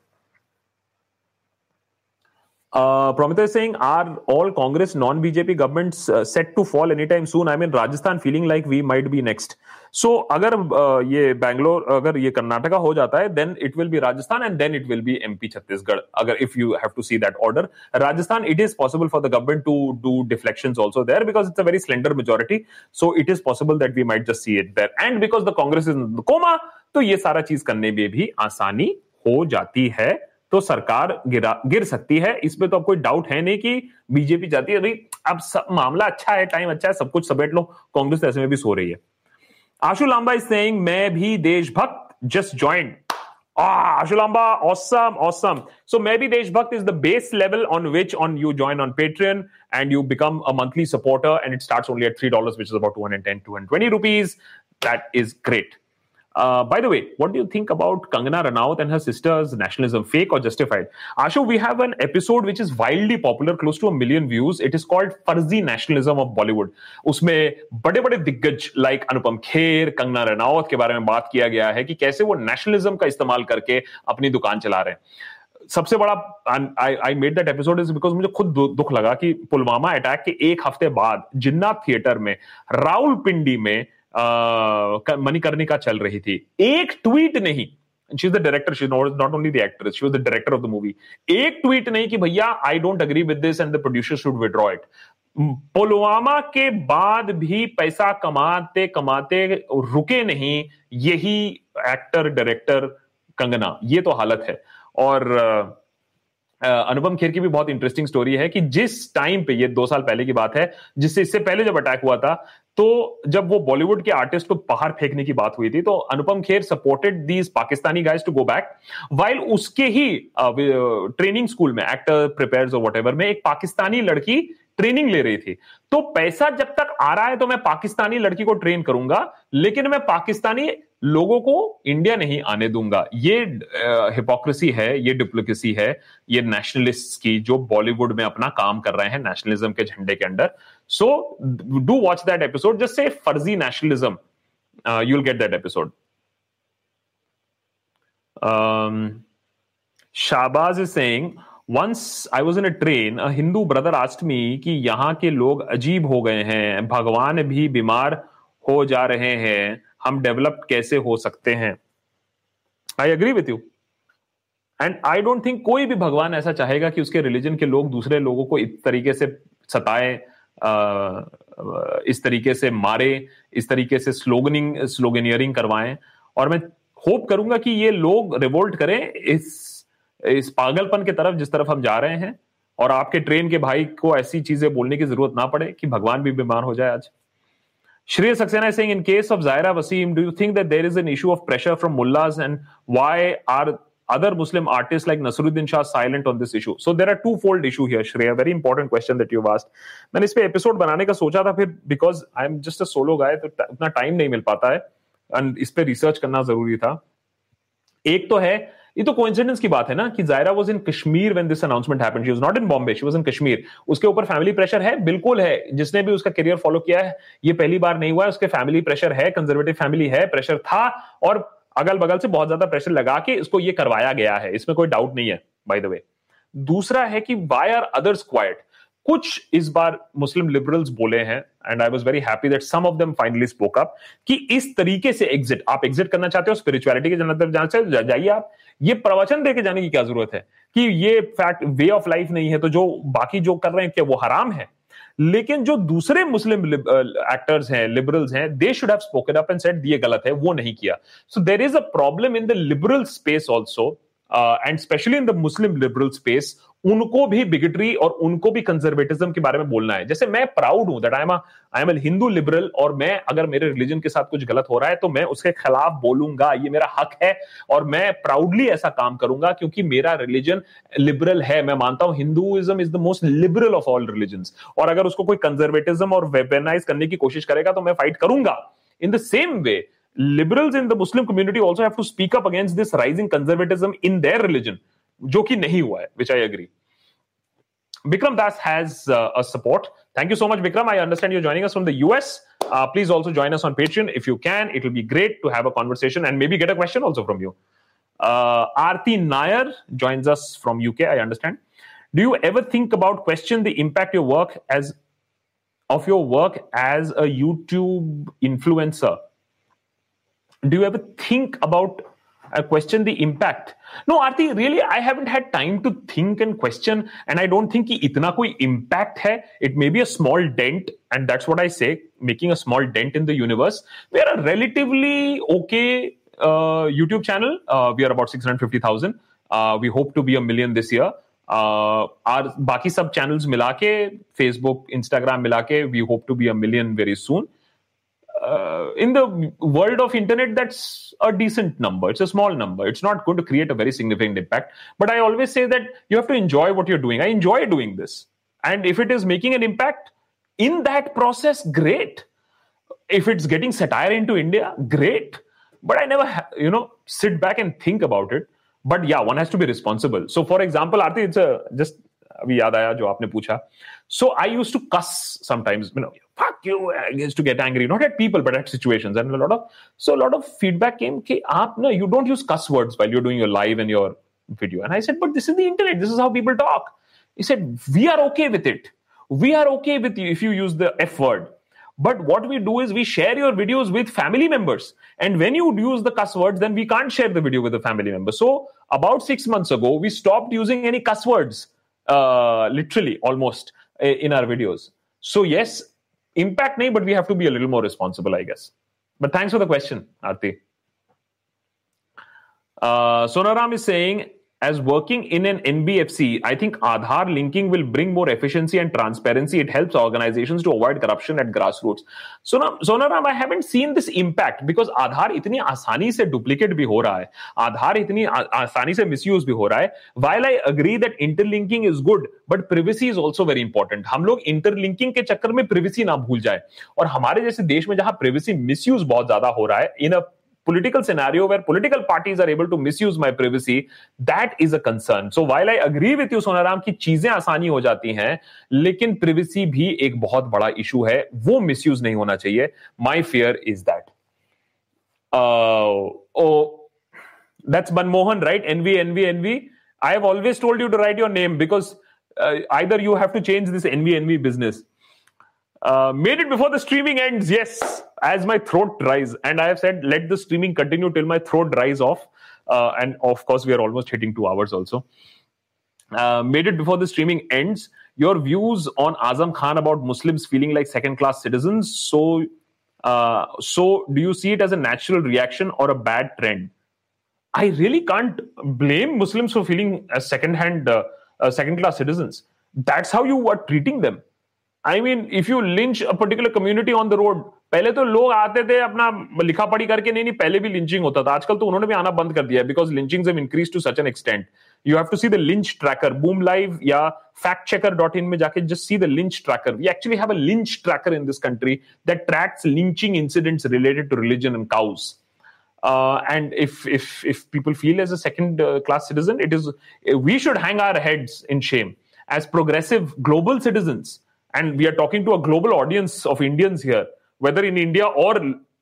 Uh, Promita is saying, are all Congress non-BJP governments uh, set to fall anytime soon? I mean, Rajasthan feeling like we might be next. So, अगर uh, ये बैंगलोर अगर ये कर्नाटका हो जाता है then it will be Rajasthan and then it will be MP Chhattisgarh. अगर have to see that order, Rajasthan it is possible for the government to do deflections also there because it's a very slender majority. So it is possible that we might just see it there. And because the Congress is in the coma, तो ये सारा चीज़ करने में भी आसानी हो जाती है तो सरकार गिरा, गिर सकती है। इसमें तो अब कोई डाउट है नहीं कि बीजेपी जाती है। भाई अब सब मामला अच्छा है टाइम अच्छा है, सब कुछ समेट लो। कांग्रेस तो ऐसे में भी सो रही है। आशु लांबा इज़ सेइंग मैं भी देशभक्त just joint base level on which on you join on Patreon and you become a monthly supporter and it start only at three dollar two hundred and two hundred twenty rupees that is great Uh, by the way, what do you think about Kangana Ranaut and her sister's nationalism, fake or justified? Ashu, we have an episode which is wildly popular, close to a million views. It is called Farzi Nationalism of Bollywood. उसमें बड़े बड़े दिग्गज like Anupam Kher Kangana Ranaut के बारे में बात किया गया है कि कैसे वो नेशनलिज्म का इस्तेमाल करके अपनी दुकान चला रहे हैं सबसे बड़ा I made that episode is because मुझे खुद दुख लगा कि पुलवामा अटैक के एक हफ़्ते बाद जिन्नाथ थिएटर में राउल पिंडी में मणिकर्णिका चल रही थी। एक ट्वीट नहीं she is the director she not only the actress she was the director of the movie एक ट्वीट नहीं कि भैया I don't agree with this and the producer should withdraw it Pulwama के बाद भी पैसा कमाते कमाते रुके नहीं, यही एक्टर डायरेक्टर कंगना, ये तो हालत है। और अनुपम खेर की भी बहुत इंटरेस्टिंग स्टोरी है कि जिस टाइम पे, ये दो साल पहले की बात है, जिससे, इससे पहले जब अटैक हुआ था तो जब वो बॉलीवुड के आर्टिस्ट को बाहर फेंकने की बात हुई थी तो Anupam Kher supported these Pakistani guys to go back while उसके ही ट्रेनिंग स्कूल में एक्टर प्रिपेयर वट में एक पाकिस्तानी लड़की ट्रेनिंग ले रही थी। तो पैसा जब तक आ रहा है तो मैं पाकिस्तानी लड़की को ट्रेन करूँगा, लेकिन मैं पाकिस्तानी लोगों को इंडिया नहीं आने दूँगा। ये हिपोक्रेसी है, ये डिप्लोकेसी है, ये नेशनलिस्ट की जो बॉलीवुड में अपना काम कर रहे हैं नेशनलिज्म के झंडे के under so do watch that episode just से फर्जी nationalism you will get that episode Shahbaz is saying once I was in a train a Hindu brother asked me कि यहाँ के लोग अजीब हो गए हैं, भगवान भी बीमार हो जा रहे हैं। हम डेवलप कैसे हो सकते हैं? I agree with you and I don't think कोई भी भगवान ऐसा चाहेगा कि उसके रिलीजन के लोग दूसरे लोगों को इस तरीके से सताए इस तरीके से मारे, इस तरीके से स्लोगनिंग स्लोगनियरिंग करवाएँ। और मैं होप करूँगा कि ये लोग रिवोल्ट करें इस इस पागलपन की तरफ़ जिस तरफ़ हम जा रहे हैं। और आपके ट्रेन के भाई को ऐसी चीज़ें बोलने की ज़रूरत ना पड़े कि भगवान भी बीमार हो जाए आज। Shreya Saxena is saying, in case of Zaira Wasim, do you think that there is an issue of pressure from mullahs and why are other Muslim artists like Nasruddin Shah silent on this issue? So there are two-fold issue here, Shreya. Very important question that you've asked. मैंने इस पे episode बनाने का सोचा था फिर because I am just a solo guy तो उतना टाइम नहीं मिल पाता है एंड इस पे रिसर्च करना ज़रूरी था एक तो है ये तो कोइंसिडेंस की बात है ना कि Zaira was in Kashmir when this announcement happened she was not in Bombay she was in Kashmir उसके ऊपर फैमिली प्रेशर है, बिल्कुल है। जिसने भी उसका करियर फॉलो किया है, ये पहली बार नहीं हुआ है, उसके फैमिली प्रेशर है कंजर्वेटिव फैमिली है प्रेशर था, और अगल बगल से बहुत ज़्यादा प्रेशर लगा के इसको ये करवाया गया है। इसमें कोई डाउट नहीं है बाय द वे दूसरा है कि वाई आर अदर्स क्वाइट कुछ इस बार मुस्लिम लिबरल्स बोले हैं and I was very happy that some of them finally spoke up कि इस तरीके से एग्जिट आप एग्जिट करना चाहते हो स्पिरिचुअलिटी के तरफ़ जाना चाहते जाइए आप। ये प्रवचन देके जाने की क्या ज़रूरत है? कि ये फैक्ट वे ऑफ़ लाइफ नहीं है तो जो बाकी जो कर रहे हैं, क्या वो हराम है? लेकिन जो दूसरे मुस्लिम एक्टर्स हैं लिबरल्स हैं they should have spoken up and said ये गलत है, वो नहीं किया. So there is a problem in the liberal space also and specially in the Muslim liberal space उनको भी बिगटरी और उनको भी कंजर्वेटिज्म के बारे में बोलना है। जैसे मैं प्राउड हूँ that I am I am Hindu liberal और मैं अगर मेरे रिलीजन के साथ कुछ गलत हो रहा है तो मैं उसके खिलाफ बोलूँगा, ये मेरा हक है और मैं प्राउडली ऐसा काम करूँगा क्योंकि मेरा रिलीजन लिबरल है। मैं मानता हूँ Hinduism is the most liberal of all religion और अगर उसको कोई कंजर्वेटिज्म और वेपनाइज करने की कोशिश करेगा तो मैं फाइट करूँगा। In the same way liberals in the Muslim community also have to speak up against this rising conservatism in their religion. जो कि नहीं हुआ है which I agree Bikram Das has uh, a support. Thank you so much, Bikram. I understand you're joining us from the US. Uh, please also join us on Patreon if you can. It will be great to have a conversation and maybe get a question also from you. Uh, Arti Nair joins us from UK. I understand. Do you ever think about question the impact your work as of your work as a YouTube influencer? Do you ever think about I question the impact. No, Arti, really, I haven't had time to think and question, and I don't think itna koi impact hai. It may be a small dent, and that's what I say, making a small dent in the universe. We are a relatively okay uh, YouTube channel. Uh, we are about 650,000. Uh, we hope to be a million this year. Uh, our baki sub channels milake, Facebook, Instagram milake, we hope to be a million very soon uh, in the world of internet that's a decent number it's a small number it's not going to create a very significant impact but i always say that you have to enjoy what you're doing i enjoy doing this and if it is making an impact in that process great if it's getting satire into india great but i never ha- you know sit back and think about it but yeah one has to be responsible so for example arti it's a just अभी याद आया जो आपने पूछा so I used to cuss sometimes, you know, fuck you, I used to get angry, not at people, but at situations. And a lot of, so a lot of feedback came, ki, aap you don't use cuss words while you're doing your live and your video. And I said, but this is the internet. This is how people talk. He said, we are okay with it. We are okay with you if you use the F word. But what we do is we share your videos with family members. And when you use the cuss words, then we can't share the video with the family member. So about six months ago, we stopped using any cuss words, uh, literally almost in our videos. So yes, impact nahi, but we have to be a little more responsible, I guess. But thanks for the question, Aarti. Uh, Sonaram is saying, as working in an NBFC, I think Aadhaar linking will bring more efficiency and transparency. It helps organizations to avoid corruption at grassroots. So now, Sonaram, I haven't seen this impact because Aadhaar इतनी आसानी से duplicate भी हो रहा है आधार इतनी आसानी से misuse भी हो रहा है while I agree that interlinking is good but privacy is also very important हम लोग interlinking के चक्कर में privacy ना भूल जाए और हमारे जैसे देश में जहाँ privacy misuse बहुत ज़्यादा हो रहा है in a political scenario where political parties are able to misuse my privacy, that is a concern. So while I agree with you, Sonaram, कि चीज़ें आसानी हो जाती हैं लेकिन privacy भी एक बहुत बड़ा इशू है वो misuse नहीं होना चाहिए My fear is that. Uh, oh, that's Manmohan, right? Envy, envy, envy. I have always told you to write your name because uh, either you have to change this envy, envy business. Uh, made it before the streaming ends. Yes, as my throat dries, and I have said let the streaming continue till my throat dries off. Uh, and of course, we are almost hitting two hours also. Uh, made it before the streaming ends. Your views on Azam Khan about Muslims feeling like second-class citizens. So, uh, so do you see it as a natural reaction or a bad trend? I really can't blame Muslims for feeling as second-hand, uh, second-class citizens. That's how you are treating them I mean if you lynch a particular community on the road पहले तो लोग आते थे अपना लिखा पढ़ी करके नहीं नहीं पहले भी लिंचिंग होता था आजकल तो उन्होंने भी आना बंद कर दिया because lynching increase to such an extent you have to see the lynch tracker Boom Live या फैक्ट चेकर डॉट इन में जाके just see the lynch tracker we actually have a lynch tracker in this country that tracks lynching incidents related to religion and cows Uh, and if if if people feel as a second uh, class citizen, it is we should hang our heads in shame as progressive global citizens and we are talking to a global audience of Indians here, whether in India or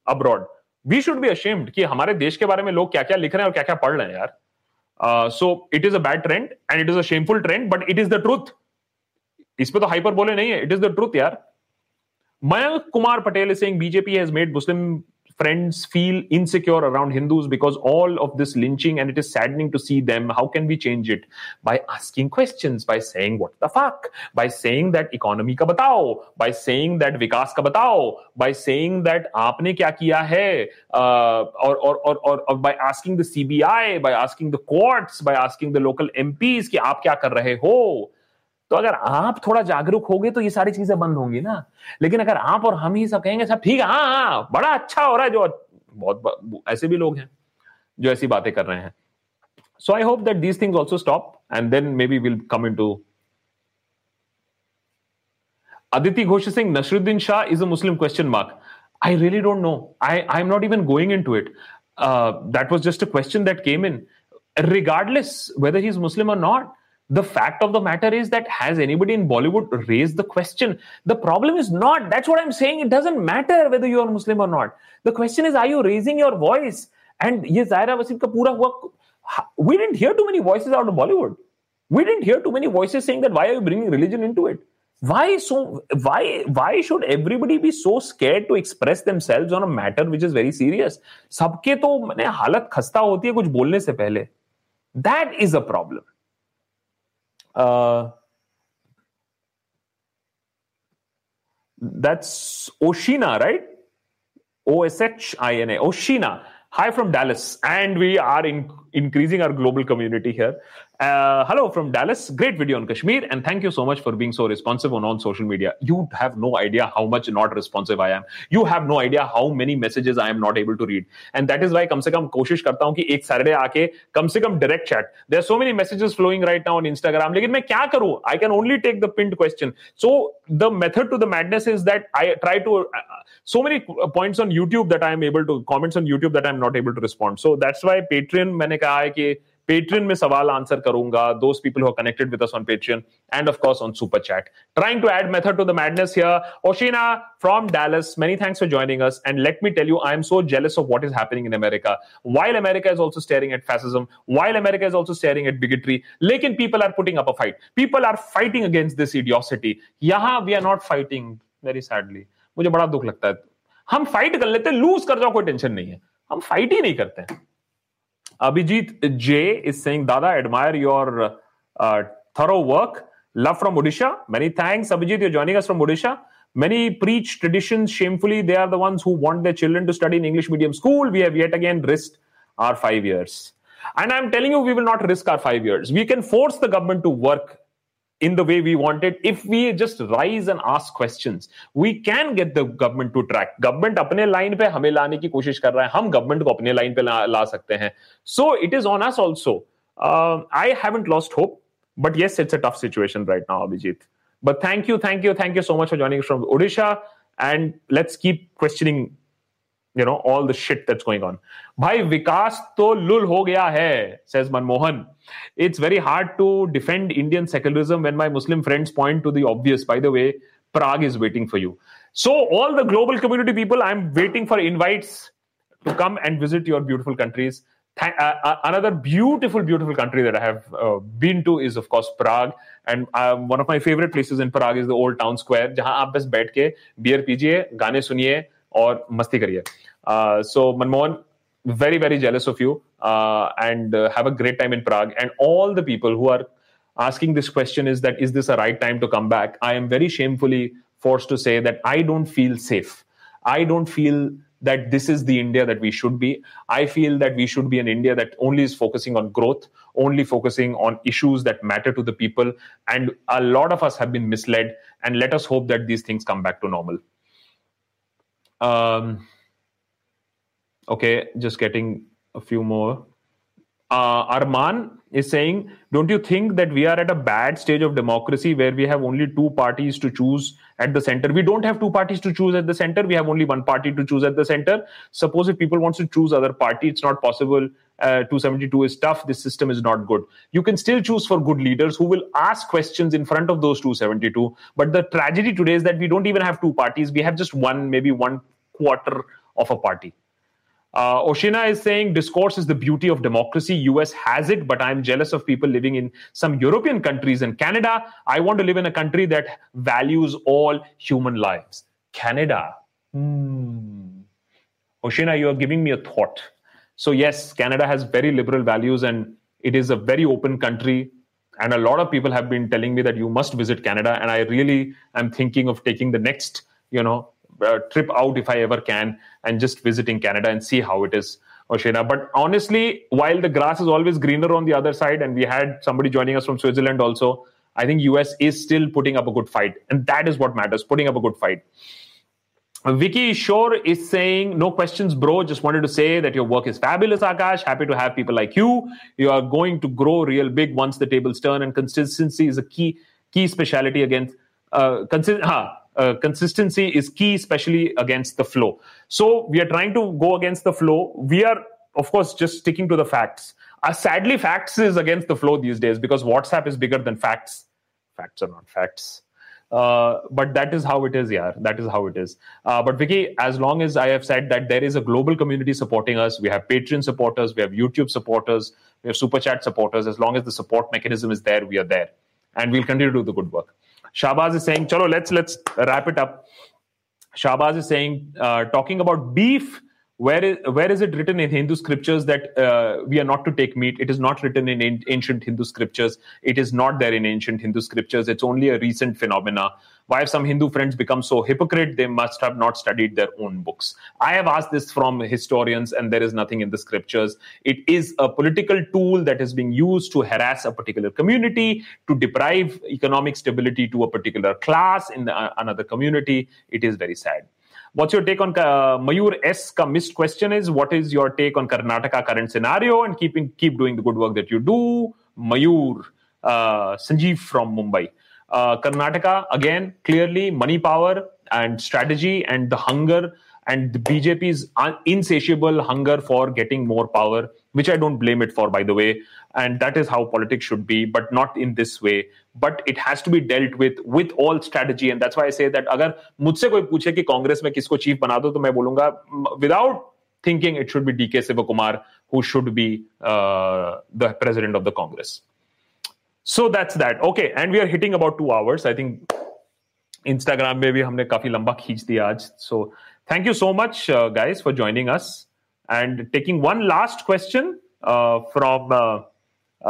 abroad, we should be ashamed कि हमारे देश के बारे में लोग क्या क्या लिख रहे हैं और क्या क्या पढ़ रहे हैं यार। So it is a bad trend and it is a shameful trend but it is the truth इस पे तो हाइपर बोले नहीं है इट इज़ द ट्रूथ यार। Mayank Kumar Patel is saying BJP has made Muslim friends feel insecure around Hindus because all of this lynching and it is saddening to see them. How can we change it? By asking questions, by saying what the fuck, by saying that economy ka batao, by saying that vikas ka batao, by saying that aapne kya kiya hai, uh, or, or, or, or, or by asking the CBI, by asking the courts, by asking the local MPs ki aap kya kar rahe ho. तो अगर आप थोड़ा जागरूक होगे तो ये सारी चीज़ें बंद होंगी ना लेकिन अगर आप और हम ही सब कहेंगे सब ठीक है हाँ हाँ बड़ा अच्छा हो रहा है जो बहुत ऐसे भी लोग हैं जो ऐसी बातें कर रहे हैं so I hope that these things also stop and then maybe will come in to Aditi Ghosh saying Nasruddin Shah is a Muslim question mark. I really don't know. I, I'm not even going into it. Uh, that was just a question that came in. Regardless whether he's Muslim or not, the fact of the matter is that has anybody in Bollywood raised the question? The problem is not. That's what I'm saying. It doesn't matter whether you are Muslim or not. The question is, are you raising your voice? And ye Zaira Wasim ka pura hua, we didn't hear too many voices out of Bollywood. We didn't hear too many voices saying that why are you bringing religion into it? Why so? Why why should everybody be so scared to express themselves on a matter which is very serious? सबके तो मैंने हालत खस्ता होती है कुछ बोलने से पहले. That is a problem. Uh, that's Oshina, right? O S H I N A. Oshina. Hi from Dallas. And we are in, increasing our global community here. Uh, hello from Dallas. Great video on Kashmir. And thank you so much for being so responsive on all social media. You have no idea how much not responsive I am. You have no idea how many messages I am not able to read. And that is why कम से कम कोशिश करता हूं कि एक Saturday आके कम से कम direct chat. There are so many messages flowing right now on Instagram. लेकिन मैं क्या करूं? I can only take the pinned question. So the method to the madness is that I try to uh, so many points on YouTube that I am able to comments on YouTube that I am not able to respond. So that's why Patreon मैंने कहा है कि Patreon में सवाल answer करूँगा those people who are connected with on Patreon and of on super chat trying to add method to the madness Oshina from Dallas many thanks for joining us and let me tell you I am so jealous of what is happening in America while America is also staring at fascism while America is also staring at bigotry लेकिन people are putting up a fight people are fighting against this idiocy यहाँ we are not fighting very sadly मुझे बड़ा दुख लगता है। हम fight कर लेते हैं लूज कर जाओ, कोई टेंशन नहीं है। हम फाइट ही नहीं करते। हैं Abhijit J is saying, Dada, admire your uh, thorough work. Love from Odisha. Many thanks, Abhijit. You're joining us from Odisha. Many preach traditions shamefully. They are the ones who want their children to study in English medium school. We have yet again risked our five years. And I'm telling you, we will not risk our five years. We can force the government to work in the way we want it if we just rise and ask questions we can get the government to track government अपने line पे हमें लाने की कोशिश कर रहा है हम गवर्नमेंट को अपने लाइन पे ला, ला सकते हैं so it is on us also uh, I haven't lost hope but yes it's a tough situation right now Abhijit but thank you thank you thank you so much for joining us from Odisha and let's keep questioning you know all the shit that's going on bhai vikas to lul ho gaya hai says manmohan it's very hard to defend indian secularism when my muslim friends point to the obvious by the way prague is waiting for you so all the global community people i'm waiting for invites to come and visit your beautiful countries Th- uh, uh, another beautiful beautiful country that i have uh, been to is of course prague and um, one of my favorite places in prague is the old town square जहां आप बस बैठ के beer पीजिए गाने सुनिए और मस्ती करिए uh, so, Manmohan, very, very jealous of you uh, and uh, have a great time in Prague. And all the people who are asking this question is that is this a right time to come back? I am very shamefully forced to say that I don't feel safe. I don't feel that this is the India that we should be. I feel that we should be an India that only is focusing on growth, only focusing on issues that matter to the people. And a lot of us have been misled. And let us hope that these things come back to normal. Um, okay, just getting a few more. Uh, Arman is saying, don't you think that we are at a bad stage of democracy where we have only two parties to choose at the center? We don't have two parties to choose at the center. We have only one party to choose at the center. Suppose if people wants to choose other party, it's not possible. Uh, 272 is tough. This system is not good. You can still choose for good leaders who will ask questions in front of those 272. But the tragedy today is that we don't even have two parties. We have just one, maybe one quarter of a party. Uh, Oshina is saying discourse is the beauty of democracy. US has it, but I'm jealous of people living in some European countries and Canada. I want to live in a country that values all human lives. Canada. Hmm. Oshina, you are giving me a thought. So, yes, Canada has very liberal values and it is a very open country. And a lot of people have been telling me that you must visit Canada. And I really am thinking of taking the next, you know, uh, trip out if I ever can and just visiting Canada and see how it is, Oshina. But honestly, while the grass is always greener on the other side, and we had somebody joining us from Switzerland also, I think US is still putting up a good fight, and that is what matters: putting up a good fight. Vicky Shore is saying, No questions, bro. Just wanted to say that your work is fabulous, Akash. Happy to have people like you. You are going to grow real big once the tables turn, and consistency is a key key specialty against. Uh, consi- huh, uh, consistency is key, especially against the flow. So we are trying to go against the flow. We are, of course, just sticking to the facts. Uh, sadly, facts is against the flow these days because WhatsApp is bigger than facts. Facts are not facts. Uh, but that is how it is, yeah. That is how it is. Uh, but Vicky, as long as I have said that there is a global community supporting us, we have Patreon supporters, we have YouTube supporters, we have Super Chat supporters. As long as the support mechanism is there, we are there, and we'll continue to do the good work. Shahbaz is saying, "Chalo, let's let's wrap it up." Shahbaz is saying, uh, talking about beef. Where is where is it written in Hindu scriptures that uh, we are not to take meat? It is not written in ancient Hindu scriptures. It is not there in ancient Hindu scriptures. It's only a recent phenomena. Why have some Hindu friends become so hypocrite? They must have not studied their own books. I have asked this from historians, and there is nothing in the scriptures. It is a political tool that is being used to harass a particular community, to deprive economic stability to a particular class in the, uh, another community. It is very sad. What's your take on uh, Mayur S? Missed question is what is your take on Karnataka current scenario and keeping keep doing the good work that you do. Mayur uh, Sanjeev from Mumbai. Uh, Karnataka, again, clearly money power and strategy and the hunger and the BJP's insatiable hunger for getting more power, which I don't blame it for, by the way. And that is how politics should be, but not in this way. But it has to be dealt with with all strategy. And that's why I say that अगर मुझसे कोई पूछे कि कांग्रेस में किसको chief बना दो तो मैं बोलूंगा without thinking it should be DK Sivakumar who should be uh, the president of the Congress. So that's that okay and we are hitting about two hours I think Instagram में भी हमने काफी लंबा खींच दिया आज so thank you so much guys for joining us and taking one last question from Uh,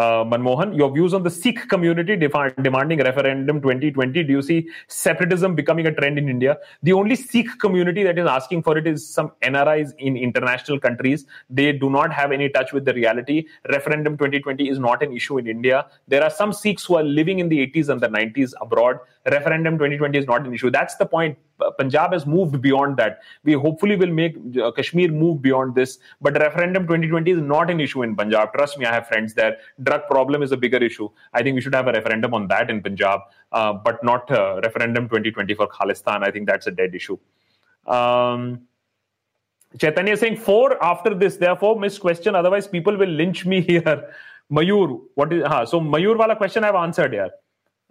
Manmohan, your views on the Sikh community demanding referendum 2020. Do you see separatism becoming a trend in India? The only Sikh community that is asking for it is some NRIs in international countries. They do not have any touch with the reality. Referendum 2020 is not an issue in India. There are some Sikhs who are living in the 80s and the 90s abroad. Referendum 2020 is not an issue. That's the point. Punjab has moved beyond that. We hopefully will make uh, Kashmir move beyond this. But referendum 2020 is not an issue in Punjab. Trust me, I have friends there. Drug problem is a bigger issue. I think we should have a referendum on that in Punjab, uh, but not referendum 2020 for Khalistan. I think that's a dead issue. Um, Chaitanya saying four after this. Therefore, missed question. Otherwise, people will lynch me here. Mayur, what is? So Mayur wala question I've answered here.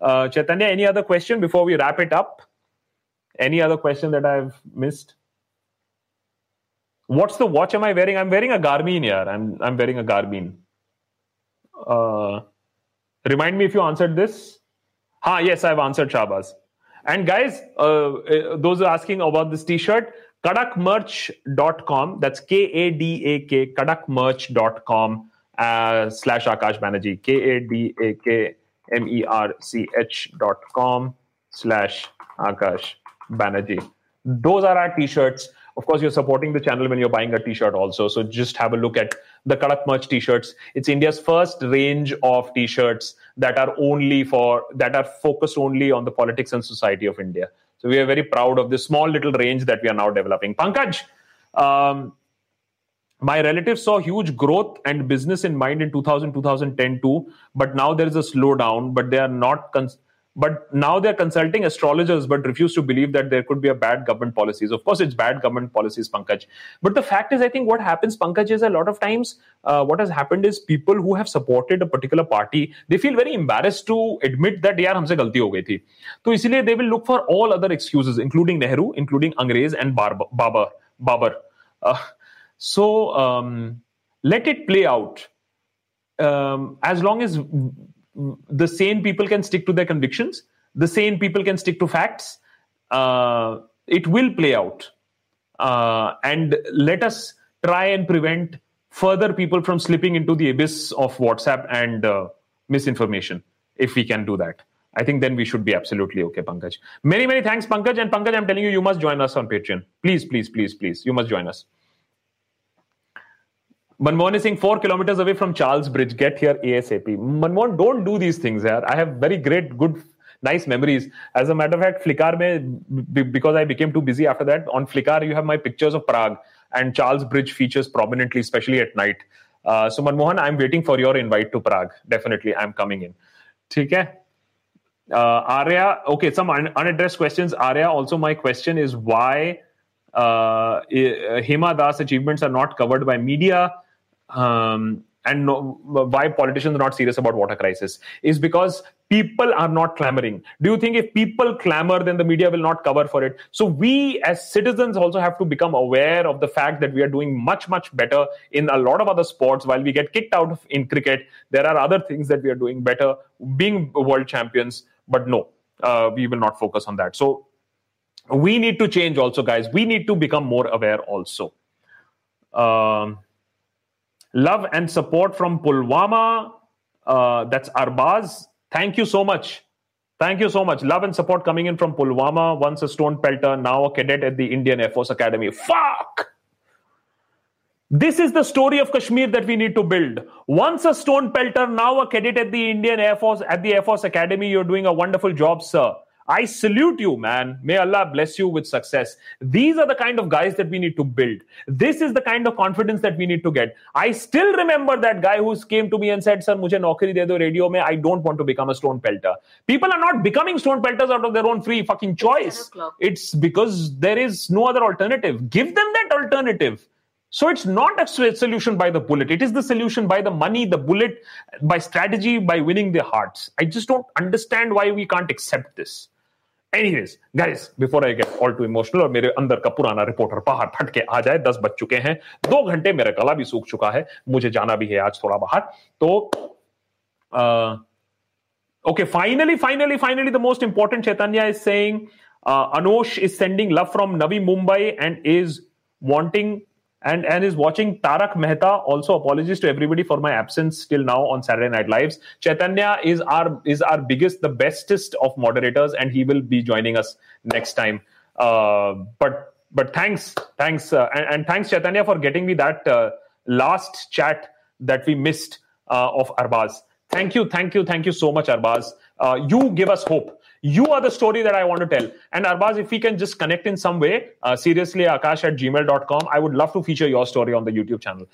Uh, Chaitanya, any other question before we wrap it up? Any other question that I've missed? What's the watch am I wearing? I'm wearing a Garmin here. I'm I'm wearing a Garmin. Uh, remind me if you answered this. Ah, yes, I've answered Shabaz. And guys, uh, uh those are asking about this t-shirt, kadakmerch.com. That's K-A-D-A-K, kadakmerch.com uh, slash Akash Banerjee. K-A-D-A-K-M-E-R-C-H dot com slash Akash Banerjee. Those are our t-shirts. Of course, you're supporting the channel when you're buying a t-shirt also. So just have a look at the Kadak Merch t-shirts. It's India's first range of t-shirts that are only for, that are focused only on the politics and society of India. So we are very proud of this small little range that we are now developing. Pankaj, um, my relatives saw huge growth and business in mind in 2000 2010 too but now there is a slowdown but they are not but now they're consulting astrologers but refuse to believe that there could be a bad government policies. Of course it's bad government policies pankaj. But the fact is i think what happens pankaj is a lot of times uh, what has happened is people who have supported a particular party they feel very embarrassed to admit that yaar humse galti ho gayi thi. To isliye they will look for all other excuses including nehru including angrez and babar babar. Uh, so um, let it play out. Um, as long as the sane people can stick to their convictions the sane people can stick to facts uh, it will play out uh, and let us try and prevent further people from slipping into the abyss of whatsapp and uh, misinformation if we can do that I think then we should be absolutely okay, Pankaj. Many, many thanks, Pankaj. And Pankaj, I'm telling you, you must join us on Patreon. Please, please, please, please. You must join us. Manmohan is saying four kilometers away from Charles Bridge. Get here ASAP. Manmohan, don't do these things, yaar. I have very great, good, nice memories. As a matter of fact, Flickr, mein, because I became too busy after that, on Flickr, you have my pictures of Prague and Charles Bridge features prominently, especially at night. Uh, so, Manmohan, I'm waiting for your invite to Prague. Definitely, I'm coming in. Okay. Uh, Arya, okay, some un- unaddressed questions. Arya, also, my question is why uh, Hima Das achievements are not covered by media um, and no, why politicians are not serious about water crisis is because people are not clamoring. Do you think if people clamor then the media will not cover for it? So we as citizens also have to become aware of the fact that we are doing much much better in a lot of other sports. While we get kicked out of in cricket there are other things that we are doing better being world champions. But no uh, we will not focus on that. So we need to change also guys. We need to become more aware also. Um, Love and support from Pulwama. Uh, that's Arbaz. Thank you so much. Thank you so much. Love and support coming in from Pulwama. Once a stone pelter, now a cadet at the Indian Air Force Academy. Fuck! This is the story of Kashmir that we need to build. Once a stone pelter, now a cadet at the Indian Air Force at the Air Force Academy. You're doing a wonderful job, sir. I salute you, man. May Allah bless you with success. These are the kind of guys that we need to build. This is the kind of confidence that we need to get. I still remember that guy who came to me and said, Sir, mujhe naukari de do radio mein. I don't want to become a stone pelter. People are not becoming stone pelters out of their own free fucking choice. It's because there is no other alternative. Give them that alternative. So it's not a solution by the bullet. It is the solution by the money, the bullet, by strategy, by winning their hearts. I just don't understand why we can't accept this. Anyways guys before I get all too emotional और मेरे अंदर का पुराना reporter बाहर फट के आ जाए, दस बज चुके हैं, दो घंटे मेरा गला भी सूख चुका है, मुझे जाना भी है आज थोड़ा बाहर। तो okay finally finally finally the most important Chaitanya is saying Anosh is sending love from Navi Mumbai and is wanting and and is watching Tarak Mehta. Also, apologies to everybody for my absence till now on Saturday Night Lives. Chaitanya is our is our biggest, the bestest of moderators, and he will be joining us next time. Uh, but but thanks, thanks, uh, and, and, thanks Chaitanya for getting me that uh, last chat that we missed uh, of Arbaz. Thank you, thank you, thank you so much, Arbaz. Uh, you give us hope you are the story that I want to tell. And Arbaz, if we can just connect in some way, uh, seriously, akash at gmail.com, I would love to feature your story on the YouTube channel.